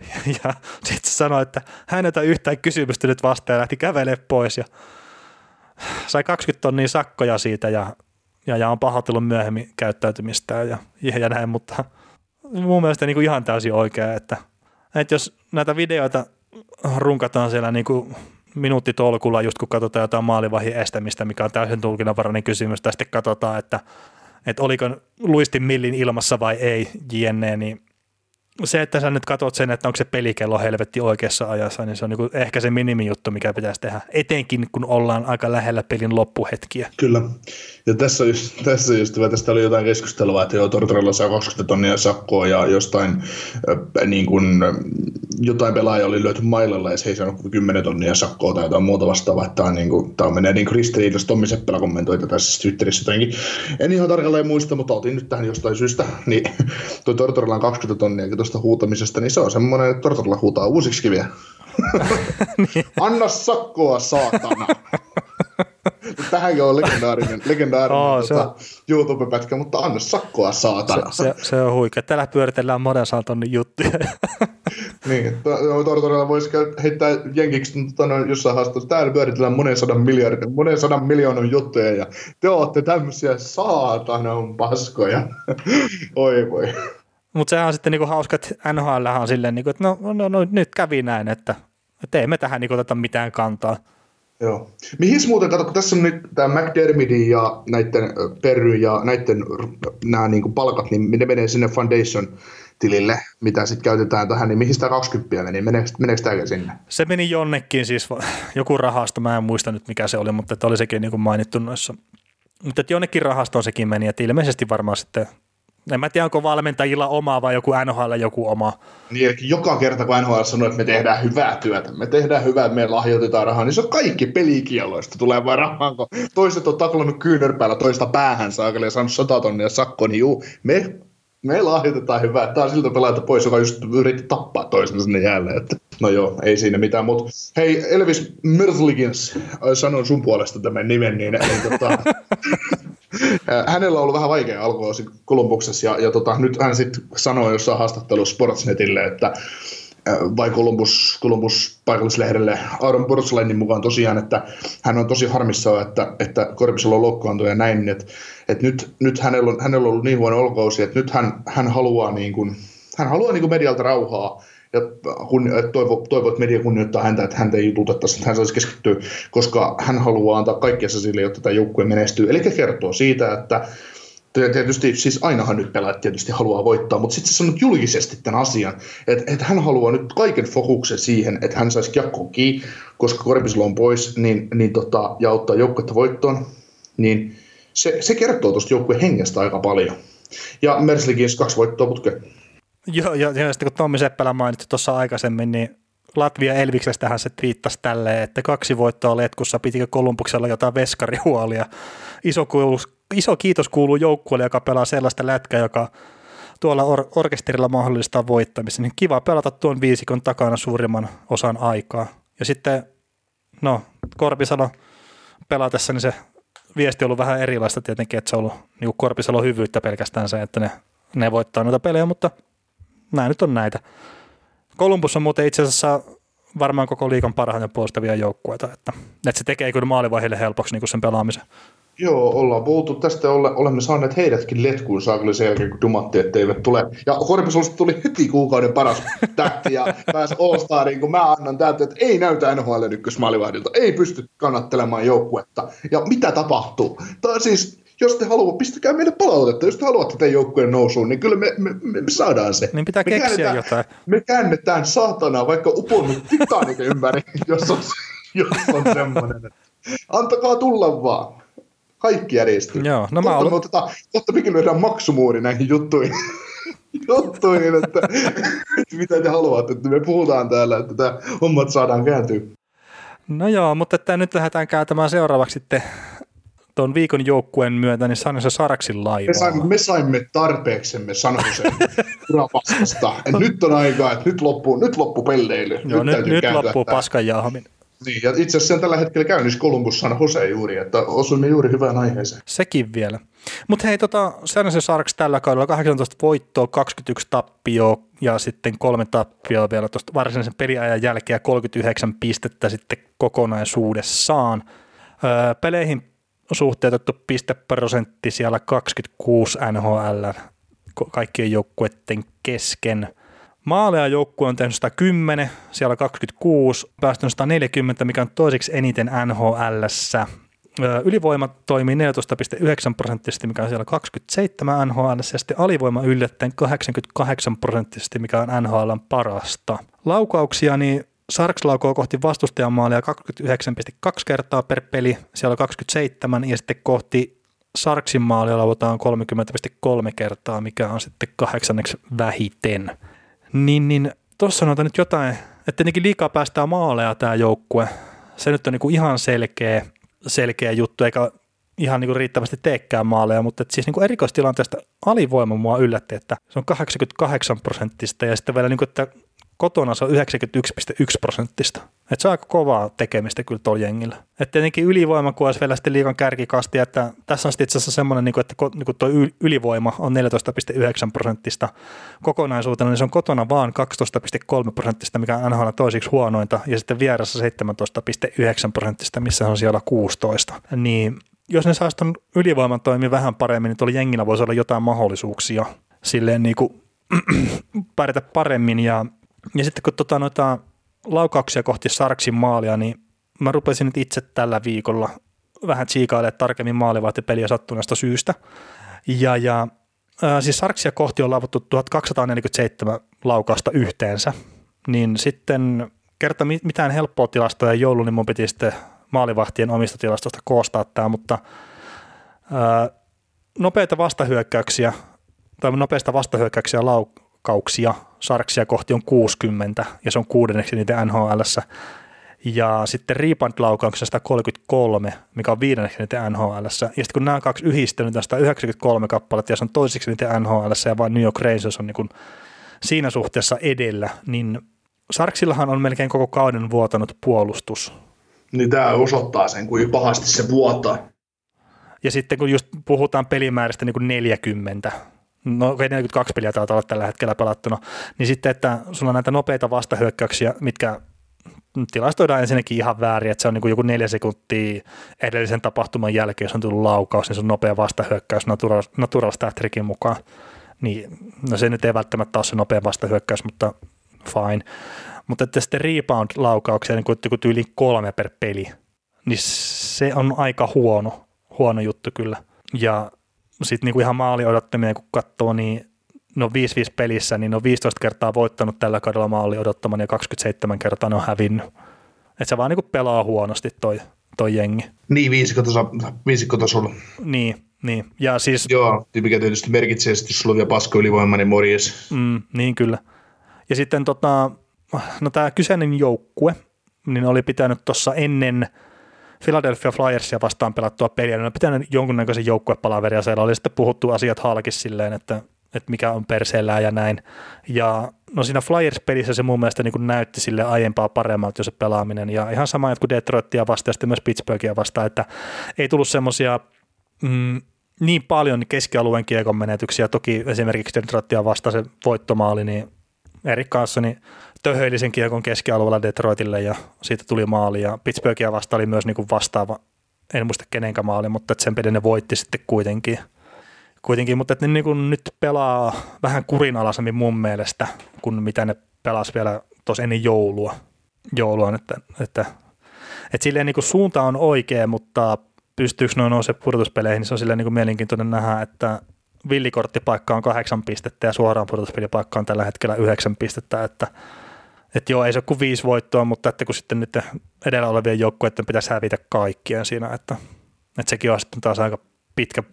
*laughs* Ja sitten sanoi, että hän ei ota yhtään kysymystä nyt vastaan ja lähti kävelemään pois. Ja sai 20 tonnia sakkoja siitä ja, ja, ja on pahoitellut myöhemmin käyttäytymistään ja, ja, ja näin, mutta mun mielestä niin kuin ihan täysin oikea, että, että jos näitä videoita runkataan siellä niin kuin minuuttitolkulla, just kun katsotaan jotain maalivahin estämistä, mikä on täysin tulkinnanvarainen kysymys, tai sitten katsotaan, että, että oliko luistin millin ilmassa vai ei, jne, niin se, että sä nyt katsot sen, että onko se pelikello helvetti oikeassa ajassa, niin se on niin ehkä se minimijuttu, mikä pitäisi tehdä, etenkin kun ollaan aika lähellä pelin loppuhetkiä. Kyllä. Ja tässä just, tässä just tästä oli jotain keskustelua, että joo, Tortorella saa 20 tonnia sakkoa ja jostain äh, niin kuin, jotain pelaajia oli löyty mailalla ja se ei saanut kuin 10 tonnia sakkoa tai jotain muuta vastaavaa. Tämä, on, niin kuin, tämä menee niin kuin ristiriidassa. Tommi Seppälä kommentoi tätä tässä Twitterissä jotenkin. En ihan tarkalleen muista, mutta otin nyt tähän jostain syystä. Niin *laughs* tuo Tortorella on 20 tonnia tuosta huutamisesta, niin se on semmoinen, että Tortorella huutaa uusiksi kiviä. *laughs* Anna sakkoa, saatana! Tähänkin on legendaarinen, legendaarinen oh, se tota, YouTube-pätkä, mutta anna sakkoa, saatana. Se, se on huikea. Täällä pyöritellään monen tonnin juttuja. *laughs* niin, Tortorella voisi heittää jenkiksi tota, noin jossain haastattelussa. Täällä pyöritellään monen sadan, miljardin, monen sadan miljoonan juttuja ja te ootte tämmöisiä saatana on paskoja. *laughs* Oi voi. Mutta sehän on sitten niinku hauska, että NHL on silleen, niinku, että no, no, no, nyt kävi näin, että, että ei me tähän niinku oteta mitään kantaa. Joo. Mihin muuten, kato, kun tässä on nyt tämä McDermidin ja näiden Perry ja näiden nämä niinku palkat, niin ne menee sinne Foundation tilille, mitä sitten käytetään tähän, niin mihin sitä 20 meni? Meneekö, meneekö tämäkin sinne? Se meni jonnekin siis, joku rahasta, mä en muista nyt mikä se oli, mutta että oli sekin niin kuin mainittu noissa. Mutta että jonnekin rahastoon sekin meni, että ilmeisesti varmaan sitten, en mä tiedä onko valmentajilla oma vai joku NHL joku oma. Niin, joka kerta kun NHL sanoo, että me tehdään hyvää työtä, me tehdään hyvää, me lahjoitetaan rahaa, niin se on kaikki pelikieloista. Tulee vaan rahaa, kun toiset on taklannut kyynärpäällä toista päähän saakeli ja saanut 100 tonnia sakkoa, niin juu, me, me lahjoitetaan hyvää. Tämä on siltä pelaajalta pois, joka just yritti tappaa toisen sinne jälleen. Että, no joo, ei siinä mitään, mutta hei Elvis Merzlikins, sanon sun puolesta tämän nimen, niin, niin tota, *laughs* hänellä on ollut vähän vaikea alkuosi Kolumbuksessa ja, ja tota, nyt hän sitten sanoi jossain haastattelussa Sportsnetille, että äh, vai Columbus, Columbus paikallislehdelle Aaron Porcelainin mukaan tosiaan, että hän on tosi harmissaan, että, että Korpisella on loukkaantunut ja näin, että, että nyt, nyt hänellä, on, hänellä on ollut niin huono olkausi, että nyt hän, hän haluaa, niin kuin, hän haluaa niin kuin medialta rauhaa ja kun, toivo, toivo, että media kunnioittaa häntä, että häntä ei jututettaisi, että hän saisi keskittyä, koska hän haluaa antaa kaikkea sille, jotta tämä joukkue menestyy. Eli kertoo siitä, että tietysti, siis ainahan nyt pelaajat tietysti haluaa voittaa, mutta sitten se sanoo julkisesti tämän asian, että, että hän haluaa nyt kaiken fokuksen siihen, että hän saisi jakkoon kiinni, koska Korpisalo on pois, niin, niin tota, ja ottaa joukkuetta voittoon, niin se, se kertoo tuosta joukkueen hengestä aika paljon. Ja Merslikissä kaksi voittoa putkeen. Joo, ja, ja sitten kun Tommi Seppälä mainitsi tuossa aikaisemmin, niin Latvia Elviksestähän se twiittasi tälleen, että kaksi voittoa letkussa, pitikö Kolumbuksella jotain veskarihuolia. Iso, iso kiitos kuuluu joukkueelle, joka pelaa sellaista lätkää, joka tuolla or- orkesterilla mahdollistaa voittamisen. Niin kiva pelata tuon viisikon takana suurimman osan aikaa. Ja sitten, no, Korpisalo pelatessa, niin se viesti on ollut vähän erilaista tietenkin, että se on ollut niin Korpisalo hyvyyttä pelkästään se, että ne, ne voittaa noita pelejä, mutta nämä nyt on näitä. Kolumbus on muuten itse asiassa varmaan koko liikan parhaiten puolustavia joukkueita, että, että se tekee kyllä maalivaiheille helpoksi niin sen pelaamisen. Joo, ollaan puhuttu tästä, ole, olemme saaneet heidätkin letkuun saakeli sen jälkeen, kun dumatti, eivät tule. Ja Korpisolosta tuli heti kuukauden paras tähti ja pääsi All-Stariin, kun mä annan täältä, että ei näytä NHL ykkösmaalivahdilta, ei pysty kannattelemaan joukkuetta. Ja mitä tapahtuu? Tämä siis jos te haluatte, pistäkää meille palautetta. Jos te haluatte teidän joukkueen nousuun, niin kyllä me, me, me, me saadaan se. Niin pitää me keksiä jotain. Me käännetään saatana vaikka uponnut Titanic ympäri, *laughs* jos on, jos on semmoinen. Antakaa tulla vaan. Kaikki järjestyy. Joo, no mä olen... Otetaan, totta mekin lyödään maksumuuri näihin juttuihin. *laughs* juttuihin, että *laughs* mitä te haluatte, että me puhutaan täällä, että tämä hommat saadaan kääntyä. No joo, mutta että nyt lähdetään kääntämään seuraavaksi sitten tuon viikon joukkueen myötä, niin San Saraksin laivaa. Me saimme, me saimme tarpeeksemme Sanosen *laughs* urapaskasta. nyt on aikaa, että nyt loppuu, nyt loppuu pelleily. Joo, nyt, nyt, nyt loppuu paskan jahminen. Niin, ja itse asiassa tällä hetkellä käynnissä Columbus San Jose juuri, että osuimme juuri hyvään aiheeseen. Sekin vielä. Mutta hei, tota, San Sarks tällä kaudella 18 voittoa, 21 tappioa ja sitten kolme tappioa vielä tuosta varsinaisen peliajan jälkeen ja 39 pistettä sitten kokonaisuudessaan. Öö, peleihin suhteutettu pisteprosentti siellä 26 NHL kaikkien joukkueiden kesken. Maaleja joukkue on tehnyt 110, siellä 26, päästönyt 140, mikä on toiseksi eniten NHLssä. Ylivoima toimii 14,9 prosenttisesti, mikä on siellä 27 NHL, ja sitten alivoima yllättäen 88 prosenttisesti, mikä on NHL parasta. Laukauksia, niin Sarks laukoo kohti vastustajamaalia 29,2 kertaa per peli, siellä on 27, ja sitten kohti Sarksin maalia lauvataan 30,3 kertaa, mikä on sitten kahdeksanneksi vähiten. Niin, niin tuossa sanotaan nyt jotain, että tietenkin liikaa päästään maaleja tämä joukkue. Se nyt on niinku ihan selkeä, selkeä juttu, eikä ihan niinku riittävästi teekään maaleja, mutta siis niinku erikoistilanteesta alivoima mua yllätti, että se on 88 prosenttista ja sitten vielä, niinku, että kotona se on 91,1 prosenttista. Että se on aika kovaa tekemistä kyllä tuolla jengillä. Että tietenkin ylivoima, kun olisi vielä sitten liikan kärkikasti, että tässä on sitten itse asiassa semmoinen, niin että niin tuo ylivoima on 14,9 prosenttista kokonaisuutena, niin se on kotona vaan 12,3 prosenttista, mikä on NHL toisiksi huonointa, ja sitten vieressä 17,9 prosenttista, missä on siellä 16. Niin jos ne saisi ylivoiman toimia vähän paremmin, niin tuolla jengillä voisi olla jotain mahdollisuuksia silleen niin kuin *clears throat* pärjätä paremmin ja ja sitten kun tota, noita laukauksia kohti Sarksin maalia, niin mä rupesin nyt itse tällä viikolla vähän tsiikailemaan tarkemmin maalivahtipeliä sattuneesta syystä. Ja, ja ää, siis Sarksia kohti on laavuttu 1247 laukausta yhteensä, niin sitten kerta mitään helppoa tilastoa ei ollut, niin mun piti sitten maalivahtien omista tilastosta koostaa tämä, mutta ää, nopeita vastahyökkäyksiä tai nopeista vastahyökkäyksiä lau- laukauksia Sarksia kohti on 60 ja se on kuudenneksi niitä nhl ja sitten rebound-laukauksesta 33, mikä on viidenneksi niitä nhl Ja sitten kun nämä kaksi yhdistynyt, tästä 93 kappaletta ja se on toiseksi niitä nhl ja vain New York Rangers on niin siinä suhteessa edellä, niin Sarksillahan on melkein koko kauden vuotanut puolustus. Niin tämä osoittaa sen, kuin pahasti se vuotaa. Ja sitten kun just puhutaan pelimäärästä niin kuin 40, no okei, 42 peliä taitaa olla tällä hetkellä pelattuna, niin sitten, että sulla on näitä nopeita vastahyökkäyksiä, mitkä tilastoidaan ensinnäkin ihan väärin, että se on niin kuin joku neljä sekuntia edellisen tapahtuman jälkeen, jos on tullut laukaus, niin se on nopea vastahyökkäys natural, natural mukaan. Niin, no se nyt ei välttämättä ole se nopea vastahyökkäys, mutta fine. Mutta että sitten rebound-laukauksia niin kuin tyyli kolme per peli, niin se on aika huono, huono juttu kyllä. Ja sitten niin kuin ihan maali odottaminen, kun katsoo, niin no 5-5 pelissä, niin on 15 kertaa voittanut tällä kaudella maali odottaman ja 27 kertaa ne on hävinnyt. Että se vaan niin kuin pelaa huonosti toi, toi jengi. Niin, viisikkotasolla. Niin, niin. Ja siis... Joo, mikä tietysti merkitsee, että jos sulla on vielä pasko ylivoima, niin morjes. Mm, niin kyllä. Ja sitten tota, no tämä kyseinen joukkue, niin oli pitänyt tuossa ennen Philadelphia Flyersia vastaan pelattua peliä, niin oli pitänyt jonkunnäköisen joukkuepalaveria, siellä oli sitten puhuttu asiat halkis silleen, että, että mikä on perseellä ja näin. Ja no siinä Flyers-pelissä se mun mielestä niin näytti sille aiempaa paremmalta jo se pelaaminen, ja ihan sama kuin Detroitia vastaan ja sitten myös Pittsburghia vastaan, että ei tullut semmoisia mm, niin paljon keskialueen kiekon menetyksiä, toki esimerkiksi Detroitia vastaan se voittomaali, niin Erik Carlsoni töhöili sen kiekon keskialueella Detroitille ja siitä tuli maali ja Pittsburghia vasta oli myös niin kuin vastaava, en muista kenenkä maali, mutta sen peli ne voitti sitten kuitenkin. kuitenkin mutta ne niin nyt pelaa vähän kurinalaisemmin mun mielestä kuin mitä ne pelas vielä tuossa ennen joulua. joulua että, että, että silleen niin suunta on oikea, mutta pystyykö noin nousee pudotuspeleihin, niin se on silleen niin kuin mielenkiintoinen nähdä, että villikorttipaikka on kahdeksan pistettä ja suoraan pudotuspelipaikka on tällä hetkellä yhdeksän pistettä, että, että joo, ei se ole kuin viisi voittoa, mutta että kun sitten nyt edellä olevien joukkueiden pitäisi hävitä kaikkien siinä, että, että sekin on sitten taas aika pitkä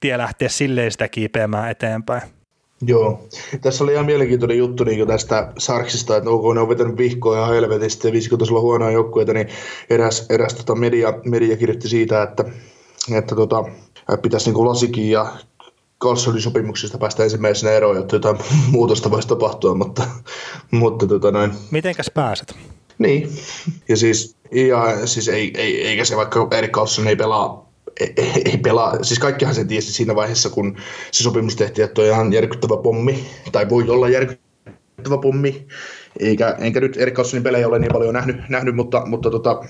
tie lähteä silleen sitä kiipeämään eteenpäin. Joo. Tässä oli ihan mielenkiintoinen juttu niin tästä Sarksista, että onko ne on vetänyt vihkoa ja helvetistä ja viisikö on huonoja joukkueita, niin eräs, eräs tota media, media kirjoitti siitä, että, että tota, pitäisi niin Lasikin ja Carlsonin sopimuksista päästä ensimmäisenä eroon, jotta jotain *laughs* muutosta voisi tapahtua, mutta, mutta tota noin. Mitenkäs pääset? Niin, ja siis, ja siis ei, ei, eikä se vaikka Erik Carlson ei pelaa ei, ei pelaa, siis kaikkihan se tiesi siinä vaiheessa, kun se sopimus tehtiin, että on ihan järkyttävä pommi, tai voi olla järkyttävä pommi, eikä, enkä nyt Erik Carlsonin pelejä ole niin paljon nähnyt, nähnyt mutta, mutta tota,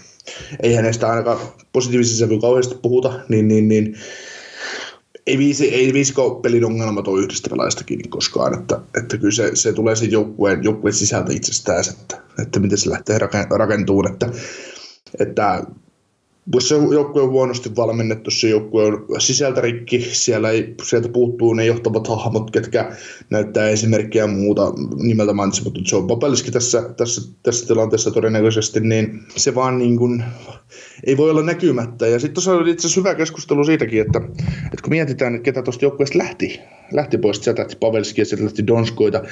ei hänestä ainakaan positiivisen sävyyn kauheasti puhuta, niin, niin, niin ei, viisi, ei viisikko pelin ongelmat ole yhdestä kiinni koskaan, että, että kyllä se, se tulee siitä joukkueen, joukkueen sisältä itsestään, että, että miten se lähtee rakentumaan, että, että jos se joukkue on huonosti valmennettu, se joukkue on sisältä rikki, siellä ei, sieltä puuttuu ne johtavat hahmot, ketkä näyttää esimerkkiä muuta nimeltä mainitsematta Joe Papelski tässä, tässä, tässä tilanteessa todennäköisesti, niin se vaan niin kuin, ei voi olla näkymättä. Ja sitten tuossa oli itse asiassa hyvä keskustelu siitäkin, että, että kun mietitään, että ketä tuosta joukkueesta lähti, lähti pois, sieltä lähti Pavelski ja sieltä lähti Donskoita,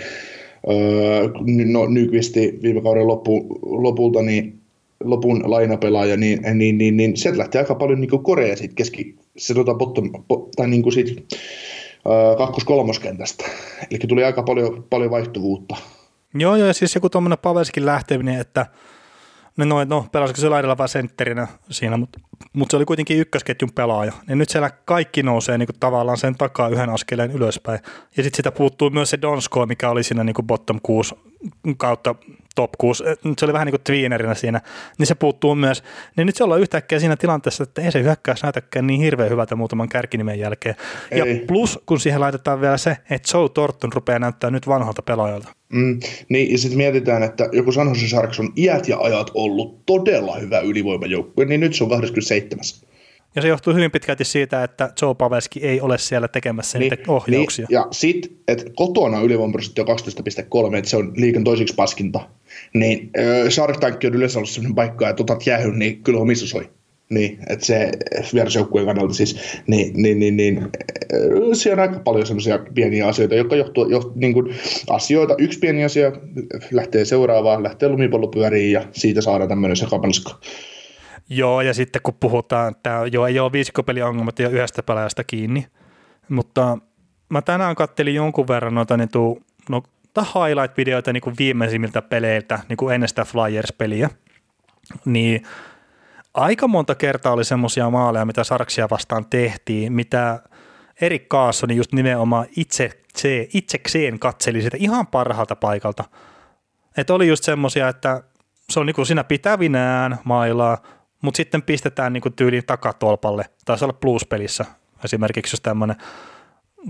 öö, no, Nykvisti viime kauden loppu, lopulta, niin lopun lainapelaaja, niin, niin, niin, niin sieltä lähtee aika paljon niin Korea siitä keski, se tota bottom, bo, tai niin kuin siitä kakkos-kolmoskentästä. Eli tuli aika paljon, paljon vaihtuvuutta. Joo, joo, ja siis joku tuommoinen Pavelskin lähtevinen, että No, no, no pelasiko se laidalla vaan sentterinä siinä, mutta, mutta se oli kuitenkin ykkösketjun pelaaja. Ja nyt siellä kaikki nousee niin kuin tavallaan sen takaa yhden askeleen ylöspäin. Ja sitten sitä puuttuu myös se Donsko, mikä oli siinä niin kuin bottom 6 kautta top 6, nyt se oli vähän niin kuin tweenerinä siinä, niin se puuttuu myös. Niin nyt se ollaan yhtäkkiä siinä tilanteessa, että ei se hyökkäys näytäkään niin hirveän hyvältä muutaman kärkinimen jälkeen. Ei. Ja plus, kun siihen laitetaan vielä se, että Joe Torton rupeaa näyttää nyt vanhalta pelaajalta. Mm, niin, ja sitten mietitään, että joku San Jose Sharks on iät ja ajat ollut todella hyvä ylivoimajoukkue, niin nyt se on 27. Ja se johtuu hyvin pitkälti siitä, että Joe Pavelski ei ole siellä tekemässä niin, niitä ohjauksia. Niin, ja sitten, että kotona ylivoimaprosentti on 12,3, että se on liikan toisiksi paskinta. Niin äh, Shark Tank on yleensä ollut sellainen paikka, että otat jäähyn, niin kyllä missä soi. Niin, että se vierasjoukkueen kannalta siis, niin, niin, niin, niin siellä on aika paljon semmoisia pieniä asioita, jotka johtuu, johtuu niin kuin asioita. Yksi pieni asia lähtee seuraavaan, lähtee lumipallopyöriin ja siitä saadaan tämmöinen sekapanska. Joo, ja sitten kun puhutaan, että joo, ei ole viisikkopeliongelmat ja yhdestä pelaajasta kiinni, mutta mä tänään kattelin jonkun verran noita niin tuu, no, highlight-videoita niin kuin viimeisimmiltä peleiltä niin kuin ennen sitä Flyers-peliä, niin aika monta kertaa oli semmoisia maaleja, mitä Sarksia vastaan tehtiin, mitä Erik Kaassoni just nimenomaan itse, se, itsekseen katseli sitä ihan parhaalta paikalta. Että oli just semmoisia, että se on niin kuin siinä pitävinään mailaa, mutta sitten pistetään niin kuin tyyliin takatolpalle, taisi olla plus-pelissä esimerkiksi jos tämmöinen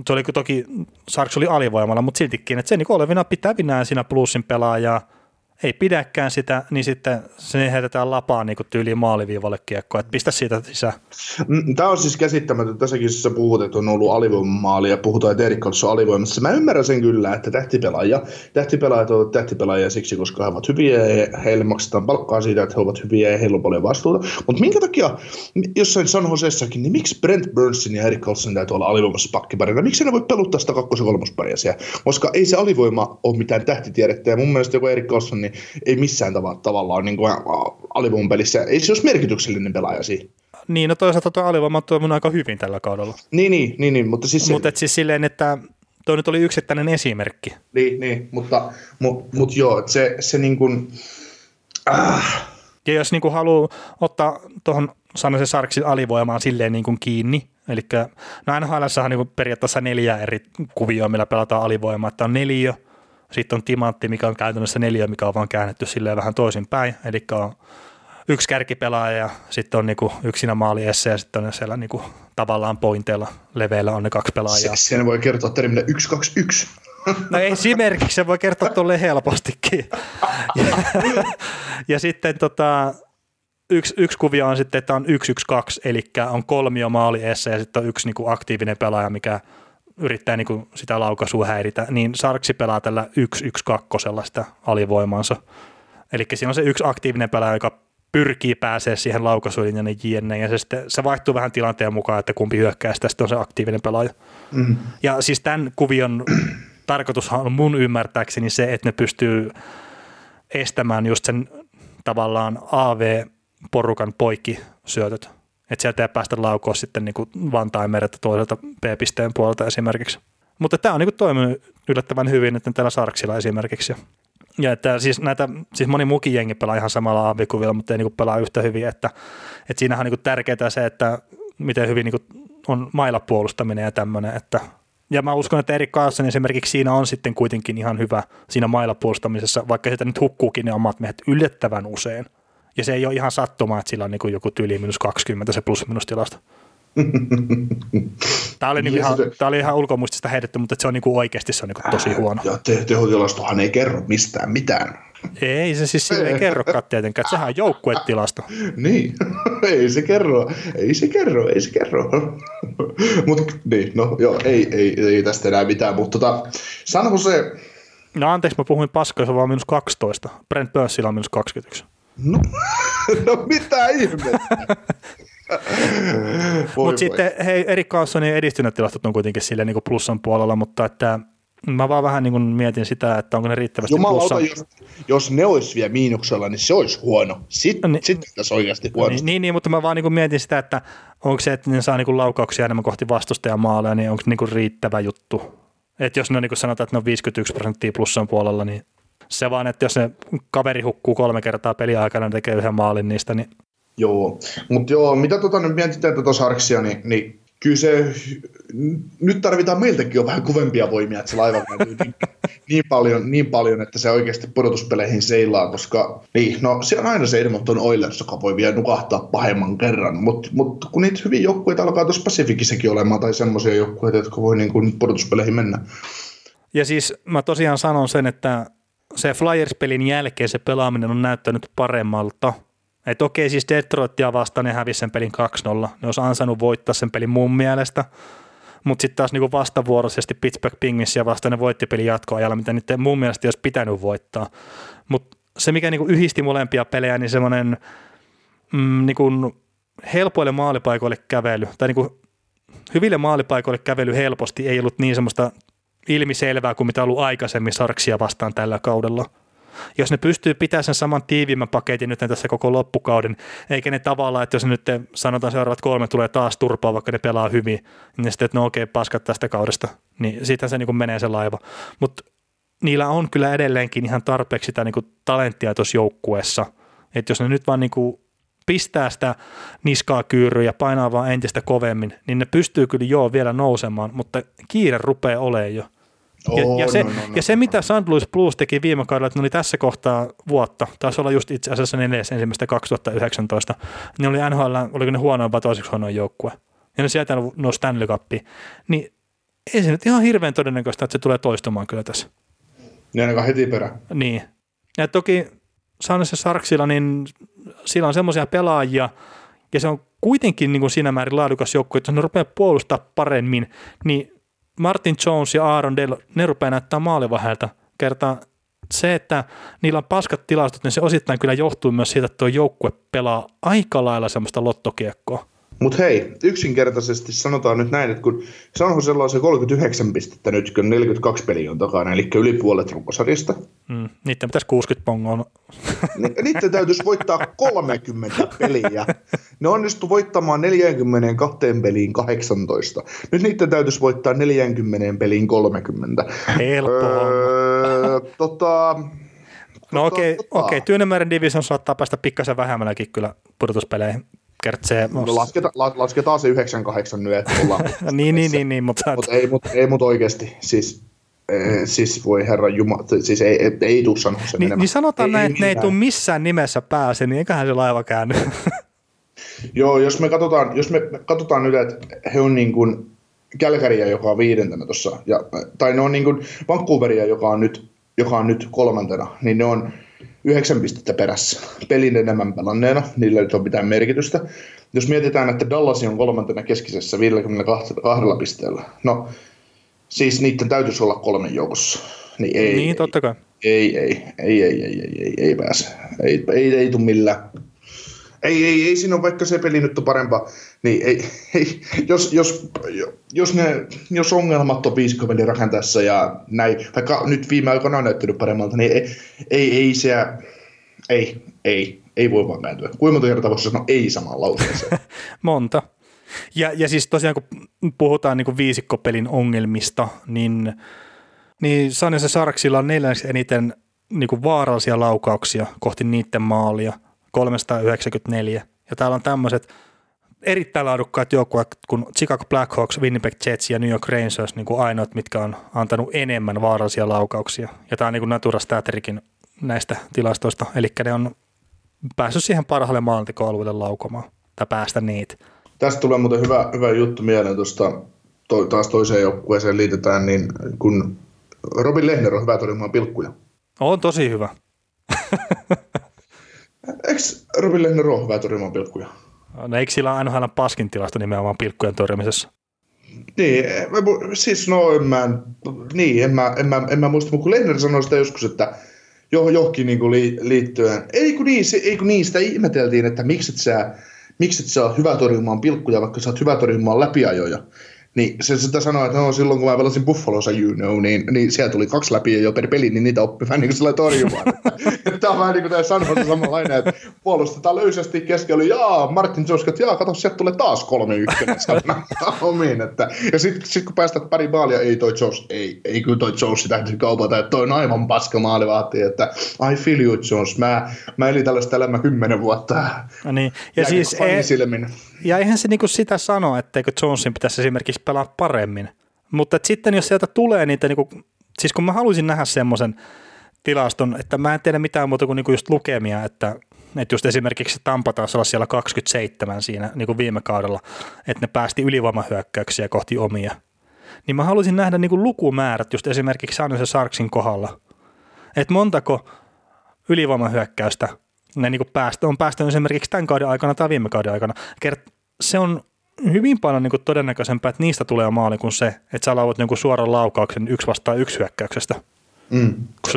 se oli toki, Sarks oli alivoimalla, mutta siltikin, että se niin olevina pitävinään siinä plussin pelaajaa, ei pidäkään sitä, niin sitten se heitetään lapaan niin tyyliin maaliviivalle kiekkoa, että pistä siitä sisään. Mm, Tämä on siis käsittämätöntä. Tässäkin sä puhut, että on ollut alivoimamaali ja puhutaan, että Erik on alivoimassa. Mä ymmärrän sen kyllä, että tähtipelaajia, tähtipelaajat ovat tähtipelaajia siksi, koska he ovat hyviä ja heille maksetaan palkkaa siitä, että he ovat hyviä ja heillä on paljon vastuuta. Mutta minkä takia jossain San Josessakin, niin miksi Brent Burnsin ja Erik Carlson täytyy olla alivoimassa pakkiparina? Miksi ne voi peluttaa sitä kakkos- ja? Koska ei se alivoima ole mitään tähtitiedettä ja mun mielestä joku Erik Carlson, niin ei missään tavalla, tavalla ole niin kuin alivoiman pelissä, ei se olisi merkityksellinen pelaaja siinä. Niin, no toisaalta tuo alivoima on toiminut aika hyvin tällä kaudella. Niin, niin, niin, niin mutta siis... Mutta siis silleen, että toi nyt oli yksittäinen esimerkki. Niin, niin mutta mut, mut joo, se, se niin kuin... Äh. Ja jos niin kuin haluaa ottaa tuohon sanoisin Sarksin alivoimaan silleen niin kuin kiinni, eli no NHL on niin periaatteessa neljä eri kuvioa, millä pelataan alivoimaa, että on neljä, sitten on timantti, mikä on käytännössä neljä, mikä on vaan käännetty silleen vähän toisinpäin, eli on yksi kärkipelaaja ja sitten on niinku yksinä maaliessa ja sitten on siellä niinku tavallaan pointeilla leveillä on ne kaksi pelaajaa. Se, sen voi kertoa termillä 1-2-1. No esimerkiksi se voi kertoa tuolle helpostikin. Ja, ja sitten tota, yksi, yksi kuvio on sitten, että on 1-1-2, eli on kolmio maali ja sitten on yksi niinku aktiivinen pelaaja, mikä yrittää niin sitä laukaisua häiritä, niin Sarksi pelaa tällä 1-1-2 sitä alivoimansa. Eli siinä on se yksi aktiivinen pelaaja, joka pyrkii pääsee siihen laukaisulinjan jne. Ja se, sitten, se vaihtuu vähän tilanteen mukaan, että kumpi hyökkää, sitä sitten on se aktiivinen pelaaja. Mm. Ja siis tämän kuvion *clears throat* tarkoitus on mun ymmärtääkseni se, että ne pystyy estämään just sen tavallaan AV-porukan poikki syötöt että sieltä ei päästä laukoa sitten niin Vantaan meret toiselta B-pisteen puolelta esimerkiksi. Mutta tämä on niin toiminut yllättävän hyvin että tällä Sarksilla esimerkiksi. Ja että siis, näitä, siis moni muukin jengi pelaa ihan samalla aavikuvilla, mutta ei niin pelaa yhtä hyvin, että, että siinähän on niin tärkeää se, että miten hyvin niin on mailapuolustaminen ja tämmöinen, että ja mä uskon, että Erik Carlson esimerkiksi siinä on sitten kuitenkin ihan hyvä siinä mailapuolustamisessa, vaikka sitä nyt hukkuukin ne omat miehet yllättävän usein. Ja se ei ole ihan sattumaa, että sillä on niin joku tyyli minus 20 se plus minus tilasta. *laughs* Tämä oli, niin ihan, se... tämä oli ihan ulkomuistista heitetty, mutta se on niin oikeasti se on niin tosi huono. Ja te, tehotilastohan ei kerro mistään mitään. Ei se siis ei kerrokaan tietenkään, sehän on joukkuetilasto. *laughs* niin, *laughs* ei se kerro, ei se kerro, ei se kerro. mutta niin, no joo, ei, ei, ei tästä enää mitään, mutta tota, sanoo se... No anteeksi, mä puhuin paskaa, se on vaan minus 12. Brent Purcell on minus 21. No, *laughs* no mitä ihmettä? *laughs* mutta sitten hei, Erik Carlsonin edistyneet tilastot on kuitenkin sille niin plussan puolella, mutta että mä vaan vähän niin kuin mietin sitä, että onko ne riittävästi Jumalauta, jos, jos ne olisi vielä miinuksella, niin se olisi huono. Sitten, niin, sitten tässä oikeasti huono. Niin, niin, niin, mutta mä vaan niin kuin mietin sitä, että onko se, että ne saa niin kuin laukauksia enemmän kohti vastustajan maaleja, niin onko se niin kuin riittävä juttu. Että jos ne niin kuin sanotaan, että ne on 51 prosenttia plussan puolella, niin se vaan, että jos se kaveri hukkuu kolme kertaa peliaikana ja tekee yhden maalin niistä, niin... Joo, mutta joo, mitä tota nyt mietitään tätä Sarksia, niin, niin kyllä se, nyt tarvitaan meiltäkin jo vähän kovempia voimia, että se laiva niin, niin, paljon, niin paljon, että se oikeasti pudotuspeleihin seilaa, koska niin, no, se on aina se Edmonton Oilers, joka voi vielä nukahtaa pahemman kerran, mutta mut, kun niitä hyviä joukkueita alkaa tuossa Pasifikissakin olemaan, tai semmoisia joukkueita, jotka voi niin kuin pudotuspeleihin mennä. Ja siis mä tosiaan sanon sen, että se Flyers-pelin jälkeen se pelaaminen on näyttänyt paremmalta. Et okei, siis Detroitia vastaan ne hävisi sen pelin 2-0. Ne olisi ansainnut voittaa sen pelin mun mielestä. Mutta sitten taas niinku vastavuoroisesti Pittsburgh Penguinsia vastaan ne voitti pelin jatkoajalla, mitä nyt mun mielestä olisi pitänyt voittaa. Mutta se, mikä niinku yhdisti molempia pelejä, niin semmoinen mm, niinku helpoille maalipaikoille kävely, tai niinku hyville maalipaikoille kävely helposti ei ollut niin semmoista ilmiselvää kuin mitä on ollut aikaisemmin Sarksia vastaan tällä kaudella. Jos ne pystyy pitämään sen saman tiiviimmän paketin nyt tässä koko loppukauden, eikä ne tavallaan, että jos nyt sanotaan seuraavat kolme tulee taas turpaa, vaikka ne pelaa hyvin, niin sitten, että no okei, paskat tästä kaudesta, niin siitä se niin menee se laiva. Mutta niillä on kyllä edelleenkin ihan tarpeeksi sitä niin talenttia tuossa joukkueessa, että jos ne nyt vaan niin kuin pistää sitä niskaa kyyryä ja painaa vaan entistä kovemmin, niin ne pystyy kyllä joo vielä nousemaan, mutta kiire rupeaa olemaan jo. Ja, oh, ja, se, no, no, no. ja se, mitä St. Louis Blues teki viime kaudella, että ne oli tässä kohtaa vuotta, taisi olla just itse asiassa neljäs ensimmäistä 2019, niin oli NHL, oliko ne huonoin vai toiseksi huonoin joukkue, ja ne sieltä nousi Stanley Cup, niin ei se nyt ihan hirveän todennäköistä, että se tulee toistumaan kyllä tässä. Niin ainakaan heti perään. Niin. Ja toki Sanessa Sarksilla, niin sillä on semmoisia pelaajia, ja se on kuitenkin niin kuin siinä määrin laadukas joukkue, että ne rupeaa puolustaa paremmin, niin Martin Jones ja Aaron Dell, ne rupeaa näyttää maalivahelta. Kertaa se, että niillä on paskat tilastot, niin se osittain kyllä johtuu myös siitä, että tuo joukkue pelaa aika lailla semmoista lottokiekkoa. Mutta hei, yksinkertaisesti sanotaan nyt näin, että kun San Josella on se 39 pistettä nyt, kun 42 peliä on takana, eli yli puolet runkosarjasta. Mm, niiden pitäisi 60 pongoa. *laughs* niiden täytyisi voittaa 30 peliä. Ne onnistu voittamaan 42 peliin 18. Nyt niiden täytyisi voittaa 40 peliin 30. Helppoa. Öö, tota, No okei, okay, tota. okay. Tyynemeren division saattaa päästä pikkasen vähemmälläkin kyllä pudotuspeleihin kertsee. No, lasketa, la, lasketaan se 9-8 nyt, että ollaan. *laughs* niin, niin, niin, niin, mutta... Mut ei, mut, ei mut oikeasti, siis ee, siis voi herra Jumala, siis ei, ei, ei tuu sanoa sen niin, niin sanotaan ei, näin, että ne ei tule missään nimessä pääse, niin eiköhän se laiva käänny. *laughs* Joo, jos me katsotaan, jos me katsotaan nyt, että he on niin kuin Kälkäriä, joka on viidentenä tuossa, tai ne on niin kuin Vancouveria, joka on nyt, joka on nyt kolmantena, niin ne on yhdeksän pistettä perässä pelin enemmän pelanneena, niillä ei ole mitään merkitystä. Jos mietitään, että Dallas on kolmantena keskisessä 52 pisteellä, no siis niiden täytyisi olla kolmen joukossa. Niin, ei, niin totta kai. Ei, ei, ei, ei, ei, ei, ei, ei pääse. Ei, ei, ei, ei tule millään ei, ei, ei siinä ole vaikka se peli nyt on parempaa, niin ei, *laughs* ei, jos, jos, jos, ne, jos ongelmat on viisikkovelin rakentaessa ja näin, vaikka nyt viime aikoina on näyttänyt paremmalta, niin ei, ei, ei se, ei, ei, ei voi vaan kääntyä. Kuinka monta kertaa voisi sanoa ei samaan lauseeseen? *laughs* monta. Ja, ja siis tosiaan kun puhutaan niin kuin viisikkopelin ongelmista, niin, niin Sanessa Sarksilla on neljänneksi eniten niin kuin vaarallisia laukauksia kohti niiden maalia – 394. Ja täällä on tämmöiset erittäin laadukkaat joukkueet kuin Chicago Blackhawks, Winnipeg Jets ja New York Rangers niin kuin ainoat, mitkä on antanut enemmän vaarallisia laukauksia. Ja tämä on niin Natura Staterikin näistä tilastoista. Eli ne on päässyt siihen parhaalle maalintekoalueelle laukomaan tai päästä niitä. Tästä tulee muuten hyvä, hyvä juttu mieleen tuosta to, taas toiseen joukkueeseen liitetään, niin kun Robin Lehner on hyvä torjumaan pilkkuja. On tosi hyvä. *laughs* Eikö Robin Lehner ole hyvä torjumaan pilkkuja? No eikö sillä aina aina paskin tilasta nimenomaan pilkkujen torjumisessa? Niin, siis no en mä, niin, en mä, en mä, en mä muista, mutta kun Lehner sanoi sitä joskus, että johonkin niin li, liittyen, ei kun, niin, se, ei kun niin, sitä ihmeteltiin, että miksi et sä, miksi et sä ole hyvä torjumaan pilkkuja, vaikka sä oot hyvä torjumaan läpiajoja. Niin se sitä sanoi, että no, silloin kun mä pelasin Buffalossa, you know, niin, niin siellä tuli kaksi läpi jo per peli, niin niitä oppi vähän niin kuin torjumaan. *laughs* Tämä on vähän niin kuin tämä sanoa samanlainen, että puolustetaan löysästi keskellä, jaa, Martin Jones, että jaa, kato, sieltä tulee taas kolme ykkönen omiin. Että, ja sitten sit, kun päästät pari maalia, ei toi Jones, ei, ei kyllä toi Jones täytyy kaupata, että toi on aivan paska maali vaatii, että I feel you Jones, mä, mä elin tällaista elämää kymmenen vuotta. No niin. Ja, siis, e- ja eihän se niinku sitä sano, etteikö Jonesin pitäisi esimerkiksi pelaa paremmin. Mutta sitten jos sieltä tulee niitä, niinku, siis kun mä haluaisin nähdä semmoisen tilaston, että mä en tiedä mitään muuta kuin niinku just lukemia, että, että just esimerkiksi Tampa taas olla siellä 27 siinä niin kuin viime kaudella, että ne päästi ylivoimahyökkäyksiä kohti omia. Niin mä haluaisin nähdä niin kuin lukumäärät just esimerkiksi San ja Sarksin kohdalla. Että montako ylivoimahyökkäystä ne niin kuin päästä, on päästänyt esimerkiksi tämän kauden aikana tai viime kauden aikana. Kert- se on hyvin paljon niin kuin todennäköisempää, että niistä tulee maali kuin se, että sä lauvat niin suoran laukauksen yksi vastaan yksi hyökkäyksestä. Mm.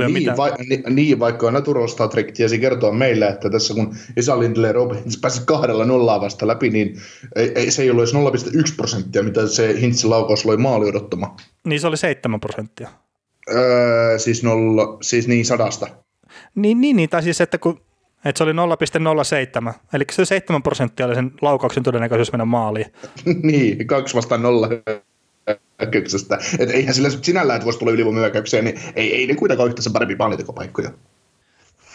Niin, va- ni- niin, vaikka Natural Star Trek tiesi kertoa meille, että tässä kun Esa Lindley Robbins pääsi kahdella nollaa vasta läpi, niin ei, ei, se ei ollut edes 0,1 prosenttia, mitä se Hintsin laukaus loi maali odottama. Niin se oli 7 prosenttia. Öö, siis, nolla, siis niin sadasta. Niin, niin, niin, tai siis että kun että se oli 0,07, eli se 7 prosenttia oli sen laukauksen todennäköisyys mennä maaliin. *laughs* niin, kaksi vastaan nolla hyökkäyksestä. Että eihän sillä sinällään, että voisi tulla ylivoimahyökkäykseen, niin ei, ei ne kuitenkaan yhtä sen parempi maalintekopaikkoja.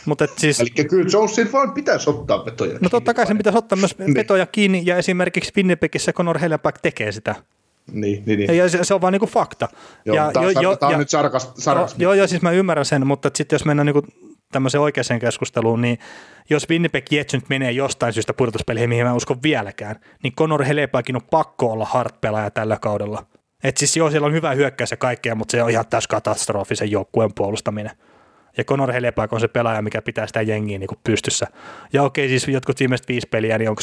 Mutta siis... Eli kyllä Jonesin vaan pitäisi ottaa vetoja No totta kai sen pitäisi ottaa myös niin. vetoja kiinni, ja esimerkiksi Winnipegissä Conor Helleback tekee sitä. Niin, niin, niin. Ja se, se on vaan niinku fakta. Joo, ja, tämä, jo, jo, tämä on ja, nyt sarkas, sarkas Joo, joo, siis mä ymmärrän sen, mutta sitten jos mennään niinku tämmöiseen oikeaan keskusteluun, niin jos Winnipeg Jets nyt menee jostain syystä pudotuspeleihin, mihin mä uskon vieläkään, niin Conor Helepäkin on pakko olla hard-pelaaja tällä kaudella. Et siis joo, siellä on hyvä hyökkäys ja kaikkea, mutta se on ihan täys katastrofi sen joukkueen puolustaminen. Ja Conor Helepak on se pelaaja, mikä pitää sitä jengiä niin kuin pystyssä. Ja okei, siis jotkut viimeiset viisi peliä, niin onko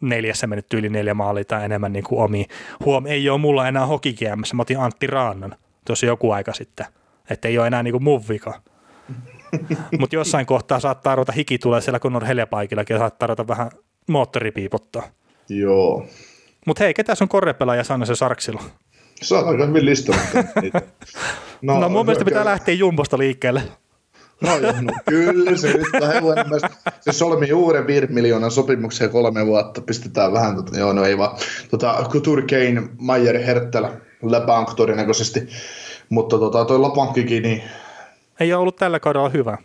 neljässä mennyt yli neljä maalia tai enemmän niin kuin omi. Huom, ei ole mulla enää hokikiemässä, mä otin Antti Raannan tuossa joku aika sitten. Että ei ole enää niin kuin mun vika. *laughs* Mutta jossain kohtaa saattaa ruveta hiki tulee siellä Conor Helepaikillakin ja saattaa ruveta vähän moottoripiipottaa. Joo. Mutta hei, ketä sun korrepelaaja Sanna se Sarksilla? Sä oot aika hyvin listannut niitä. *laughs* No, no mun mielestä pitää lähteä Jumbosta liikkeelle. No, joo, no kyllä se nyt päästä. Se solmi uuden 5 miljoonan sopimuksen kolme vuotta. Pistetään vähän, tota, joo no ei vaan. Tota, Couture, Kane, Mayer, Herttelä, Lebank todennäköisesti. Mutta tota, toi Lapankkikin, niin Ei ole ollut tällä kaudella hyvä.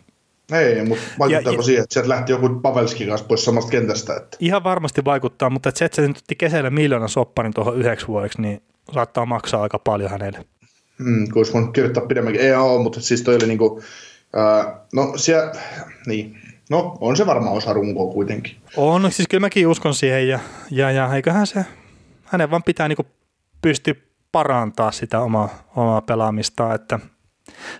ei, mutta vaikuttaako ja- siihen, että sieltä lähti joku Pavelski kanssa pois samasta kentästä, että Ihan varmasti vaikuttaa, mutta se, että se nyt otti kesällä miljoonan sopparin tuohon yhdeksi vuodeksi, niin saattaa maksaa aika paljon hänelle. mm, kun olisi voinut kirjoittaa pidemmänkin. Ei ole, mutta siis toi oli niinku, ää, no siellä, niin, no on se varmaan osa runkoa kuitenkin. On, siis kyllä mäkin uskon siihen ja, ja, ja eiköhän se, hänen vaan pitää niinku pystyä parantaa sitä omaa, omaa pelaamistaan, että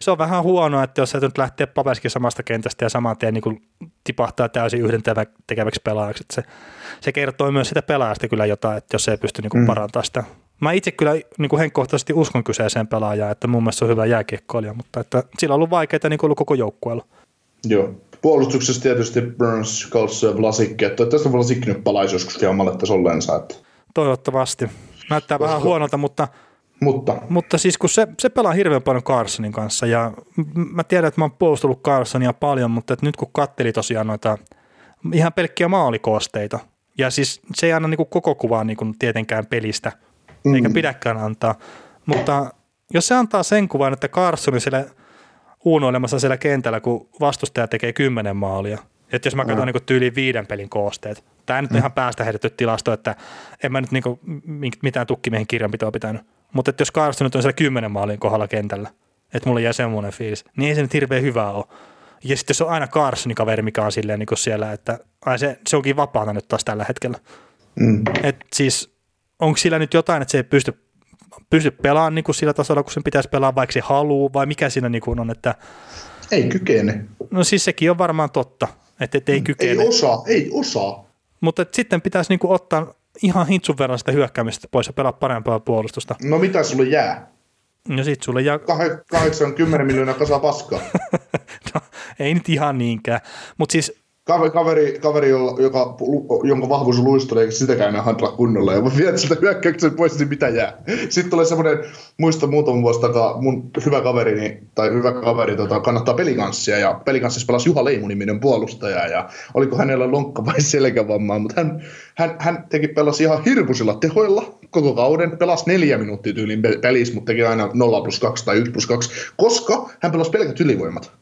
se on vähän huonoa, että jos se nyt lähtee Papeskin samasta kentästä ja saman tien niin tipahtaa täysin yhdentävä tekeväksi pelaajaksi, se, se kertoo myös sitä pelaajasta kyllä jotain, että jos se ei pysty niin mm. parantamaan sitä. Mä itse kyllä niin henkkohtaisesti uskon kyseiseen pelaajaan, että mun mielestä se on hyvä jääkiekkoilija, mutta että sillä on ollut vaikeita niin ollut koko joukkueella. Joo. Puolustuksessa tietysti Burns, Colts ja Vlasikki, että tästä Vlasikki nyt palaisi joskus omalle tasollensa, että. Toivottavasti. Näyttää Koska- vähän huonolta, mutta Mutta Mutta siis kun se, se pelaa hirveän paljon Carsonin kanssa ja mä tiedän, että mä oon puolustellut Carsonia paljon, mutta että nyt kun katteli tosiaan noita ihan pelkkiä maalikoosteita ja siis se ei anna niinku koko kuvaa niinku tietenkään pelistä, mm. eikä pidäkään antaa, mutta jos se antaa sen kuvan, että Carson on siellä uunoilemassa siellä kentällä, kun vastustaja tekee kymmenen maalia, että jos mä katson mm. niin tyyliin viiden pelin koosteet, tämä nyt on ihan päästä heitetty tilasto, että en mä nyt niin mitään tukkimiehen kirjanpitoa pitänyt, mutta että jos Carson nyt on siellä kymmenen maalin kohdalla kentällä, että mulle jää semmoinen fiilis, niin ei se nyt hirveän hyvää ole. Ja sitten jos on aina Carsonin kaveri, mikä on silleen niin siellä, että ai se, se onkin vapaana nyt taas tällä hetkellä. mm, Et siis onko sillä nyt jotain, että se ei pysty, pysty pelaamaan niin kuin sillä tasolla, kun sen pitäisi pelaa, vaikka se haluaa, vai mikä siinä niin kuin on, että ei kykene. no siis sekin on varmaan totta, että et ei kykene. Ei osaa, ei osaa. Mutta sitten pitäisi niin kuin ottaa ihan hintsun verran sitä hyökkäämistä pois ja pelaa parempaa puolustusta. No mitä sulle jää? No sit sulle jää, Kah- 80 miljoonaa kasaa paskaa. *laughs* no, ei nyt ihan niinkään, mutta siis Kaveri, kaveri, joka, jonka vahvuus on luistelu, eikä sitäkään enää handla kunnolla, ja viet sitä hyökkäyksen pois, niin mitä jää. Sitten tulee semmoinen, muista muutama vuosi takaa, mun hyvä kaveri, niin- tai hyvä kaveri tota, kannattaa pelikanssia, ja pelikanssissa pelasi Juha Leimu-niminen puolustaja, ja oliko hänellä lonkka vai selkävammaa, mutta hän, hän, hän teki pelasi ihan hirmuisilla tehoilla koko kauden, pelasi neljä minuuttia tyyliin pe- pelissä, mutta teki aina 0 plus 2 tai 1 plus 2, koska hän pelasi pelkät ylivoimat.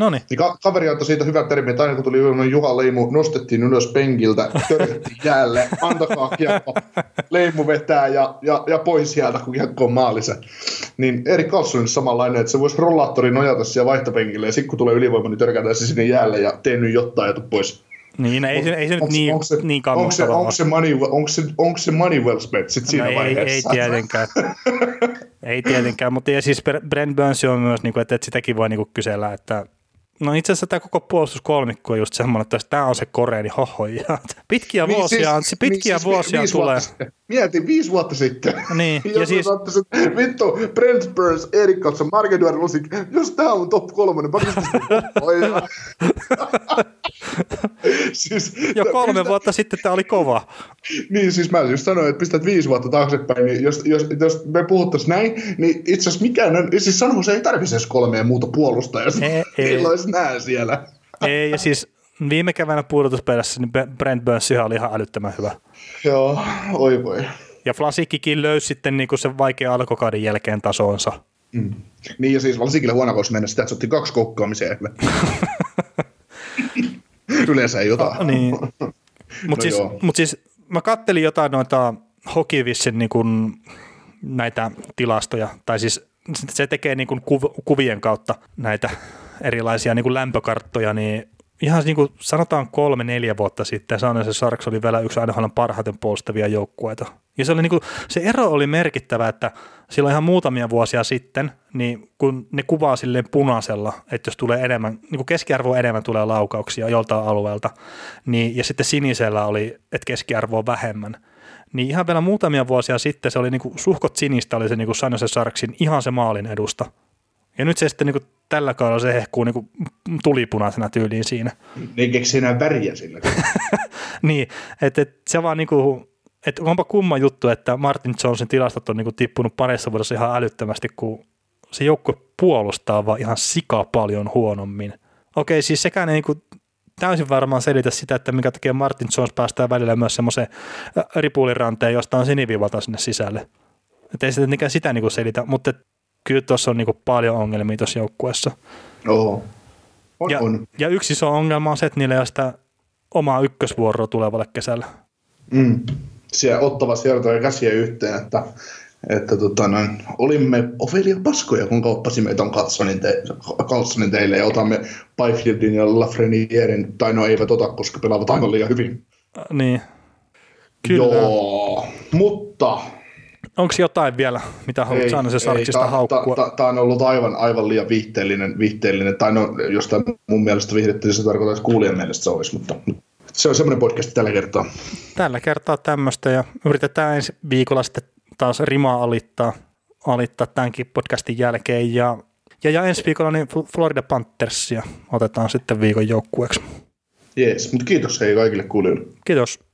No niin, ka- kaveri antoi siitä hyvän termin, että aina kun tuli yleinen Juha Leimu, nostettiin ylös penkiltä, törjettiin *laughs* jäälle, antakaa kiekko, Leimu vetää ja, ja, ja pois sieltä, kun kiekko on maalissa. Niin Erik Karlsson on samanlainen, että se voisi rollaattori nojata siellä vaihtopenkille ja sitten kun tulee ylivoima, niin törkätään se sinne jäälle ja tee nyt jotain ja pois. niin ei, se, ei se nyt niin, onko se, niin onko se, onko se, money, onko se, onko se money well spent sit siinä no ei, ei vaiheessa? tietenkään. ei tietenkään, mutta ja siis Bre- Brent Burns on myös, niin kuin, että, että sitäkin voi niin kuin kysellä, että No itse asiassa tämä koko puolustuskolmikko on just semmoinen, että tämä on se Korea, niin hoho, ja pitkiä Niin vuosia, siis- pitkiä niin siis vuosia viisi tulee. vuotta sitten. Mieti, viisi vuotta sitten. *laughs* Niin, ja jos siis- siis... ottaisi, että vittu, Brent Burns, Erik Karlsson, Mark Edward Lusik, jos tää on top kolmonen, mä sitä toppoja. *laughs* siis, Jo kolme pistä- vuotta sitten tämä oli kova. Niin, siis mä just sanoin, että pistät viisi vuotta taaksepäin, niin jos, jos, jos me puhuttaisiin näin, niin itse asiassa mikään, siis San Jose ei tarvitse edes kolmea muuta puolustajaa. Ei, ei. Olisi nää siellä. Ei, ja siis viime keväänä pudotuspelissä niin Brent Burns oli ihan älyttömän hyvä. Joo, oi voi. Ja Flasikkikin löysi sitten niin kuin sen vaikean alkukauden jälkeen tasonsa. Mm. Niin ja siis Valsikille huono kohdassa mennä sitä, että se otti kaksi koukkaamiseen. Yleensä ei ota. Niin. *laughs* Mutta No siis, mut siis mä kattelin jotain noita Hokivissin niin kuin näitä tilastoja, tai siis se tekee niin kuin kuv- kuvien kautta näitä erilaisia niin kuin lämpökarttoja, niin ihan niin kuin sanotaan kolme, neljä vuotta sitten San Jose Sharks oli vielä yksi NHL parhaiten puolustavia joukkueita. Ja se, oli niin kuin, se ero oli merkittävä, että silloin ihan muutamia vuosia sitten, niin kun ne kuvaa silleen punaisella, että jos tulee enemmän, niin kuin keskiarvoa enemmän tulee laukauksia joltain alueelta, niin, ja sitten sinisellä oli, että keskiarvoa vähemmän, niin ihan vielä muutamia vuosia sitten se oli niin kuin, suhkot sinistä oli se niin kuin San Jose Sharksin ihan se maalin edusta. Ja nyt se sitten niin kuin, tällä kaudella se hehkuu niin tulipunaisena tyyliin siinä. Niin keksi enää väriä sillä. *laughs* niin, että et, se vaan niin kuin, että onpa kumma juttu, että Martin Jonesin tilastot on niin kuin, tippunut parissa vuodessa ihan älyttömästi, kun se joukkue puolustaa vaan ihan sika paljon huonommin. Okei, siis sekään ei niin kuin, täysin varmaan selitä sitä, että mikä takia Martin Jones päästää välillä myös semmoiseen ripuliranteen, josta on sinivivalta sinne sisälle. Että ei sitä, sitä niin kuin selitä, mutta kyllä tuossa on niin kuin paljon ongelmia tuossa joukkueessa. Oho. On, ja, on. ja yksi iso ongelma on se, että niillä ei ole sitä omaa ykkösvuoroa tulevalle kesällä. Mm. Siellä ottava sieltä käsiä yhteen, että että tota, noin, olimme Ofelia Paskoja, kun kauppasimme ton Carlsonin, te, Carlsonin teille ja otamme Byfieldin ja Lafrenierin, tai no eivät ota, koska pelaavat aivan liian hyvin. Äh, niin. Kyllä. Joo, mutta... Onko jotain vielä, mitä haluat sanoa se Sarksista haukkua? Tämä ta, on ollut aivan, aivan liian viihteellinen, viihteellinen, tai no, jos tämä mun mielestä viihdettiin, niin se tarkoittaa, että kuulijan mielestä se olisi, mutta se on semmoinen podcast tällä kertaa. Tällä kertaa tämmöistä ja yritetään ensi viikolla sitten taas rimaa alittaa, alittaa tämänkin podcastin jälkeen. Ja, ja, ja ensi viikolla niin Florida Panthersia otetaan sitten viikon joukkueeksi. Jees, mutta kiitos hei kaikille kuulijoille. Kiitos.